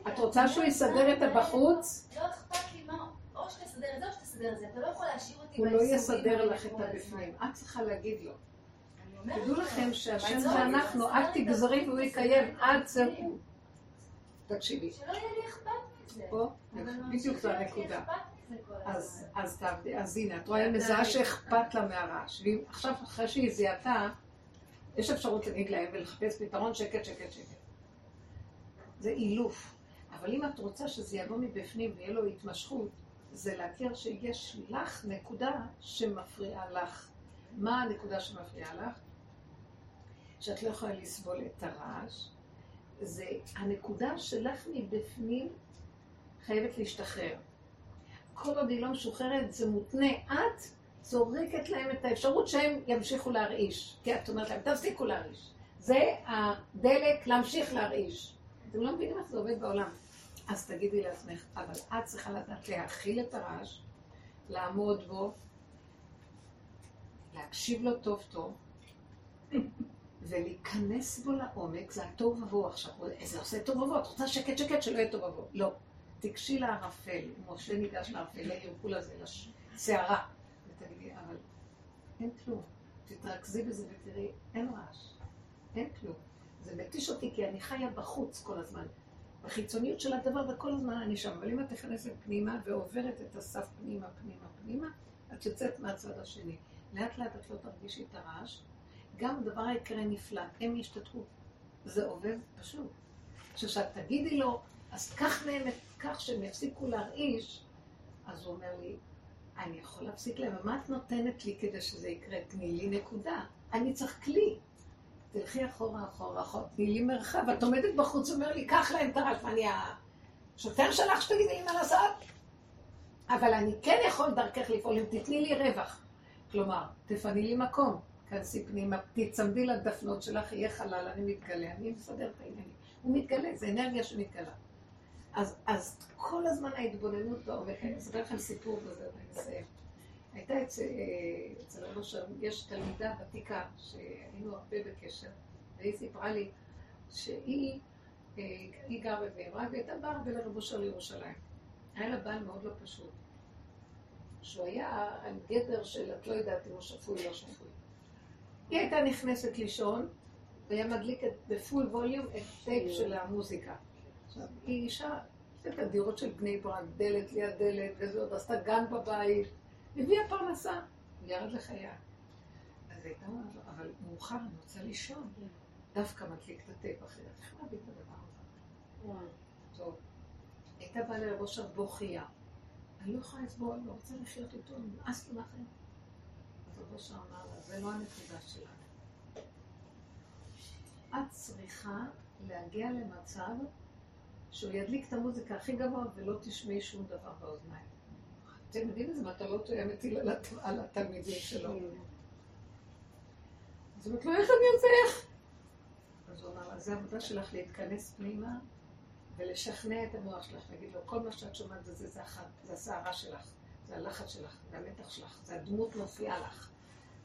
את רוצה שהוא יסדר את הבחוץ? לא אכפת לי מה, או שתסדר את זה או שתסדר את זה. אתה לא יכול להשאיר אותי הוא לא יסדר לך את הבפנים. את צריכה להגיד לו. תדעו לכם שהשם זה אנחנו, את תגזרי והוא יקיים עד זהו. תקשיבי. שלא יהיה לי אכפת. פה, בדיוק זו הנקודה. אז תעבדי, אז הנה, את רואה, מזהה שאכפת לה מהרעש. ועכשיו, אחרי שהיא זיהתה, יש אפשרות להגיד להם ולחפש פתרון שקט, שקט, שקט. זה אילוף. אבל אם את רוצה שזה יבוא מבפנים ויהיה לו התמשכות, זה להכיר שיש לך נקודה שמפריעה לך. מה הנקודה שמפריעה לך? שאת לא יכולה לסבול את הרעש. זה הנקודה שלך מבפנים חייבת להשתחרר. כל עוד היא לא משוחררת, זה מותנה. את זורקת להם את האפשרות שהם ימשיכו להרעיש. כי את אומרת להם, תפסיקו להרעיש. זה הדלק להמשיך להרעיש. אתם לא מבינים איך זה עובד בעולם. אז תגידי לעצמך, אבל את צריכה לדעת להכיל את הרעש, לעמוד בו, להקשיב לו טוב טוב, ולהיכנס בו לעומק, זה הטוב ובוהו עכשיו. זה עושה טוב ובוהו, את רוצה שקט שקט שלא יהיה טוב ובוהו. לא. תיגשי לערפל, משה ניגש לערפל, לערפול הזה, לסערה, ותגידי, אבל אין כלום. תתרכזי בזה ותראי, אין רעש, אין כלום. זה מתיש אותי כי אני חיה בחוץ כל הזמן. בחיצוניות של הדבר, וכל הזמן אני שם. אבל אם את נכנסת פנימה ועוברת את הסף פנימה, פנימה, פנימה, את יוצאת מהצד השני. לאט לאט את לא תרגישי את הרעש. גם דבר היקרה נפלא, הם ישתתפו. זה עובד פשוט. כשאת תגידי לו, אז קח מהם את כך שהם יפסיקו להרעיש, אז הוא אומר לי, אני יכול להפסיק להם, ומה את נותנת לי כדי שזה יקרה? תני לי נקודה. אני צריך כלי. תלכי אחורה, אחורה, אחורה, תני לי מרחב. את עומדת בחוץ ואומר לי, קח להם את הרעש, ואני השוטר שלך שתגידי לי מה לעשות? אבל אני כן יכול דרכך לפעול אם תתני לי רווח. כלומר, תפני לי מקום, כנסי פנימה, תצמדי לדפנות שלך, יהיה חלל, אני מתגלה, אני מסדר את העניינים. הוא מתגלה, זה אנרגיה שמתגלה. אז, אז כל הזמן ההתבוננות בעומק, אני אספר לכם סיפור בזה ואני אסיים. הייתה אצל, אצל רבו שם, יש תלמידה ותיקה שהיינו הרבה בקשר, והיא סיפרה לי שהיא אה, היא גרה בבני ברק והייתה באה הרבה לרב אושר לירושלים. היה לה בעל מאוד לא פשוט. שהוא היה על גדר של את לא יודעת אם הוא שפוי או לא שפוי. היא הייתה נכנסת לישון, והיה מדליק ב full volume את טייפ של המוזיקה. עכשיו, היא אישה, את הדירות של בני ברק, דלת ליד דלת, וזה עוד עשתה גן בבית, הביאה פרנסה, ירד לחייה. אז הייתה אומרת לו, אבל מאוחר, אני רוצה לישון. דווקא מדליק את הטייפ אחרת. איך להביא את הדבר הזה? טוב. הייתה באה לראש הבוכייה. אני לא יכולה לסבול, אני לא רוצה לחיות איתו, נמאס לי לכם. אז ראש אמר לה, זה לא הנקודה שלנו. את צריכה להגיע למצב שהוא ידליק את המוזיקה הכי גבוה ולא תשמעי שום דבר באוזניים. אתם יודעים איזה מטלות הוא היה מטיל על התלמידים שלו. אז הוא אומר לו, איך אני יוצא איך? אז הוא אמר לה, זה העבודה שלך להתכנס פנימה ולשכנע את המוח שלך, להגיד לו, כל מה שאת שומעת זה, זה, זה הסערה שלך, זה הלחץ שלך, זה המתח שלך, זה הדמות מופיעה לך,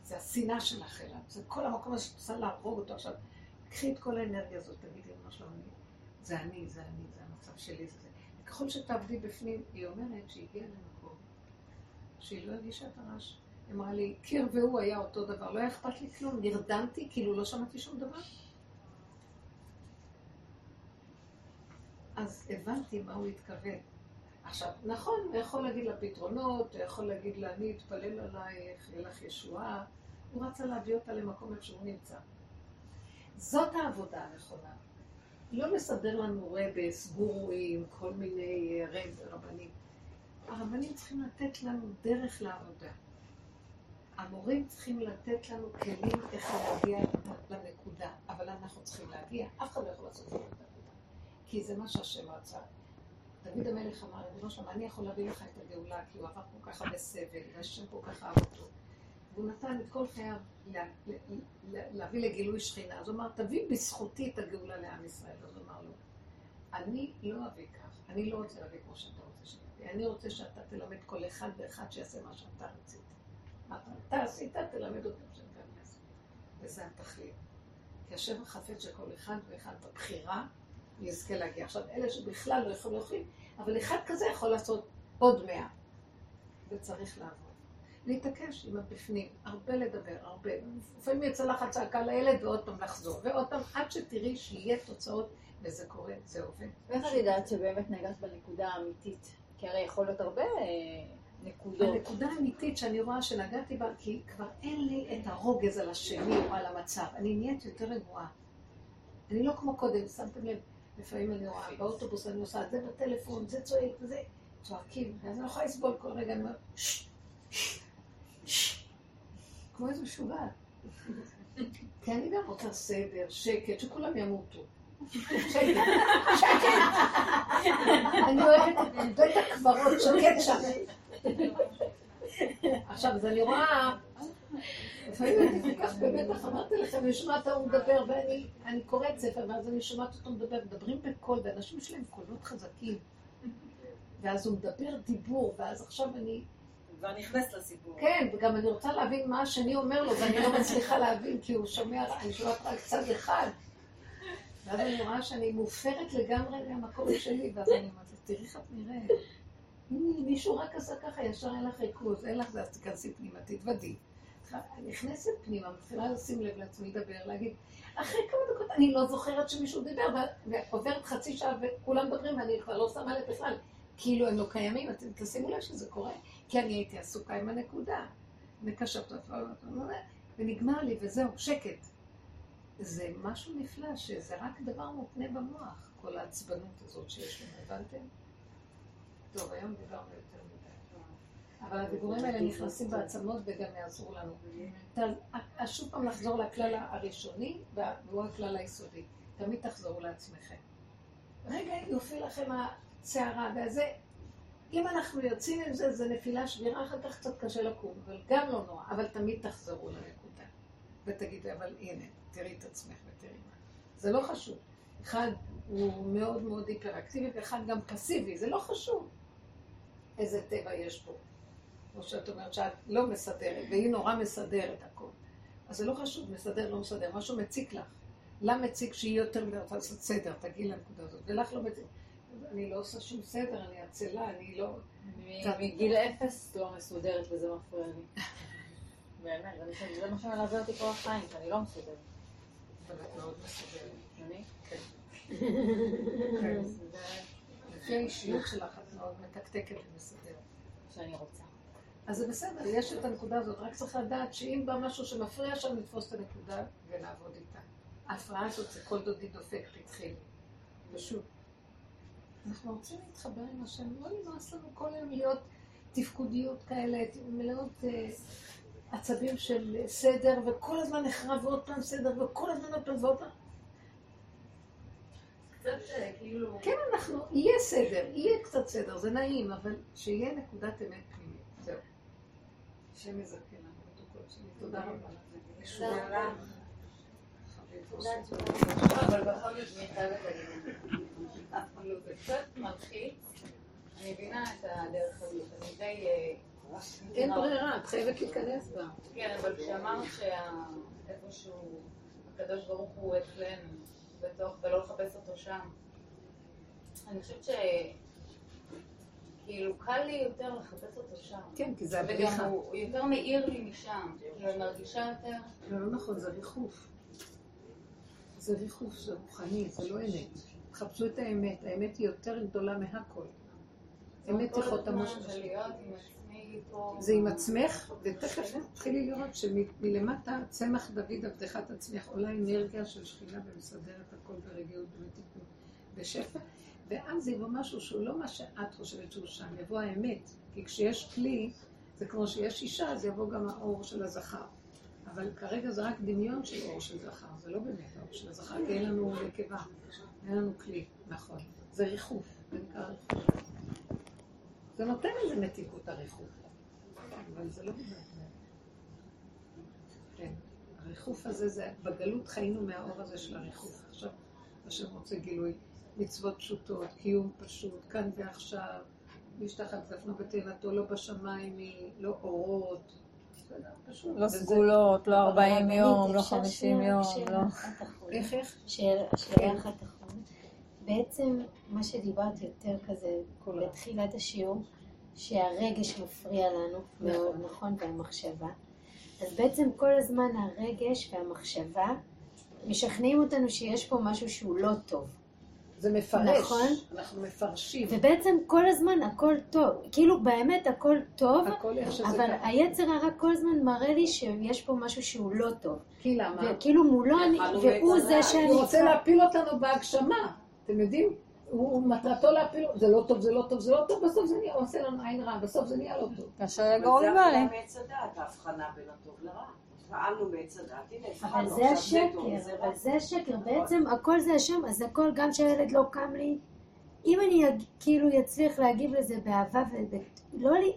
זה השנאה שלך אליו, זה כל המקום הזה שאת רוצה להרוג אותו עכשיו. קחי את כל האנרגיה הזאת, תגידי למה שלום, זה אני, זה אני, זה המצב שלי, זה זה. וככל שתעבדי בפנים, היא אומרת שהיא הגיעה למקום שהיא לא הרגישה את הרעש. היא אמרה לי, קיר והוא היה אותו דבר, לא היה אכפת לי כלום, נרדמתי, כאילו לא שמעתי שום דבר. אז הבנתי מה הוא התכוון. עכשיו, נכון, הוא יכול להגיד לה פתרונות, הוא יכול להגיד לה, אני אתפלל עלייך, יהיה לך ישועה. הוא רצה להביא אותה למקום איפה שהוא נמצא. זאת העבודה הנכונה. לא לסדר לנו רבס, גורואים, כל מיני אה, רב, רבנים. הרבנים צריכים לתת לנו דרך לעבודה. המורים צריכים לתת לנו כלים איך להגיע לנקודה, אבל אנחנו צריכים להגיע, אף אחד לא יכול לעשות את זה. כי זה מה שהשם רצה. דוד המלך אמר, ריבונו שלמה, אני יכול להביא לך את הגאולה, כי הוא עבר כל כך הרבה סבל, והשם כל כך אהב אותו. והוא נתן את כל חייו לה, לה, לה, להביא לגילוי שכינה. אז הוא אמר, תביא בזכותי את הגאולה לעם ישראל. אז הוא אמר לו, אני לא אביא כך, אני לא רוצה להביא כמו שאתה רוצה שאני אני רוצה שאתה תלמד כל אחד ואחד שיעשה מה שאתה רצית. מה אתה עשית, תלמד אותם שהם גם יעשו. וזה התכלית. כי השם חפץ שכל אחד ואחד בבחירה יזכה להגיע. עכשיו, אלה שבכלל לא יכולים להוכיח, אבל אחד כזה יכול לעשות עוד מאה. וצריך לעבוד. להתעקש עם הבפנים, הרבה לדבר, הרבה. לפעמים יצא לך הצעקה לילד ועוד פעם לחזור, ועוד פעם, עד שתראי שיהיה תוצאות, וזה קורה, זה עובד. ואיך את יודעת שבאמת נגעת בנקודה האמיתית? כי הרי יכול להיות הרבה אה, נקודות. הנקודה האמיתית שאני רואה שנגעתי בה, כי כבר אין לי את הרוגז על השני או על המצב. אני נהיית יותר רגועה. אני לא כמו קודם, שמתם לב, לפעמים אני רואה באוטובוס, אני עושה את זה בטלפון, זה צועק וזה, צועקים, ואז אני לא יכולה לסבול כל רגע, אני אומרת, כמו איזה משוגעת. כי אני גם רוצה סדר, שקט, שכולם ימותו. שקט, שקט. אני אוהבת את בית הקברות, שקט שם. עכשיו, אז אני רואה, לפעמים אני כל כך במתח, אמרתי לכם, אני שומעת ההוא מדבר, ואני קוראת ספר, ואז אני שומעת אותו מדבר, מדברים בקול, ואנשים שלהם קולות חזקים. ואז הוא מדבר דיבור, ואז עכשיו אני... כבר נכנס לסיפור. כן, וגם אני רוצה להבין מה השני אומר לו, ואני לא מצליחה להבין, כי הוא שומע, אני שומעת רק צד אחד. ואז אני רואה שאני מופרת לגמרי מהמקום שלי, ואז אני אומרת, תראי איך את נראית. מישהו רק עשה ככה, ישר אין לך ריכוז, אין לך זה, אז תיכנסי פנימה, תתוודי. נכנסת פנימה, מתחילה לשים לב לעצמי לדבר, להגיד, אחרי כמה דקות אני לא זוכרת שמישהו דיבר, ועוברת חצי שעה וכולם מדברים, ואני כבר לא שמה לב בכלל. כאילו הם לא קיימים, אתם תשימו לב שזה קורה, כי אני הייתי עסוקה עם הנקודה. מקשרת ונגמר לי, וזהו, שקט. זה משהו נפלא, שזה רק דבר מותנה במוח, כל העצבנות הזאת שיש לנו, הבנתם? טוב, היום דיברנו יותר מדי. אבל הדיבורים האלה נכנסים בעצמות וגם יעזרו לנו. אז שוב פעם לחזור לכלל הראשוני, והוא הכלל היסודי. תמיד תחזרו לעצמכם. רגע, יופיע לכם הסערה, וזה, אם אנחנו יוצאים עם זה, זה נפילה שבירה, אחר כך קצת קשה לקום, אבל גם לא נורא, אבל תמיד תחזרו לנקודה. ותגידי, אבל הנה, תראי את עצמך ותראי מה. זה לא חשוב. אחד הוא מאוד מאוד היפראקטיבי, ואחד גם פסיבי, זה לא חשוב איזה טבע יש פה. כמו שאת אומרת, שאת לא מסדרת, והיא נורא מסדרת הכל. אז זה לא חשוב, מסדר, לא מסדר, משהו מציק לך. לה מציק שהיא יותר מדי רוצה לעשות סדר, תגיעי לנקודה הזאת, ולך לא מציק. אני לא עושה שום סדר, אני עצלה, אני לא... מגיל אפס לא מסודרת וזה מפריע לי. באמת, שזה מה שמלווה אותי כל החיים, שאני לא מסודרת. אבל את מאוד מסודרת. אני? כן. לפי האישיות שלך את מאוד מתקתקת ומסודרת. שאני רוצה. אז זה בסדר, יש את הנקודה הזאת, רק צריך לדעת שאם בא משהו שמפריע שם, לתפוס את הנקודה ולעבוד איתה. ההפרעה הזאת זה כל דודי דופק פתחי. פשוט. אנחנו רוצים להתחבר עם השם, לא נמאס לנו כל היום להיות תפקודיות כאלה, מלאות אה, עצבים של סדר, וכל הזמן נחרב ועוד פעם סדר, וכל הזמן עוד פעם ועוד פעם. כאילו... כן, אנחנו, יהיה סדר, יהיה קצת סדר, זה נעים, אבל שיהיה נקודת אמת פנימית. זהו. השם יזכה לנו בתוקות שלי. תודה רבה. תודה. אבל בכל זאת אני חייבת להגיד זה קצת מלחיץ. אני מבינה את הדרך הזאת, אני די... אין ברירה, את חייבת להיכנס בה. כן, אבל כשאמרת שאיפשהו הקדוש ברוך הוא אצלנו, בתוך, ולא לחפש אותו שם, אני חושבת ש... כאילו קל לי יותר לחפש אותו שם. כן, כי זה וגם הבריחה. הוא הוא יותר מאיר לי משם. כאילו, אני מרגישה יותר... לא, לא נכון, זה ריחוף. זה ריחוף, זה רוחני, זה לא אמת. חפשו את האמת, האמת היא יותר גדולה מהכל. אמת היא חותמו של זה עם עצמך, ותכף תתחילי לראות שמלמטה צמח דוד עבדך תצמיח, עולה אנרגיה של שכינה ומסדרת הכל ברגיעות ובתיקון, בשפע, ואז יבוא משהו שהוא לא מה שאת חושבת שהוא שם, יבוא האמת. כי כשיש כלי, זה כמו שיש אישה, אז יבוא גם האור של הזכר. אבל כרגע זה רק דמיון של אור של זכר, זה לא באמת האור של הזכר, כי אין לנו נקבה, אין לנו כלי, נכון. זה ריחוף, זה נקרא ריחוף. זה נותן איזה מתיקות הריחוף. אבל זה לא באמת. כן. הריחוף הזה, זה, בגלות חיינו מהאור הזה של הריחוף. עכשיו, השם רוצה גילוי. מצוות פשוטות, קיום פשוט, כאן ועכשיו, משתחת דפנו בתאנתו, לא בשמיים היא, לא אורות. לא סגולות, לא 40 יום, לא אפשר 50 שנייה יום, לא. אחת? איך, איך? שאלה שאלה אחת אחרונה. בעצם מה שדיברת יותר כזה בתחילת השיעור, שהרגש מפריע לנו מאוד, נכון, והמחשבה. אז בעצם כל הזמן הרגש והמחשבה משכנעים אותנו שיש פה משהו שהוא לא טוב. זה מפרש. נכון. אנחנו מפרשים. ובעצם כל הזמן הכל טוב. כאילו באמת הכל טוב, הכל איך שזה אבל ככה. היצר הרע כל הזמן מראה לי שיש פה משהו שהוא לא טוב. כי למה? וכאילו מולו אני, והוא זה שאני... הוא רוצה להפיל אותנו בהגשמה. אתם יודעים? הוא מטרתו להפיל, זה לא טוב, זה לא טוב, זה לא טוב, בסוף זה נהיה, הוא עושה לנו עין רע, בסוף זה נהיה לא טוב. כאשר יגור זה לבעלי. הבחינה מעץ הדעת, ההבחנה בין הטוב לרע. פעלנו מעץ הדעת, הנה, אבל זה זה השקר, זה. אבל זה השקר, בעצם הכל זה השם, אז הכל, גם שהילד לא קם לי, אם אני כאילו יצליח להגיב לזה באהבה ולא לי,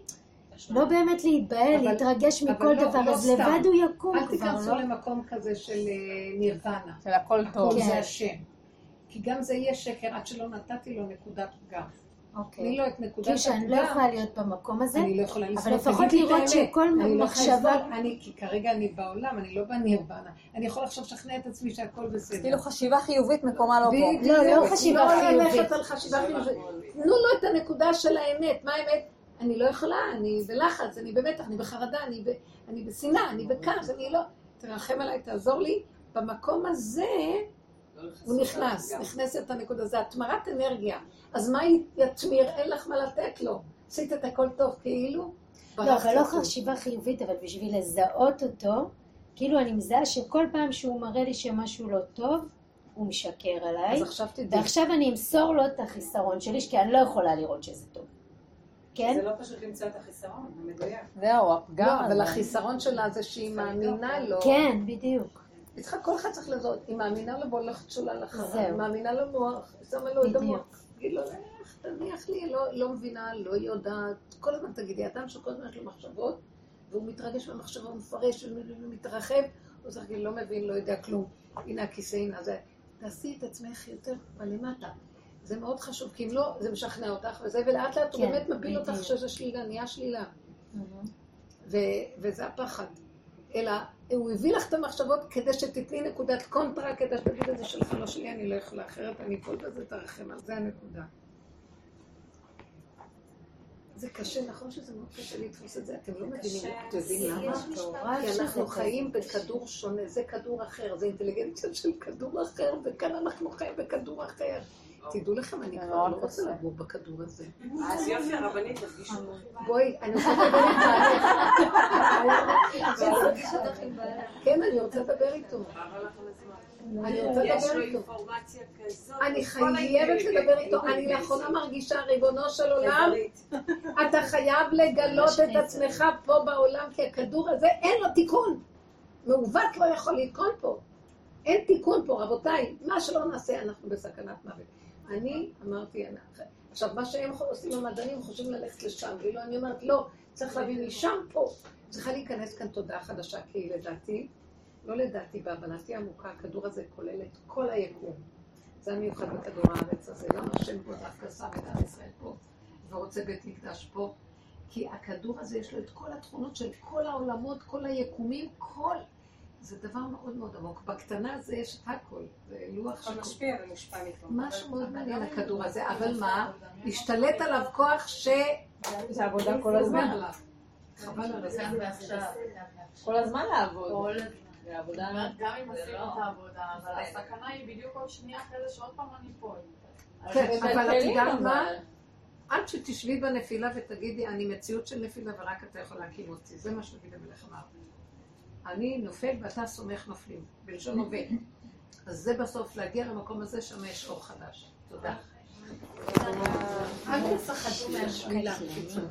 לא באמת להיבהל, אבל- להתרגש מכל לא- דבר, לא אז. לבד הוא יקום אל כבר, תיכנסו לא? למקום כזה של אה, נירוונה. של הכל טוב. הכל כן. זה השם. כי גם זה יהיה שקר עד שלא נתתי לו נקודת פגם. תני אוקיי. לו את נקודת כאילו שאני לא הפגם. יכולה להיות במקום הזה, אני לא יכולה לסבול. אבל לפחות לראות. שכל אני לא מחשבה... אני, כי כרגע אני בעולם, אני לא בנירוונה. אני יכולה עכשיו לשכנע את עצמי שהכל בסדר. כאילו חשיבה חיובית מקומה לא פה. בדיוק. לא, לא חשיבה לא חיובית. ללכת על חשיבה חיובית. תנו לו את הנקודה של האמת. מה האמת? אני לא יכולה, אני בלחץ, אני במתח, אני בחרדה, אני, ב, אני בשנאה, אני בכעס, אני לא... תרחם עליי, תעזור לי. במקום הזה הוא נכנס, נכנסת הנקודה, זה התמרת אנרגיה. אז מה יתמיר? אין לך מה לתת לו. עשית את הכל טוב כאילו? לא, אבל לא. חשיבה חיובית, אבל בשביל לזהות אותו, כאילו אני מזהה שכל פעם שהוא מראה לי שמשהו לא טוב, הוא משקר עליי, אז עכשיו תדעי. ועכשיו אני אמסור לו את החיסרון שלי, כי אני לא יכולה לראות שזה טוב. כן? זה לא פשוט למצוא את החיסרון, זה מדויק. זהו, הפגם לא, אבל. החיסרון שלה זה שהיא מאמינה לו. כן, בדיוק. היא צריכה, כל אחד צריך לזהות, היא מאמינה לו והולכת שולל אחריו. היא מאמינה למוח, היא שמה לו את. המוח. תגיד לו, לך, תניח לי, לא, לא מבינה, לא יודעת. כל הזמן תגידי, אדם שכל הזמן יש לו מחשבות, והוא מתרגש מהמחשבה, הוא מפרש ומתרחב, הוא צריך להגיד, לא מבין, לא יודע כלום. הנה הכיסא, הנה זה. תעשי את עצמך יותר בלמטה. זה מאוד חשוב, כי אם לא, זה משכנע אותך וזה, ולאט לאט הוא כן, באמת מפיל אותך. שזה שלילה, נהיה שלילה. וזה הפחד. אלא הוא הביא לך את המחשבות כדי שתתני נקודת קונטרה, כדי שתגיד את זה שלך, לא שלי, אני לא יכולה, אחרת אני אפול בזה, תרחם על זה הנקודה. זה קשה, נכון שזה מאוד קשה לתפוס את זה, אתם לא מבינים, אתם יודעים למה? כי אנחנו. חיים בכדור שונה, זה כדור אחר, זה אינטליגנציה של כדור אחר, וכאן אנחנו חיים בכדור אחר. תדעו לכם, אני זה כבר לא רוצה. לגור בכדור הזה. אז יופי, הרבנית, תפגישו. בואי, אני רוצה לדבר איתך. כן, אני רוצה לדבר איתו. אני רוצה לדבר איתו. אני חייבת. לדבר איתו. אני לאחרונה מרגישה, ריבונו של עולם. אתה חייב לגלות את עצמך פה בעולם, כי הכדור הזה אין לו תיקון. מעוות לא יכול לתקון פה. אין תיקון פה, רבותיי. מה שלא נעשה, אנחנו בסכנת מוות. אני אמרתי, עכשיו, מה שהם עושים המדענים, חושבים ללכת לשם, ואילו אני אומרת, לא, צריך להביא משם פה. צריכה להיכנס כאן תודעה חדשה, כי לדעתי, לא לדעתי, בהבנתי העמוקה, הכדור הזה כולל את כל היקום. זה המיוחד בכדור הארץ הזה. למה השם פה דווקא שם את עם ישראל פה, ורוצה בית מקדש פה? כי הכדור הזה יש לו את כל התכונות של כל העולמות, כל היקומים, כל... זה דבר מאוד מאוד עמוק. בקטנה הזה יש את הכל. זה לוח של... משפיע ומשפע מפה. משהו מאוד מעניין הכדור הזה, אבל מה? השתלט עליו כוח ש... זה עבודה כל הזמן. חבל על זה הזמן. ועכשיו. כל הזמן לעבוד. כל הזמן. זה עבודה... גם אם זה עשינו לא- את העבודה, אבל הסכנה היא בדיוק עוד שנייה אחרי זה שעוד פעם אני פה. כן, אבל את יודעת מה? עד שתשבי בנפילה ותגידי, אני מציאות של נפילה ורק אתה יכול להקים אותי. זה מה שדוד המלך אמר. אני נופל ואתה סומך נופלים, בלשון הווה. אז זה בסוף להגיע למקום הזה, שם יש אור חדש. תודה. אל תפחדו. בקיצור.